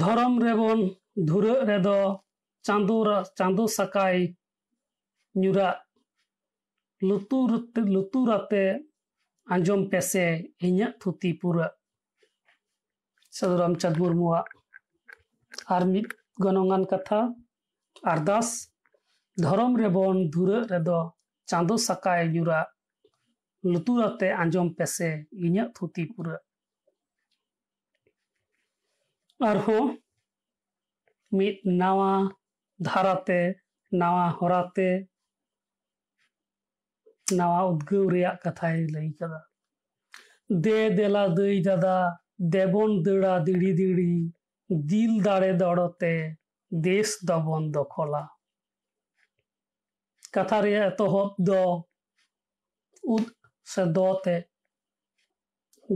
Speaker 1: ᱫᱷᱚᱨᱚᱢ ᱨᱮᱵᱚᱱ ᱫᱷᱩᱨᱟᱹᱜ ᱨᱮᱫᱚ ᱪᱟᱸᱫᱳ ᱪᱟᱸᱫᱳ ᱥᱟᱠᱟᱭ ᱧᱩᱨᱟᱜ ᱞᱩᱛᱩᱨ ᱞᱩᱛᱩᱨᱟᱛᱮ ᱟᱸᱡᱚᱢ ᱯᱮᱥᱮ ᱤᱧᱟᱹᱜ ᱛᱷᱩᱛᱤ ᱯᱩᱨᱟᱹᱜ ᱥᱟᱹᱫᱷᱩ ᱨᱟᱢᱪᱟᱸᱫᱽ ᱢᱩᱨᱢᱩᱣᱟᱜ ᱟᱨ ᱢᱤᱫ ᱜᱚᱱᱚᱝᱟᱱ ᱠᱟᱛᱷᱟ ᱟᱨᱫᱟᱥ ᱫᱷᱚᱨᱚᱢ ᱨᱮᱵᱚᱱ ᱫᱷᱩᱨᱟᱹᱜ ᱨᱮᱫᱚ ᱪᱟᱸᱫᱳ ᱥᱟᱠᱟᱭ ᱧᱩᱨᱟᱜ ᱞᱩᱛᱩᱨᱟᱛᱮ ᱟᱸᱡᱚᱢ ᱯᱮᱥᱮ ᱤᱧᱟᱹᱜ ᱛᱷᱩᱛᱤ ᱯᱩᱨᱟᱹᱜ ᱟᱨᱦᱚᱸ ᱢᱤᱫ ᱱᱟᱣᱟ ᱫᱷᱟᱨᱟᱛᱮ ᱱᱟᱣᱟ ᱦᱚᱨᱟᱛᱮ ᱱᱟᱣᱟ ᱩᱫᱽᱜᱟᱹᱣ ᱨᱮᱭᱟᱜ ᱠᱟᱛᱷᱟᱭ ᱞᱟᱹᱭ ᱠᱟᱫᱟ ᱫᱮ ᱫᱮᱞᱟ ᱫᱟᱹᱭ ᱫᱟᱫᱟ ᱫᱮᱵᱚᱱ ᱫᱟᱹᱲᱟ ᱫᱤᱲᱤ ᱫᱤᱲᱤ ᱫᱤᱞ ᱫᱟᱲᱮ ᱫᱚᱲᱚᱛᱮ ᱫᱮᱥ ᱫᱚᱵᱚᱱ ᱫᱚᱠᱷᱚᱞᱟ ᱠᱟᱛᱷᱟ ᱨᱮᱭᱟᱜ ᱮᱛᱚᱦᱚᱵ ᱫᱚ ᱩᱫ ᱥᱮ ᱫᱚ ᱛᱮ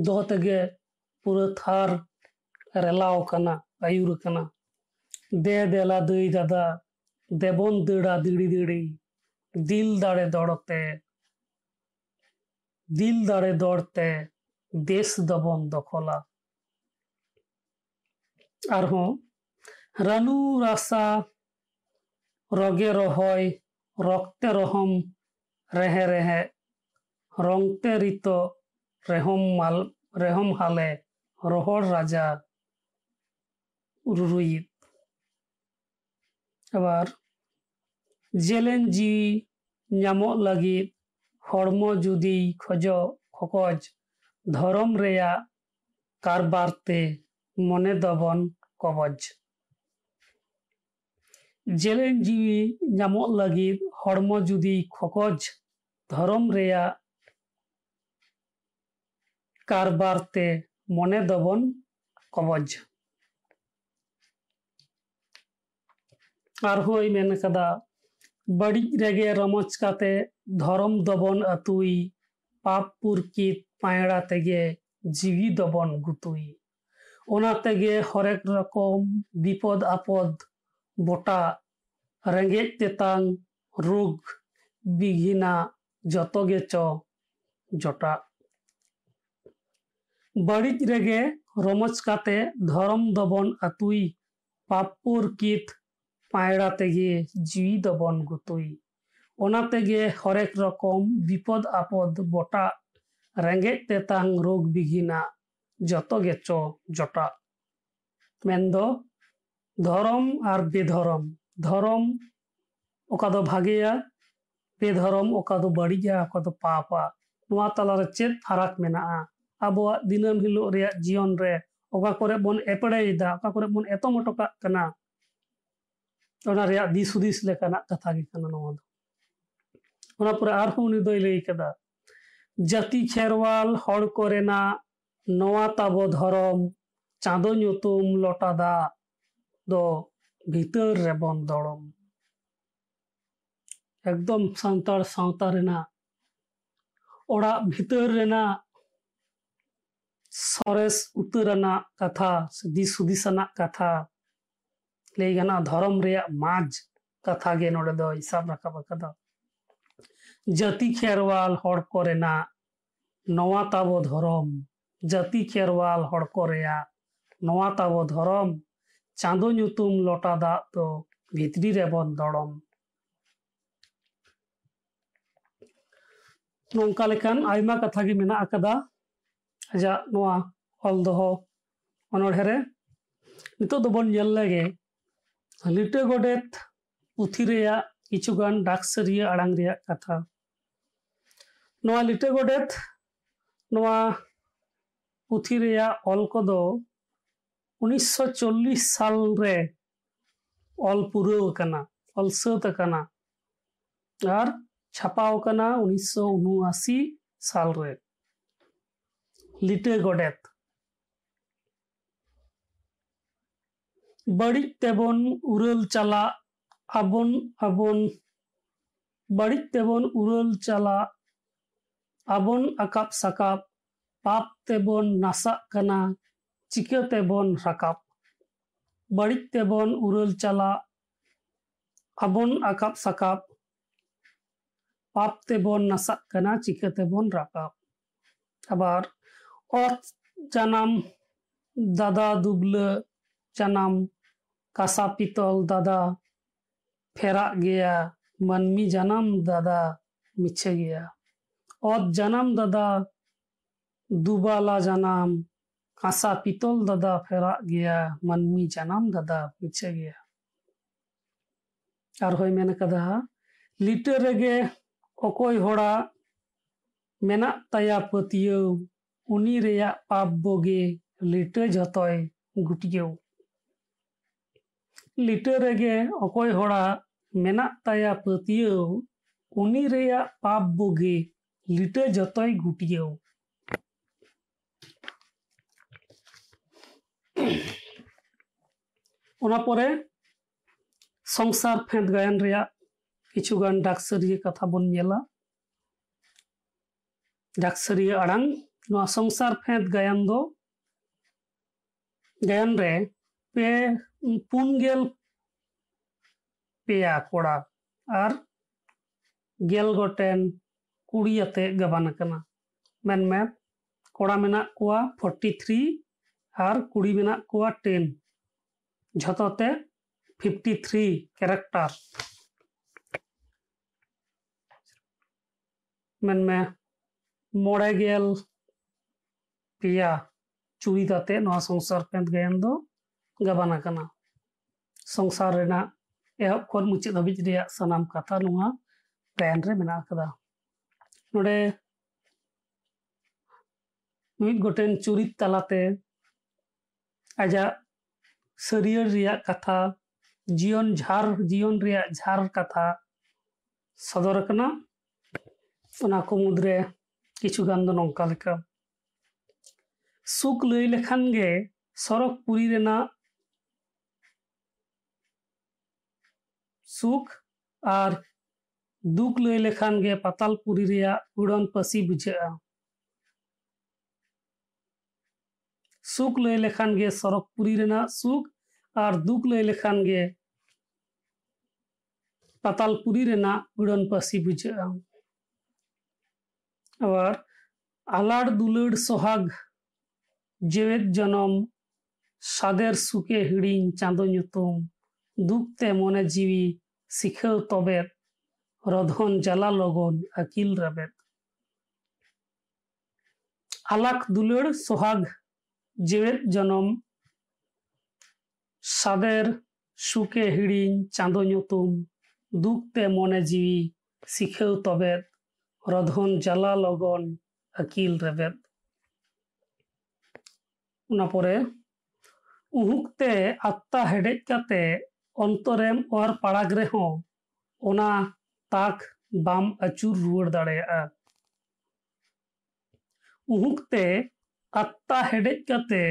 Speaker 1: ᱫᱚ ᱛᱮᱜᱮ ᱯᱩᱨᱟᱹ ᱛᱷᱟᱨ ᱨᱮᱞᱟᱣ ᱠᱟᱱᱟ ᱟᱹᱭᱩᱨ ᱠᱟᱱᱟ ᱫᱮ ᱫᱮᱞᱟ ᱫᱟᱹᱭ ᱫᱟᱫᱟ ᱫᱮᱵᱚᱱ ᱫᱟᱹᱲᱟ ᱫᱤᱲᱤ ᱫᱤᱲᱤ ᱫᱤᱞ ᱫᱟᱲᱮ ᱫᱚᱲᱚᱛᱮ দিল দারে দর তে দেশ দবং দখলা। আরহোঁ রানু রাসা, রগে রহয়, রক্তে রহম, রেহে রেহে, রংতে ঋত রেহম মাল, রেহম হালে, রহর রাজা রুইত আবার জেলেন জি নামক লাগি ᱦᱚᱲᱢᱚ ᱡᱩᱫᱤ ᱠᱷᱚᱡᱚ ᱠᱷᱚᱠᱚᱡ ᱫᱷᱚᱨᱚᱢ ᱨᱮᱭᱟᱜ ᱠᱟᱨᱵᱟᱨ ᱛᱮ ᱢᱚᱱᱮ ᱫᱚᱵᱚᱱ ᱠᱚᱵᱚᱡ ᱡᱮᱞᱮᱧ ᱡᱤᱣᱤ ᱧᱟᱢᱚᱜ ᱞᱟᱹᱜᱤᱫ ᱦᱚᱲᱢᱚ ᱡᱩᱫᱤ ᱠᱷᱚᱠᱚᱡ ᱫᱷᱚᱨᱚᱢ ᱨᱮᱭᱟᱜ ᱠᱟᱨᱵᱟᱨ ᱛᱮ ᱢᱚᱱᱮ ᱫᱚᱵᱚᱱ ᱠᱚᱵᱚᱡ ᱟᱨᱦᱚᱸᱭ ᱢᱮᱱ ᱠᱟᱫᱟ ᱵᱟᱹᱲᱤᱡ ᱨᱮᱜᱮ ᱨᱚᱢᱚᱡ ᱠᱟᱛᱮ ᱫᱷᱚᱨᱚᱢ ᱫᱚᱵᱚᱱ ᱟᱹᱛᱩᱭ ᱯᱟᱯ ᱯᱩᱨᱠᱤᱛ ᱯᱟᱭᱲᱟ ᱛᱮᱜᱮ ᱡᱤᱣᱤ ᱫᱚᱵᱚᱱ ᱜᱩᱛᱩᱭ ᱚᱱᱟ ᱛᱮᱜᱮ ᱦᱚᱨᱮᱠ রকম বিপদ আপদ বোটা রেঙ্গেজ তেতাং রোগ বিঘিনা যত গেচ জটা ᱵᱟᱹᱲᱤᱡ ᱨᱮᱜᱮ ᱨᱚᱢᱚᱡ ᱠᱟᱛᱮ ᱫᱷᱚᱨᱚᱢ ᱫᱚᱵᱚᱱ ᱟᱹᱛᱩᱭ ᱯᱟᱯᱩᱨ ᱠᱤᱛ পায়রাতে গিয়ে দবন গতই ওনাতে গিয়ে হরেক রকম বিপদ আপদ বটা। রেঙ্গেজ তেতাং রোগ বিঘিনা যত গেচ জটা। মেন্দ ধরম আর বেধরম ধরম ওকাদো ভাগেয়া বেধরম ওকাদো বাড়িয়া ওকাদো পাপা। নোয়া তালার চেত ফারাক মেনাআ। আবহাওয়া দিনম হিলো রে জীবন রে ওকা করে বন দা ওকা করে বন এত মোটকা কেনা ᱚᱱᱟ ᱨᱮᱭᱟᱜ ᱫᱤᱥ ᱦᱩᱫᱤᱥ ᱞᱮᱠᱟᱱᱟᱜ ᱠᱟᱛᱷᱟ ᱜᱮ ᱠᱟᱱᱟ ᱱᱚᱣᱟ ᱫᱚ ᱚᱱᱟ ᱯᱚᱨᱮ ᱟᱨᱦᱚᱸ ᱩᱱᱤ ᱫᱚᱭ ᱞᱟᱹᱭ ᱠᱟᱫᱟ ᱡᱟᱹᱛᱤ ᱠᱷᱮᱨᱣᱟᱞ ᱦᱚᱲ ᱠᱚᱨᱮᱱᱟᱜ ᱱᱚᱣᱟ ᱛᱟᱵᱚ ᱫᱷᱚᱨᱚᱢ ᱪᱟᱸᱫᱳ ᱧᱩᱛᱩᱢ ᱞᱚᱴᱟ ᱫᱟᱜ ᱫᱚ ᱵᱷᱤᱛᱟᱹᱨ ᱨᱮᱵᱚᱱ ᱫᱚᱲᱚᱢ ᱮᱠᱫᱚᱢ ᱥᱟᱱᱛᱟᱲ ᱥᱟᱶᱛᱟ ᱨᱮᱱᱟᱜ ᱚᱲᱟᱜ ᱵᱷᱤᱛᱟᱹᱨ ᱨᱮᱱᱟᱜ ᱥᱚᱨᱮᱥ ᱩᱛᱟᱹᱨᱟᱱᱟᱜ ᱠᱟᱛᱷᱟ ᱥᱮ ᱫᱤᱥ ᱦᱩᱫᱤᱥᱟᱱᱟᱜ ᱠᱟᱛᱷᱟ ᱞᱟᱹᱭ ᱜᱟᱱᱚᱜᱼᱟ ᱫᱷᱚᱨᱚᱢ ᱨᱮᱭᱟᱜ ᱢᱟᱡᱽ ᱠᱟᱛᱷᱟ ᱜᱮ ᱱᱚᱰᱮ ᱫᱚᱭ ᱥᱟᱵ ᱨᱟᱠᱟᱵ ᱟᱠᱟᱫᱟ ᱡᱟᱹᱛᱤ ᱠᱷᱮᱨᱣᱟᱞ ᱦᱚᱲ ᱠᱚ ᱨᱮᱱᱟᱜ ᱱᱚᱣᱟ ᱛᱟᱵᱚ ᱫᱷᱚᱨᱚᱢ ᱡᱟᱹᱛᱤ ᱠᱷᱮᱨᱣᱟᱞ ᱦᱚᱲ ᱠᱚ ᱨᱮᱭᱟᱜ ᱱᱚᱣᱟ ᱛᱟᱵᱚ ᱫᱷᱚᱨᱚᱢ ᱪᱟᱸᱫᱳ ᱧᱩᱛᱩᱢ ᱞᱚᱴᱟ ᱫᱟᱜ ᱫᱚ ᱵᱷᱤᱛᱨᱤ ᱨᱮᱵᱚᱱ ᱫᱚᱲᱚᱢ ᱱᱚᱝᱠᱟ ᱞᱮᱠᱟᱱ ᱟᱭᱢᱟ ᱠᱟᱛᱷᱟ ᱜᱮ ᱢᱮᱱᱟᱜ ᱟᱠᱟᱫᱟ ᱟᱡᱟᱜ ᱱᱚᱣᱟ ᱚᱞ ᱫᱚᱦᱚ ᱚᱱᱚᱬᱦᱮ ᱨᱮ ᱱᱤᱛᱚᱜ ᱫᱚᱵᱚᱱ ᱧᱮᱞ ᱞᱮᱜᱮ ᱞᱤᱴᱟᱹ ᱜᱚᱰᱮᱛ ᱯᱩᱛᱷᱤ ᱨᱮᱭᱟᱜ ᱠᱤᱪᱷᱩᱜᱟᱱ ᱰᱟᱠᱥᱟᱹᱨᱤᱭᱟᱹ ᱟᱲᱟᱝ ᱨᱮᱭᱟᱜ ᱠᱟᱛᱷᱟ ᱱᱚᱣᱟ ᱞᱤᱴᱟᱹ ᱜᱚᱰᱮᱛ ᱱᱚᱣᱟ ᱯᱩᱛᱷᱤ ᱨᱮᱭᱟᱜ ᱚᱞ ᱠᱚᱫᱚ ᱩᱱᱤᱥᱥᱚ ᱪᱚᱞᱞᱤᱥ ᱥᱟᱞ ᱨᱮ ᱚᱞ ᱯᱩᱨᱟᱹᱣ ᱟᱠᱟᱱᱟ ᱚᱞ ᱥᱟᱹᱛ ᱟᱠᱟᱱᱟ ᱟᱨ ᱪᱷᱟᱯᱟᱣ ᱟᱠᱟᱱᱟ ᱩᱱᱤᱥᱥᱚ ᱩᱱᱩᱟᱥᱤ ᱥᱟᱞ ᱨᱮ ᱞᱤᱴᱟᱹ ᱜᱚᱰᱮᱛ ᱵᱟᱹᱲᱤᱡ ᱛᱮᱵᱚᱱ ᱩᱨᱟᱹᱞ ᱪᱟᱞᱟᱜ ᱟᱵᱚᱱ ᱟᱵᱚᱱ ᱵᱟᱹᱲᱤᱡ ᱛᱮᱵᱚᱱ ᱩᱨᱟᱹᱞ ᱪᱟᱞᱟᱜ ᱟᱵᱚᱱ ᱟᱠᱟᱵ ᱥᱟᱠᱟᱵ ᱯᱟᱯ ᱛᱮᱵᱚᱱ ᱱᱟᱥᱟᱜ ᱠᱟᱱᱟ ᱪᱤᱠᱟᱹ ᱛᱮᱵᱚᱱ ᱨᱟᱠᱟᱵ ᱵᱟᱹᱲᱤᱡ ᱛᱮᱵᱚᱱ ᱩᱨᱟᱹᱞ ᱪᱟᱞᱟᱜ ᱟᱵᱚᱱ ᱟᱠᱟᱵ ᱥᱟᱠᱟᱵ ᱯᱟᱯ ᱛᱮᱵᱚᱱ ᱱᱟᱥᱟᱜ ᱠᱟᱱᱟ ᱪᱤᱠᱟᱹ ᱛᱮᱵᱚᱱ ᱨᱟᱠᱟᱵ আবার অত জানাম দাদা দুবলে জানাম কাঁসা পিতল দাদা ফেরাক গিয়া মানমি জানাম দাদা মিছে গিয়া অত জানাম দাদা দুবালা জানাম কাঁসা পিতল দাদা ফেরাক গিয়া মানমি জানাম দাদা মিছে গিয়া আর হই মেনে কাদা লিটে রেগে অকয় হড়া ᱢᱮᱱᱟᱜ ᱛᱟᱭᱟ ᱯᱟᱹᱛᱭᱟᱹᱣ ᱩᱱᱤ ᱨᱮᱭᱟᱜ ᱯᱟᱯ ᱵᱳᱜᱮ ᱞᱤᱴᱟᱹ ᱡᱷᱚᱛᱚᱭ ᱜᱩᱴᱭᱟᱹᱣ ᱞᱤᱴᱟᱹ ᱨᱮᱜᱮ ᱚᱠᱚᱭ ᱦᱚᱲᱟᱜ ᱢᱮᱱᱟᱜ ᱛᱟᱭᱟ ᱯᱟᱹᱛᱭᱟᱹᱣ ᱩᱱᱤ ᱨᱮᱭᱟᱜ ᱯᱟᱯ ᱵᱳᱜᱮ ᱞᱤᱴᱟᱹ ᱡᱷᱚᱛᱚᱭ ᱜᱩᱴᱭᱟᱹᱣ ᱚᱱᱟ ᱯᱚᱨᱮ ᱥᱚᱝᱥᱟᱨ ᱯᱷᱮᱸᱫ ᱜᱟᱭᱟᱱ ᱨᱮᱭᱟᱜ ᱠᱤᱪᱷᱩᱜᱟᱱ ᱰᱟᱠᱥᱟᱹᱨᱤᱭᱟᱹ ᱠᱟᱛᱷᱟ ᱵᱚᱱ ᱧᱮᱞᱟ ᱰᱟᱠᱥᱟᱹᱨᱤᱭᱟᱹ ᱟᱲᱟᱝ ᱱᱚᱣᱟ ᱥᱚᱝᱥᱟᱨ ᱯᱷᱮᱸᱫ ᱜᱟᱭᱟᱱ ᱫᱚ ᱜᱟᱭᱟᱱ पे पुनगेल पेया कोड़ा और गेल गोटेन कुड़ियाते गबान करना मैन मैं कोड़ा में फोर्टी थ्री और कुड़ी में टेन। जतोते फिफ्टी थ्री कैरेक्टर। मैन मैं, मोड़े गेल, पिया चुरी संसार पेंद गयें दो। ᱜᱟᱭᱟᱱ ᱫᱚ ᱜᱟᱵᱟᱱ ᱟᱠᱟᱱᱟ ᱥᱚᱝᱥᱟᱨ ᱨᱮᱱᱟᱜ ᱮᱦᱚᱵ ᱠᱷᱚᱱ ᱢᱩᱪᱟᱹᱫ ᱦᱟᱹᱵᱤᱡ ᱨᱮᱭᱟᱜ ᱥᱟᱱᱟᱢ ᱠᱟᱛᱷᱟ ᱱᱚᱣᱟ ᱜᱟᱭᱟᱱ ᱨᱮ ᱢᱮᱱᱟᱜ ᱟᱠᱟᱫᱟ ᱱᱚᱰᱮ ᱢᱤᱫ ᱜᱚᱴᱮᱱ ᱪᱩᱨᱤᱛ ᱛᱟᱞᱟᱛᱮ ᱟᱡᱟᱜ ᱥᱟᱹᱨᱤᱭᱟᱹᱲ ᱨᱮᱭᱟᱜ ᱠᱟᱛᱷᱟ ᱡᱤᱭᱚᱱ ᱡᱷᱟᱨ ᱡᱤᱭᱚᱱ ᱨᱮᱭᱟᱜ ᱡᱷᱟᱨ ᱠᱟᱛᱷᱟ ᱥᱚᱫᱚᱨ ᱟᱠᱟᱱᱟ ᱚᱱᱟ ᱠᱚ ᱢᱩᱫᱽᱨᱮ ᱠᱤᱪᱷᱩᱜᱟᱱ ᱫᱚ ᱱᱚᱝᱠᱟ ᱞᱮᱠᱟ ᱥᱩᱠ ᱞᱟᱹᱭ ᱞᱮᱠᱷᱟᱱ ᱜᱮ ᱥᱚᱨᱚᱜ ᱯᱩᱨᱤ ᱨᱮᱱᱟᱜ ᱥᱩᱠ ᱟᱨ ᱫᱩᱠ ᱞᱟᱹᱭ ᱞᱮᱠᱷᱟᱱ ᱜᱮ ᱯᱟᱛᱟᱞᱯᱩᱨᱤ ᱨᱮᱭᱟᱜ ᱩᱲᱟᱹᱱ ᱯᱟᱹᱥᱤ ᱵᱩᱡᱷᱟᱹᱜᱼᱟ ᱥᱩᱠ ᱞᱟᱹᱭ ᱞᱮᱠᱷᱟᱱ ᱜᱮ ᱥᱚᱨᱚᱜᱽᱯᱩᱨᱤ ᱨᱮᱱᱟᱜ ᱥᱩᱠ ᱟᱨ ᱫᱩᱠ ᱞᱟᱹᱭ ᱞᱮᱠᱷᱟᱱ ᱜᱮ ᱯᱟᱛᱟᱞᱯᱩᱨᱤ ᱨᱮᱱᱟᱜ ᱩᱲᱟᱹᱱ ᱯᱟᱹᱥᱤ ᱵᱩᱡᱷᱟᱹᱜᱼᱟ ᱟᱵᱟᱨ ᱟᱞᱟᱲ ᱫᱩᱞᱟᱹᱲ ᱥᱚᱦᱟᱜ ᱡᱮᱣᱮᱫ ᱡᱚᱱᱚᱢ ᱥᱟᱫᱮᱨ ᱥᱩᱠᱮ ᱦᱤᱲᱤᱧ ᱪᱟᱸᱫᱚ ᱧᱩᱛᱩᱢ ᱫᱩᱠ ᱛᱮ ᱢᱚᱱᱮ ᱡᱤᱣᱤ শিখেও তবের রধন জ্বালা লগন আকিল রাবেদ আলাক দুলের সোহাগ জেড়েদ জনম, সাদের সুকে হিড়িং চাঁদো নতুম দুঃখতে মনে জীবি, শিখেও তবেদ রধন জ্বালা লগন আকিল রেবেদ ᱚᱱᱟ উহুকতে আত্মা ᱟᱛᱛᱟ কাতে ᱚᱱᱛᱚᱨᱮᱢ ᱚᱨ ᱯᱟᱲᱟᱜᱽ ᱨᱮᱦᱚᱸ ᱚᱱᱟ ᱛᱟᱠ ᱵᱟᱢ ᱟᱹᱪᱩᱨ ᱨᱩᱣᱟᱹᱲ ᱫᱟᱲᱮᱭᱟᱜᱼᱟ ᱩᱦᱩᱠ ᱛᱮ ᱟᱛᱛᱟ ᱦᱮᱰᱮᱡ ᱠᱟᱛᱮ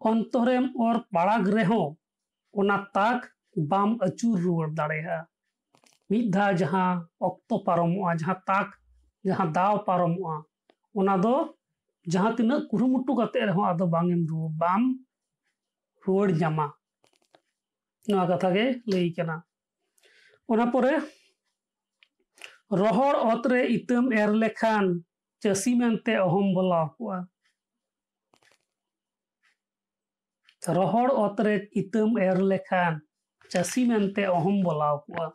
Speaker 1: ᱚᱱᱛᱚᱨᱮᱢ ᱚᱨ ᱯᱟᱲᱟᱜᱽ ᱨᱮᱦᱚᱸ ᱚᱱᱟ ᱛᱟᱠ ᱵᱟᱢ ᱟᱹᱪᱩᱨ ᱨᱩᱣᱟᱹᱲ ᱫᱟᱲᱮᱭᱟᱜᱼᱟ ᱢᱤᱫ ᱫᱷᱟᱣ ᱡᱟᱦᱟᱸ ᱚᱠᱛᱚ ᱯᱟᱨᱚᱢᱚᱜᱼᱟ ᱡᱟᱦᱟᱸ ᱛᱟᱠ ᱡᱟᱦᱟं दाव पारमोआ ओना दो जहाँ तिना कुरुमुटु करते रहो आदो बांगेम रू बाम रोड जमा ᱠᱟᱛᱷᱟ ᱜᱮ ᱞᱟᱹᱭ ᱠᱟᱱᱟ ᱚᱱᱟ ᱯᱚᱨᱮ ᱨᱚᱦᱚᱲ ᱚᱛ ᱨᱮ ᱤᱛᱟᱹᱢ ᱮᱨ ᱞᱮᱠᱷᱟᱱ ᱪᱟᱹᱥᱤ ᱢᱮᱱᱛᱮ ᱚᱦᱚᱢ ᱵᱚᱞᱟᱣ ᱠᱚᱜᱼᱟ ᱨᱚᱦᱚᱲ ᱚᱛ ᱨᱮ ᱤᱛᱟᱹᱢ ᱮᱨ ᱞᱮᱠᱷᱟᱱ ᱪᱟᱹᱥᱤ ᱢᱮᱱᱛᱮ ᱚᱦᱚᱢ ᱵᱚᱞᱟᱣ ᱠᱚᱜᱼᱟ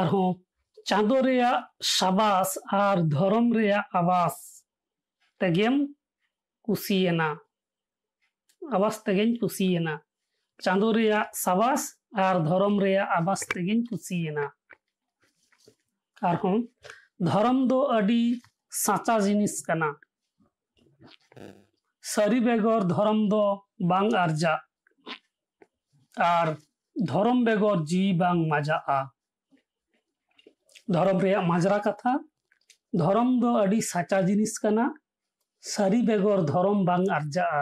Speaker 1: ᱟᱨᱦᱚᱸ ᱪᱟᱸᱫᱳ ᱨᱮᱭᱟᱜ ᱥᱟᱵᱟᱥ ᱟᱨ ᱫᱷᱚᱨᱚᱢ ᱨᱮᱭᱟᱜ ᱟᱵᱟᱥ ᱛᱮᱜᱮᱢ ᱠᱩᱥᱤᱭᱮᱱᱟ ᱟᱵᱟᱥ ᱛᱮᱜᱮᱧ ᱠᱩᱥᱤᱭᱮᱱᱟ ᱪᱟᱸᱫᱳ ᱨᱮᱭᱟᱜ ᱥᱟᱵᱟᱥ ᱟᱨ ᱫᱷᱚᱨᱚᱢ ᱨᱮᱭᱟᱜ ᱟᱵᱟᱥ ᱛᱮᱜᱮᱧ ᱠᱩᱥᱤᱭᱮᱱᱟ ᱟᱨᱦᱚᱸ ᱫᱷᱚᱨᱚᱢ ᱫᱚ ᱟᱹᱰᱤ ᱥᱟᱪᱟ ᱡᱤᱱᱤᱥ ᱠᱟᱱᱟ ᱥᱟᱹᱨᱤ ᱵᱮᱜᱚᱨ ᱫᱷᱚᱨᱚᱢ ᱫᱚ ᱵᱟᱝ ᱟᱨᱡᱟᱜ ᱟᱨ ধরম বেগর জিবি বাং মাজা আ ধরম রেয়া মাজরা কথা ধরম দো আডি সাচা জিনিস কানা সারি বেগর ধরম বাং আরজা আ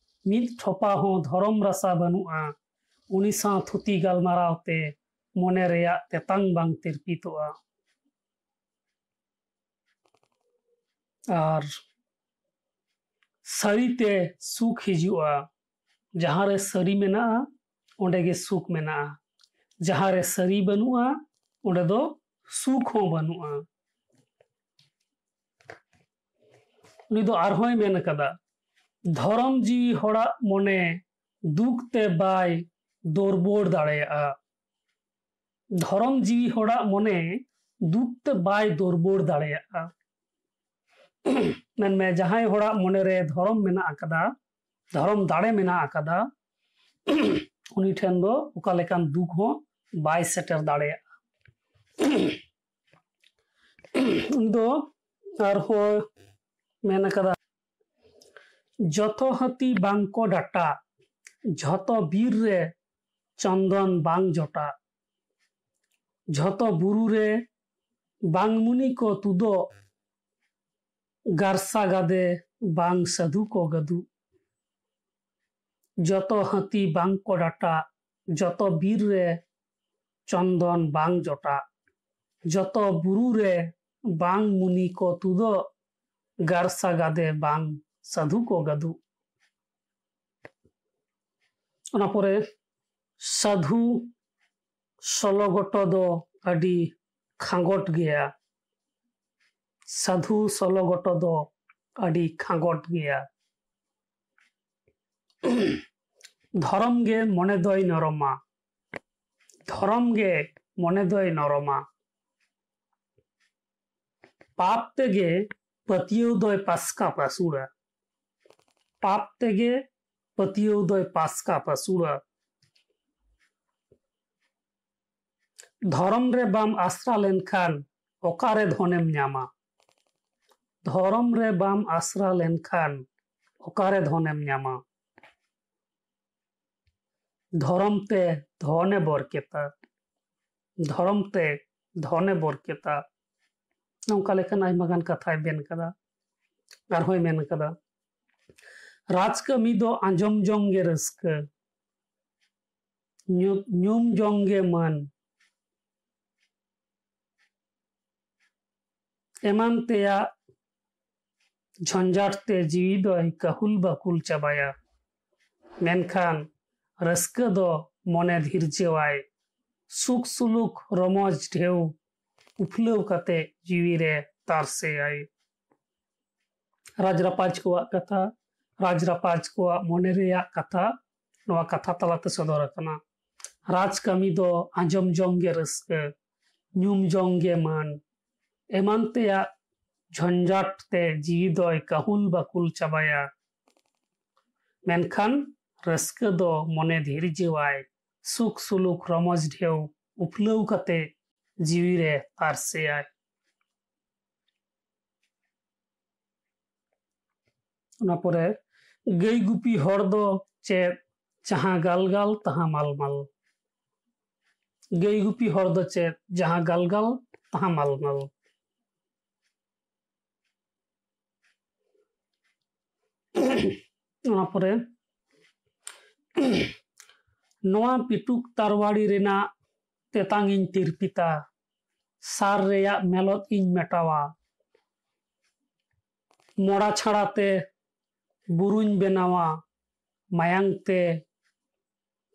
Speaker 1: ᱢᱤᱫ ᱴᱷᱚᱯᱟ ᱦᱚᱸ ᱫᱷᱚᱨᱚᱢ ᱨᱟᱥᱟ ᱵᱟᱹᱱᱩᱜᱼᱟ ᱩᱱᱤ ᱥᱟᱶ ᱛᱷᱩᱛᱤ ᱜᱟᱞᱢᱟᱨᱟᱣ ᱛᱮ ᱢᱚᱱᱮ ᱨᱮᱭᱟᱜ ᱛᱮᱛᱟᱝ ᱵᱟᱝ ᱛᱤᱨᱯᱤᱛᱚᱜᱼᱟ ᱟᱨ ᱥᱟᱹᱨᱤᱛᱮ ᱥᱩᱠ ᱦᱤᱡᱩᱜᱼᱟ ᱡᱟᱦᱟᱸᱨᱮ ᱥᱟᱹᱨᱤ ᱢᱮᱱᱟᱜᱼᱟ ᱚᱸᱰᱮ ᱜᱮ ᱥᱩᱠ ᱢᱮᱱᱟᱜᱼᱟ ᱡᱟᱦᱟᱸᱨᱮ ᱥᱟᱹᱨᱤ ᱵᱟᱹᱱᱩᱜᱼᱟ ᱚᱸᱰᱮ ᱫᱚ ᱥᱩᱠ ᱦᱚᱸ ᱵᱟᱹᱱᱩᱜᱼᱟ ᱩᱱᱤ ᱫᱚ ᱟᱨᱦᱚᱸᱭ ᱢᱮᱱ ᱟᱠᱟᱫᱟ धरम जी होड़ा मने दुख ते बाय दोरबोर दाड़ेया। धरम जी होड़ा मने दुख ते बाय दोरबोर दाड़ेया। मेन में जहाँ होड़ा मने रे धर्म मेना आकदा, धरम दाड़े मेना आकदा उनी ठेन दो ओका लेकान दुख हो बाय सेटर दाड़ेया। उन दो और हो मेन आकदा ᱡᱚᱛᱚ ᱦᱟᱹᱛᱤ ᱵᱟᱝᱠᱚ ᱰᱟᱴᱟᱜ ᱡᱷᱚᱛᱚ ᱵᱤᱨ ᱨᱮ ᱪᱚᱱᱫᱚᱱ ᱵᱟᱝ ᱡᱚᱴᱟᱜ ᱡᱷᱚᱛᱚ ᱵᱩᱨᱩ ᱨᱮ ᱵᱟᱝᱢᱩᱱᱤ ᱠᱚ ᱛᱩᱫᱚᱜ ᱜᱟᱨᱥᱟ ᱜᱟᱫᱮ ᱵᱟᱝ ᱥᱟᱹᱫᱷᱩ ᱠᱚ ᱜᱟᱹᱫᱩᱜ যত হাতি বাং কড়াটা যত বীর রে চন্দন বাং জটা যত বুরু রে বাং মুনি কতুদ গারসা গাদে বাং ᱥᱟᱫᱷᱩᱠᱚ ᱜᱟᱫᱩ ᱚᱱᱟᱯᱚᱨᱮ ᱥᱟᱫᱷᱩ ᱥᱚᱞᱚᱜᱚᱴᱚ ᱫᱚ ᱟᱹᱰᱤ ᱠᱷᱟᱸᱜᱚᱴ ᱜᱮᱭᱟ ᱥᱟᱫᱷᱩ ᱥᱚᱞᱚᱜᱚᱴᱚ ᱫᱚ ᱟᱹᱰᱤ ᱠᱷᱟᱸᱜᱚᱴ ᱜᱮᱭᱟ ᱫᱷᱚᱨᱚᱢ ᱜᱮ ᱢᱚᱱᱮ ᱫᱚᱭ ᱱᱚᱨᱚᱢᱟ ᱫᱷᱚᱨᱚᱢ ᱜᱮ ᱢᱚᱱᱮ ᱫᱚᱭ ᱱᱚᱨᱚᱢᱟ ᱯᱟᱯ ᱛᱮᱜᱮ ᱯᱟᱹᱛᱭᱟᱹᱣ ᱫᱚᱭ ᱯᱟᱥᱠᱟ ᱯᱟᱥᱩᱲᱟ পাপ তেগে পতিয়োদয় পাস্কা পাসুরা ধরম রে বাম আশ্রা লেনখান অকারে ধনেম ᱧᱟᱢᱟ ধরম রে বাম আশ্রা লেনখান অকারে ধনেম ᱧᱟᱢᱟ ধরম তে ধনে বরকেতা ধরম তে ধনে বরকেতা ᱱᱚᱝᱠᱟ ᱞᱮᱠᱟᱱ ᱟᱭᱢᱟ ᱜᱟᱱ ᱠᱟᱛᱷᱟᱭ ᱢᱮᱱ ᱠᱟᱫᱟ ᱟᱨᱦᱚᱸᱭ ᱢᱮᱱ ᱠᱟᱫᱟ राजकमी दो आज़म जोंगे रस्क। न्यूम जोंगे मन। एमान तेया झंझाटते जीवी दो कहुल बकुल चबाया। मेनखान रस्क दो मने धीर जेवाय सुख सुलुक रमज ढेव उफलव कते जीवी रे तारसे आए। राजरापाज को कथा। राजरापाज को मने कथा कथा तलाते सदर राजकामी दो आज़म जंगे रुम जंगे मान एमान झंझाटते जीवी दय कहुल बाकुल चाबाया मेनखान दो मने धीर जीवाय सुख सुलुक रमज ढे उपलब्ध कते जीवी रे पार्से आय ना ᱜᱟᱹᱭ ᱜᱩᱯᱤ ᱦᱚᱲ ᱫᱚ ᱪᱮᱫ ᱡᱟᱦᱟᱸ ᱜᱟᱞᱜᱟᱞ ᱛᱟᱦᱟᱸ ᱢᱟᱞᱢᱟᱞ ᱜᱟᱹᱭ ᱜᱩᱯᱤ ᱦᱚᱲ ᱫᱚ ᱪᱮᱫ ᱡᱟᱦᱟᱸ ᱜᱟᱞᱜᱟᱞ ᱛᱟᱦᱟᱸ ᱢᱟᱞᱢᱟᱞ ᱚᱱᱟ ᱯᱚᱨᱮ ᱱᱚᱣᱟ ᱯᱤᱴᱩᱠ ᱛᱟᱨᱣᱟᱲᱤ ᱨᱮᱱᱟᱜ ᱛᱮᱛᱟᱝ ᱤᱧ ᱛᱤᱨᱯᱤᱛᱟ ᱥᱟᱨ ᱨᱮᱭᱟᱜ ᱢᱮᱞᱚᱛ ᱤᱧ ᱢᱮᱴᱟᱣᱟ ᱢᱚᱲᱟ ᱪᱷᱟᱲᱟ बुरुन बनावा मायंगते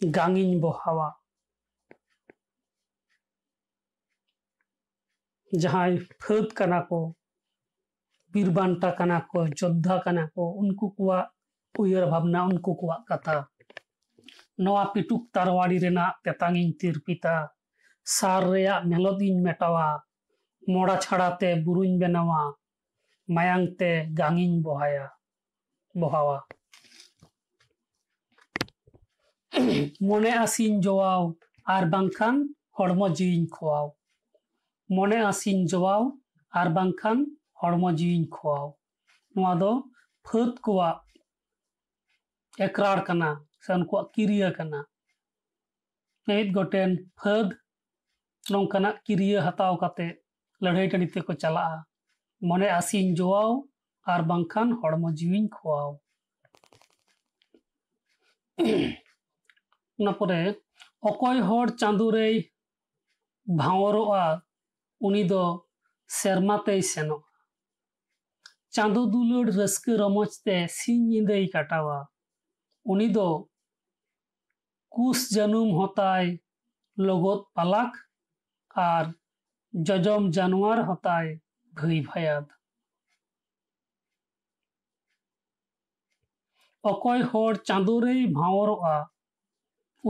Speaker 1: गांगिन बहावा जहाँ फेद कना को बीरबांटा कना को जोधा कना को उनको कुआ उयर भावना उनको कुआ कथा नवा पिटुक तारवाड़ी रेना तेतांगिन तिरपिता सार रेया मेलोदिन मेटावा मोड़ा छड़ाते बुरुन बनावा मायंगते गांगिन बहाया ᱵᱚᱦᱟᱣᱟ ᱢᱚᱱᱮ ᱟᱥᱤᱧ ᱡᱚᱣᱟᱣ ᱟᱨ ᱵᱟᱝᱠᱷᱟᱱ ᱦᱚᱲᱢᱚ ᱡᱤᱣᱤᱧ ᱠᱷᱚᱣᱟᱣ ᱢᱚᱱᱮ ᱟᱥᱤᱧ ᱡᱚᱣᱟᱣ ᱟᱨ ᱵᱟᱝᱠᱷᱟᱱ ᱦᱚᱲᱢᱚ ᱡᱤᱣᱤᱧ ᱠᱷᱚᱣᱟᱣ ᱱᱚᱣᱟ ᱫᱚ ᱯᱷᱟᱹᱫ ᱠᱚᱣᱟᱜ ᱮᱠᱨᱟᱲ ᱠᱟᱱᱟ ᱥᱮ ᱩᱱᱠᱩᱣᱟᱜ ᱠᱤᱨᱤᱭᱟᱹ ᱠᱟᱱᱟ ᱢᱤᱫ ᱜᱚᱴᱮᱱ ᱯᱷᱟᱹᱫ ᱱᱚᱝᱠᱟᱱᱟᱜ ᱠᱤᱨᱤᱭᱟᱹ ᱦᱟᱛᱟᱣ ᱠᱟᱛᱮ ᱞᱟᱹᱲᱦᱟᱹᱭ ᱴᱟᱺᱰᱤ ᱛᱮᱠᱚ ᱪᱟᱞᱟᱜᱼᱟ ᱢᱚᱱᱮ ᱟᱥᱤᱧ ᱡᱚᱣᱟᱣ ᱟᱨ ᱵᱟᱝᱠᱷᱟᱱ ᱦᱚᱲᱢᱚ ᱡᱤᱣᱤᱧ ᱠᱷᱚᱣᱟᱣ ᱚᱱᱟ ᱯᱚᱨᱮ ᱚᱠᱚᱭ ᱦᱚᱲ ᱪᱟᱸᱫᱳ ᱨᱮᱭ ᱵᱷᱟᱶᱚᱨᱚᱜᱼᱟ ᱩᱱᱤ ᱫᱚ ᱥᱮᱨᱢᱟ ᱛᱮᱭ ᱥᱮᱱᱚᱜᱼᱟ ᱪᱟᱸᱫᱳ ᱫᱩᱞᱟᱹᱲ ᱨᱟᱹᱥᱠᱟᱹ ᱨᱚᱢᱚᱡᱽ ᱛᱮ ᱥᱤᱧ ᱧᱤᱫᱟᱹᱭ ᱠᱟᱴᱟᱣᱟ ᱩᱱᱤ ᱫᱚ ᱠᱩᱥ ᱡᱟᱹᱱᱩᱢ ᱦᱚᱛᱟᱭ ᱞᱚᱜᱚᱫ ᱯᱟᱞᱟᱠ ᱟᱨ ᱡᱚᱡᱚᱢ ᱡᱟᱱᱣᱟᱨ ᱦᱚᱛᱟᱭ ᱵᱷᱟᱹᱭ ᱵᱷᱟᱭᱟᱫ ᱚᱠᱚᱭ ᱦᱚᱲ ᱪᱟᱸᱫᱳ ᱨᱮᱭ ᱵᱷᱟᱶᱚᱨᱚᱜᱼᱟ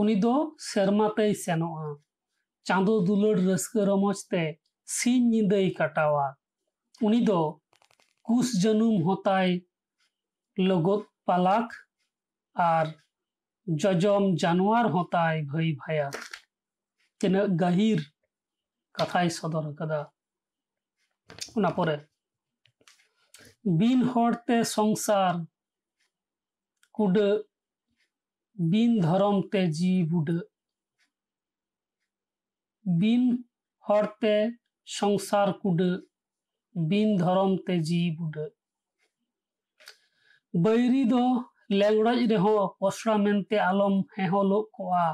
Speaker 1: ᱩᱱᱤ ᱫᱚ ᱥᱮᱨᱢᱟ ᱛᱮᱭ ᱥᱮᱱᱚᱜᱼᱟ ᱪᱟᱸᱫᱳ ᱫᱩᱞᱟᱹᱲ ᱨᱟᱹᱥᱠᱟᱹ ᱨᱚᱢᱚᱡᱽ ᱛᱮ ᱥᱤᱧ ᱧᱤᱫᱟᱹᱭ ᱠᱟᱴᱟᱣᱟ ᱩᱱᱤ ᱫᱚ ᱠᱩᱥ ᱡᱟᱹᱱᱩᱢ ᱦᱚᱛᱟᱭ ᱞᱚᱜᱚᱫ ᱯᱟᱞᱟᱠ ᱟᱨ ᱡᱚᱡᱚᱢ ᱡᱟᱱᱣᱟᱨ ᱦᱚᱛᱟᱭ ᱵᱷᱟᱹᱭ ᱵᱷᱟᱭᱟ ᱛᱤᱱᱟᱹᱜ ᱜᱟᱹᱦᱤᱨ ᱠᱟᱛᱷᱟᱭ ᱥᱚᱫᱚᱨ ᱟᱠᱟᱫᱟ ᱚᱱᱟ ᱯᱚᱨᱮ ᱵᱤᱱ ᱦᱚᱲᱛᱮ ᱥᱚᱝᱥᱟᱨ could bin dharam te would bin horte সংসার কুড, বিন ধরম তে জীবুড। বৈরি দো লেংড়জ রেহ পসড়া মেনতে আলম হেহলো কোয়া,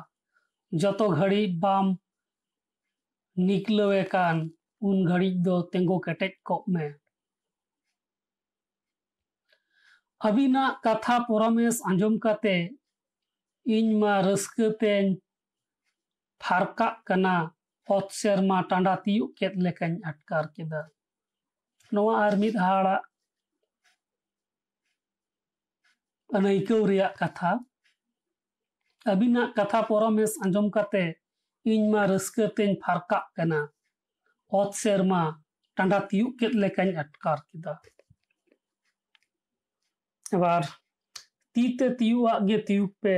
Speaker 1: যত ঘড়ি বাম নিকলওয়ে কান, উন ঘড়ি দো তেঙ্গো কেটেক কপ মে ᱟᱹᱵᱤᱱᱟᱜ ᱠᱟᱛᱷᱟ ᱯᱚᱨᱟᱢᱮᱥ ᱟᱸᱡᱚᱢ ᱠᱟᱛᱮ ᱤᱧ ᱢᱟ ᱨᱟᱹᱥᱠᱟᱹ ᱛᱮᱧ ᱯᱷᱟᱨᱠᱟᱜ ᱠᱟᱱᱟ ᱚᱛ ᱥᱮᱨᱢᱟ ᱴᱟᱸᱰᱟ ᱛᱤᱭᱩᱜ ᱠᱮᱫ ᱞᱮᱠᱟᱧ ᱟᱴᱠᱟᱨ ᱠᱮᱫᱟ ᱱᱚᱣᱟ ᱟᱨ ᱢᱤᱫ ᱦᱟᱲᱟᱜ ᱟᱹᱱᱟᱹᱭᱠᱟᱹᱣ ᱨᱮᱭᱟᱜ ᱠᱟᱛᱷᱟ ᱟᱹᱵᱤᱱᱟᱜ ᱠᱟᱛᱷᱟ ᱯᱚᱨᱟᱢᱮᱥ ᱟᱸᱡᱚᱢ ᱠᱟᱛᱮ ᱤᱧ ᱢᱟ ᱨᱟᱹᱥᱠᱟᱹ ᱛᱮᱧ ᱯᱷᱟᱨᱠᱟᱜ ᱠᱟᱱᱟ ᱚᱛ ᱥᱮᱨᱢᱟ ᱴᱟᱸᱰᱟ ᱛᱤᱭᱩᱜ ᱠᱮᱫ ᱞᱮᱠᱟᱧ ᱟᱴᱠᱟᱨ ᱠᱮᱫᱟ ᱮᱵᱟᱨ ᱛᱤᱛᱮ ᱛᱤᱭᱩᱜᱟᱜ ᱜᱮ ᱛᱤᱭᱩᱜ ᱯᱮ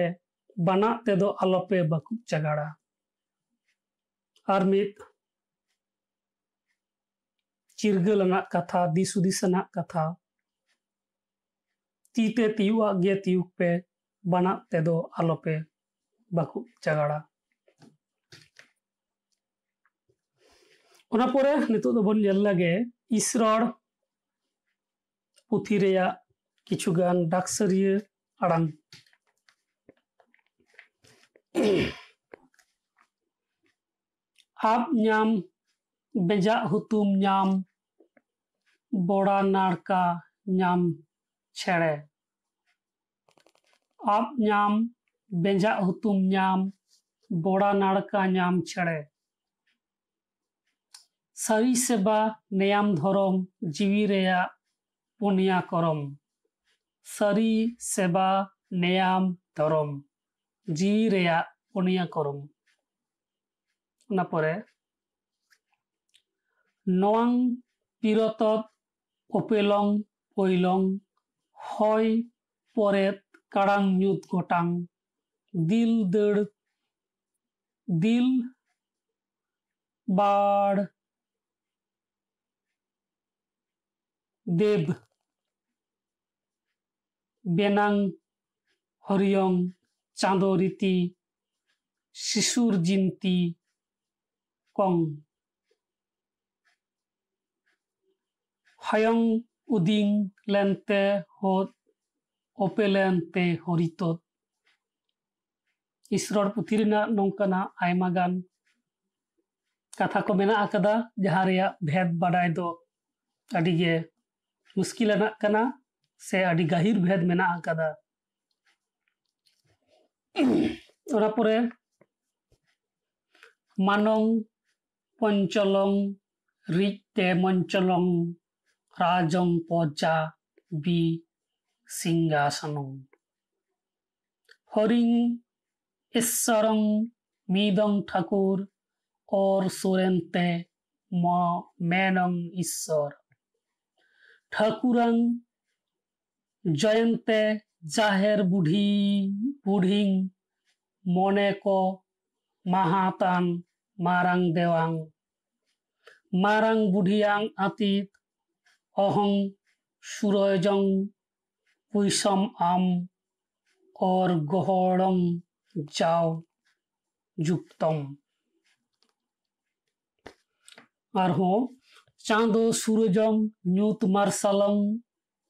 Speaker 1: ᱵᱟᱱᱟᱜ ᱛᱮᱫᱚ ᱟᱞᱚᱯᱮ ᱵᱟᱹᱠᱩᱵ ᱪᱟᱜᱟᱲᱟ ᱟᱨ ᱢᱤᱫ ᱪᱤᱨᱜᱟᱹᱞᱟᱱᱟᱜ ᱠᱟᱛᱷᱟ ᱫᱤᱥ ᱦᱩᱫᱤᱥᱟᱱᱟᱜ ᱠᱟᱛᱷᱟ ᱛᱤᱛᱮ ᱛᱤᱭᱩᱜᱟᱜ ᱜᱮ ᱛᱤᱭᱩᱜ ᱯᱮ ᱵᱟᱱᱟᱜ ᱛᱮᱫᱚ ᱟᱞᱚᱯᱮ ᱵᱟᱹᱠᱩᱵ ᱪᱟᱜᱟᱲᱟ ᱚᱱᱟ ᱯᱚᱨᱮ ᱱᱤᱛᱚᱜ ᱫᱚᱵᱚᱱ ᱧᱮᱞ ᱞᱮᱜᱮ ᱤᱥᱨᱚᱲ ᱯᱩᱛᱷᱤ ᱨᱮᱭᱟᱜ ᱠᱤᱪᱷᱩᱜᱟᱱ ᱰᱟᱠᱥᱟᱹᱨᱤᱭᱟᱹ ᱟᱲᱟᱝ ᱟᱵ ᱧᱟᱢ ᱵᱮᱡᱟᱜ ᱦᱩᱛᱩᱢ ᱧᱟᱢ ᱵᱚᱲᱟ ᱱᱟᱲᱠᱟ ᱧᱟᱢ ᱪᱷᱮᱲᱮ ᱟᱵ ᱧᱟᱢ ᱵᱮᱡᱟᱜ ᱦᱩᱛᱩᱢ ᱧᱟᱢ ᱵᱚᱲᱟ ᱱᱟᱲᱠᱟ ᱧᱟᱢ ᱪᱷᱮᱲᱮ ᱥᱟᱹᱨᱤ ᱥᱮᱵᱟ ᱱᱮᱭᱟᱢ ᱫᱷᱚᱨᱚᱢ ᱡᱤᱣᱤ ᱨᱮᱭᱟᱜ ᱯᱩᱱᱭᱟ ᱠᱚᱨᱚᱢ সরি সেবা নেয়াম ধরম জি রেয়া অনিয়া করম পরে নং পিরত অপেলং পৈলং হয় পরে কাড়াং নিউত ঘটাং দিল দৃঢ় দিল বাড় দেব বেনাং হরিয়ং চাঁদো রীতি শিশুর জিন্তি কং হয়ং উদিং লেনতে হত ওপেলেনতে হরিতত ᱤᱥᱨᱚᱲ ᱯᱩᱛᱷᱤ ᱨᱮᱱᱟᱜ ᱱᱚᱝᱠᱟᱱᱟᱜ ᱟᱭᱢᱟ ᱜᱟᱱ ᱠᱟᱛᱷᱟ ᱠᱚ ᱢᱮᱱᱟᱜ ᱟᱠᱟᱫᱟ ᱡᱟᱦᱟᱸ ᱨᱮᱭᱟᱜ ᱵᱷᱮᱫ ᱵᱟᱰᱟᱭ ᱫᱚ ᱟᱹᱰᱤᱜᱮ ᱢᱩᱥᱠᱤᱞᱟᱱᱟᱜ ᱠᱟᱱᱟ ᱥᱮ ᱟᱹᱰᱤ ᱜᱟᱹᱦᱤᱨ ᱵᱷᱮᱫ ᱢᱮᱱᱟᱜ ᱟᱠᱟᱫᱟ ᱚᱱᱟ ᱯᱚᱨᱮ ᱢᱟᱱᱚᱝ ᱯᱚᱧᱪᱚᱞᱚᱝ ᱨᱤᱡᱛᱮ ᱢᱚᱧᱪᱚᱞᱚᱝ ᱨᱟᱡᱚᱝ ᱯᱚᱪᱟ ᱵᱤ সিংহাসনং হরিং ঈশ্বরং মিদং ঠাকুর ওর সুরেন্তে ম মেনং ঈশ্বর ঠাকুরং জয়ন্তে জাহের বুঢি, বুঢিং, মনে ক মাহাতান মারাং দেওয়াং মারাং বুঢিয়াং আতীত, অহং সুরজং পুইসম আম অর গহড়ং যাও যুক্তম। আর হো চাঁদ সুরজং ন্যুত মার্শালং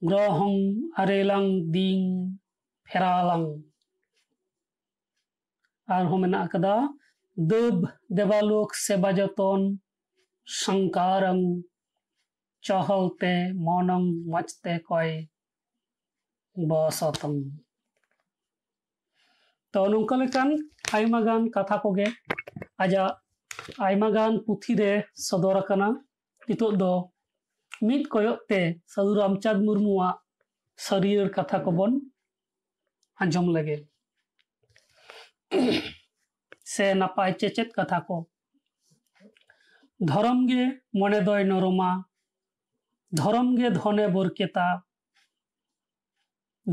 Speaker 1: grohong arelang ding pheralang arho menak kada dub devalok sebajaton sangkarang chahalte monang machte koi bosatang ᱛᱚ ᱱᱚᱝᱠᱟ ᱞᱮᱠᱟᱱ ᱟᱭᱢᱟ ᱜᱟᱱ ᱠᱟᱛᱷᱟ ᱠᱚᱜᱮ ᱟᱡᱟᱜ ᱟᱭᱢᱟ ᱜᱟᱱ ᱯᱩᱛᱷᱤ ᱨᱮ ᱥᱚᱫᱚᱨ ᱟᱠᱟᱱᱟ ᱱᱤᱛᱚᱜ ᱫᱚ ᱢᱤᱫ ᱠᱚᱭᱚᱜ ᱛᱮ ᱥᱟᱹᱫᱷᱩ ᱨᱟᱢᱪᱟᱸᱫᱽ ᱢᱩᱨᱢᱩᱣᱟᱜ ᱥᱟᱹᱨᱤᱭᱟᱹᱲ ᱠᱟᱛᱷᱟ ᱠᱚᱵᱚᱱ ᱟᱸᱡᱚᱢ ᱞᱮᱜᱮ ᱥᱮ ᱱᱟᱯᱟᱭ ᱪᱮᱪᱮᱫ ᱠᱟᱛᱷᱟ ᱠᱚ ᱫᱷᱚᱨᱚᱢ ᱜᱮ ᱢᱚᱱᱮ ᱫᱚᱭ ᱱᱚᱨᱚᱢᱟ ᱫᱷᱚᱨᱚᱢ ᱜᱮ ᱫᱷᱚᱱᱮ ᱵᱚᱨᱠᱮᱛᱟ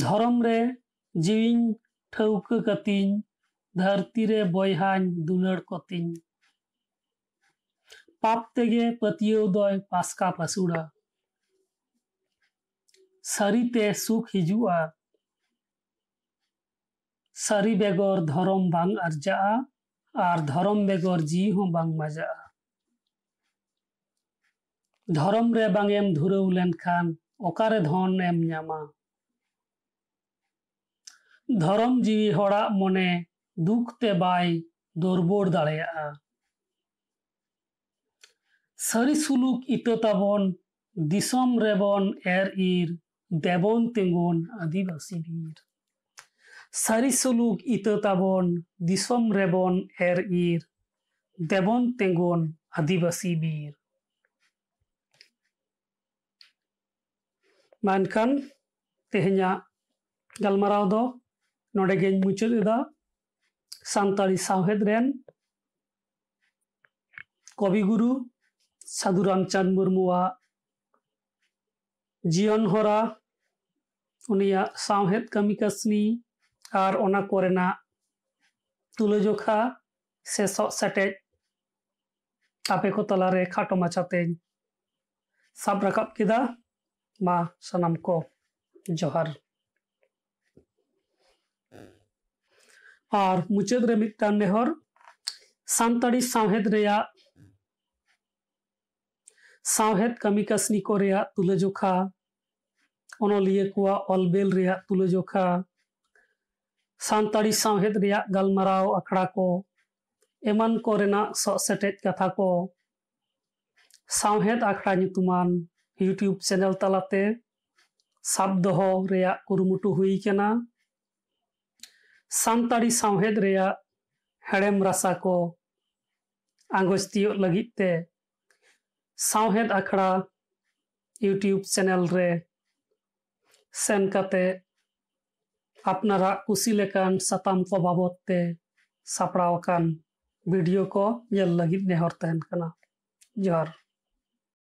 Speaker 1: ᱫᱷᱚᱨᱚᱢ ᱨᱮ ᱡᱤᱣᱤᱧ ᱴᱷᱟᱹᱣᱠᱟᱹ ᱠᱟᱛᱤᱧ ᱫᱷᱟᱹᱨᱛᱤ ᱨᱮ ᱵᱚᱭᱦᱟᱧ ᱫᱩᱞᱟᱹᱲ ᱠᱚᱛᱤᱧ पापतेगेपतियोदय पासका पासुड़ा सरीते सुख हिजुआ सारी बेगर धरम बांग आर्जा आर धरम बेगर जी हों बांग मज़ा धरम रे बांग एम धुरौ लेनखान ओकारे धन एम न्यामा धरम जीवी हड़ा मने दुखते बाई दुरबोड़ दाड़ेगा ᱫᱚᱨᱵᱚᱲ ᱫᱟᱲᱮᱭᱟᱜᱼᱟ ᱥᱟᱹᱨᱤ ᱥᱩᱞᱩᱠ ᱤᱛᱟᱹ ᱛᱟᱵᱚᱱ ᱫᱤᱥᱚᱢ ᱨᱮᱵᱚᱱ ᱮᱨ ᱤᱨ ᱫᱮᱵᱚᱱ ᱛᱤᱸᱜᱩᱱ ᱟᱹᱫᱤᱵᱟᱹᱥᱤ ᱵᱤᱨ ᱥᱟᱹᱨᱤ ᱥᱩᱞᱩᱠ ᱤᱛᱟᱹ ᱛᱟᱵᱚᱱ ᱫᱤᱥᱚᱢ ᱨᱮᱵᱚᱱ ᱮᱨ ᱤᱨ ᱫᱮᱵᱚᱱ ᱛᱤᱸᱜᱩᱱ ᱟᱹᱫᱤᱵᱟᱹᱥᱤ ᱵᱤᱨ ᱢᱮᱱᱠᱷᱟᱱ ᱛᱮᱦᱮᱧᱟᱜ ᱜᱟᱞᱢᱟᱨᱟᱣ ᱫᱚ ᱱᱚᱰᱮ ᱜᱮᱧ ᱢᱩᱪᱟᱹᱫ ᱮᱫᱟ ᱥᱟᱱᱛᱟᱲᱤ ᱥᱟᱶᱦᱮᱫ ᱨᱮᱱ ᱠᱚᱵᱤᱜᱩᱨᱩ साधुराम चाँद मुर्मुआ जियन हरा उनिया सावहेद कमी कसनी और ओना कोरेना तुलजोखा से सटेज आपे को तलारे खाटो माचाते सब रकब किदा मा सनम को जोहर और मुचेद रे मिट्टान नेहर सांतारी सावहेद रेया ᱥᱟᱶᱦᱮᱫ ᱠᱟᱹᱢᱤ ᱠᱟᱹᱥᱱᱤ ᱠᱚ ᱨᱮᱭᱟᱜ ᱛᱩᱞᱟᱹᱡᱚᱠᱷᱟ ᱚᱱᱚᱞᱤᱭᱟᱹ ᱠᱚᱣᱟᱜ ᱚᱞᱵᱮᱞ ᱨᱮᱭᱟᱜ ᱛᱩᱞᱟᱹᱡᱚᱠᱷᱟ ᱥᱟᱱᱛᱟᱲᱤ ᱥᱟᱶᱦᱮᱫ ᱨᱮᱭᱟᱜ ᱜᱟᱞᱢᱟᱨᱟᱣ ᱟᱠᱷᱲᱟ ᱠᱚ ᱮᱢᱟᱱ ᱠᱚᱨᱮᱱᱟᱜ ᱥᱚᱜ ᱥᱮᱴᱮᱡ ᱠᱟᱛᱷᱟ ᱠᱚ ᱥᱟᱶᱦᱮᱫ ᱟᱠᱷᱲᱟ ᱧᱩᱛᱩᱢᱟᱱ ᱤᱭᱩᱴᱤᱭᱩᱵ ᱪᱮᱱᱮᱞ ᱛᱟᱞᱟᱛᱮ ᱥᱟᱵ ᱫᱚᱦᱚ ᱨᱮᱭᱟᱜ ᱠᱩᱨᱩᱢᱩᱴᱩ ᱦᱩᱭ ᱟᱠᱟᱱᱟ ᱥᱟᱱᱛᱟᱲᱤ ᱥᱟᱶᱦᱮᱫ ᱨᱮᱭᱟᱜ ᱦᱮᱲᱮᱢ ᱨᱟᱥᱟ ᱠᱚ ᱟᱸᱜᱚᱪ ᱛᱤᱭᱳᱜ ᱞᱟᱹᱜᱤᱫ ᱛᱮ ᱥᱟᱶᱦᱮᱫ ᱟᱠᱷᱲᱟ ᱤᱭᱩᱴᱤᱭᱩᱵ ᱪᱮᱱᱮᱞ ᱨᱮ ᱥᱮᱱ ᱠᱟᱛᱮ ᱟᱯᱱᱟᱨᱟᱜ ᱠᱩᱥᱤ ᱞᱮᱠᱟᱱ ᱥᱟᱛᱟᱢ ᱠᱚ ᱵᱟᱵᱚᱫ ᱛᱮ ᱥᱟᱯᱲᱟᱣ ᱟᱠᱟᱱ ᱵᱷᱤᱰᱤᱭᱳ ᱠᱚ ᱧᱮᱞ ᱞᱟᱹᱜᱤᱫ ᱱᱮᱦᱚᱨ ᱛᱟᱦᱮᱱ ᱠᱟᱱᱟ ᱡᱚᱦᱟᱨ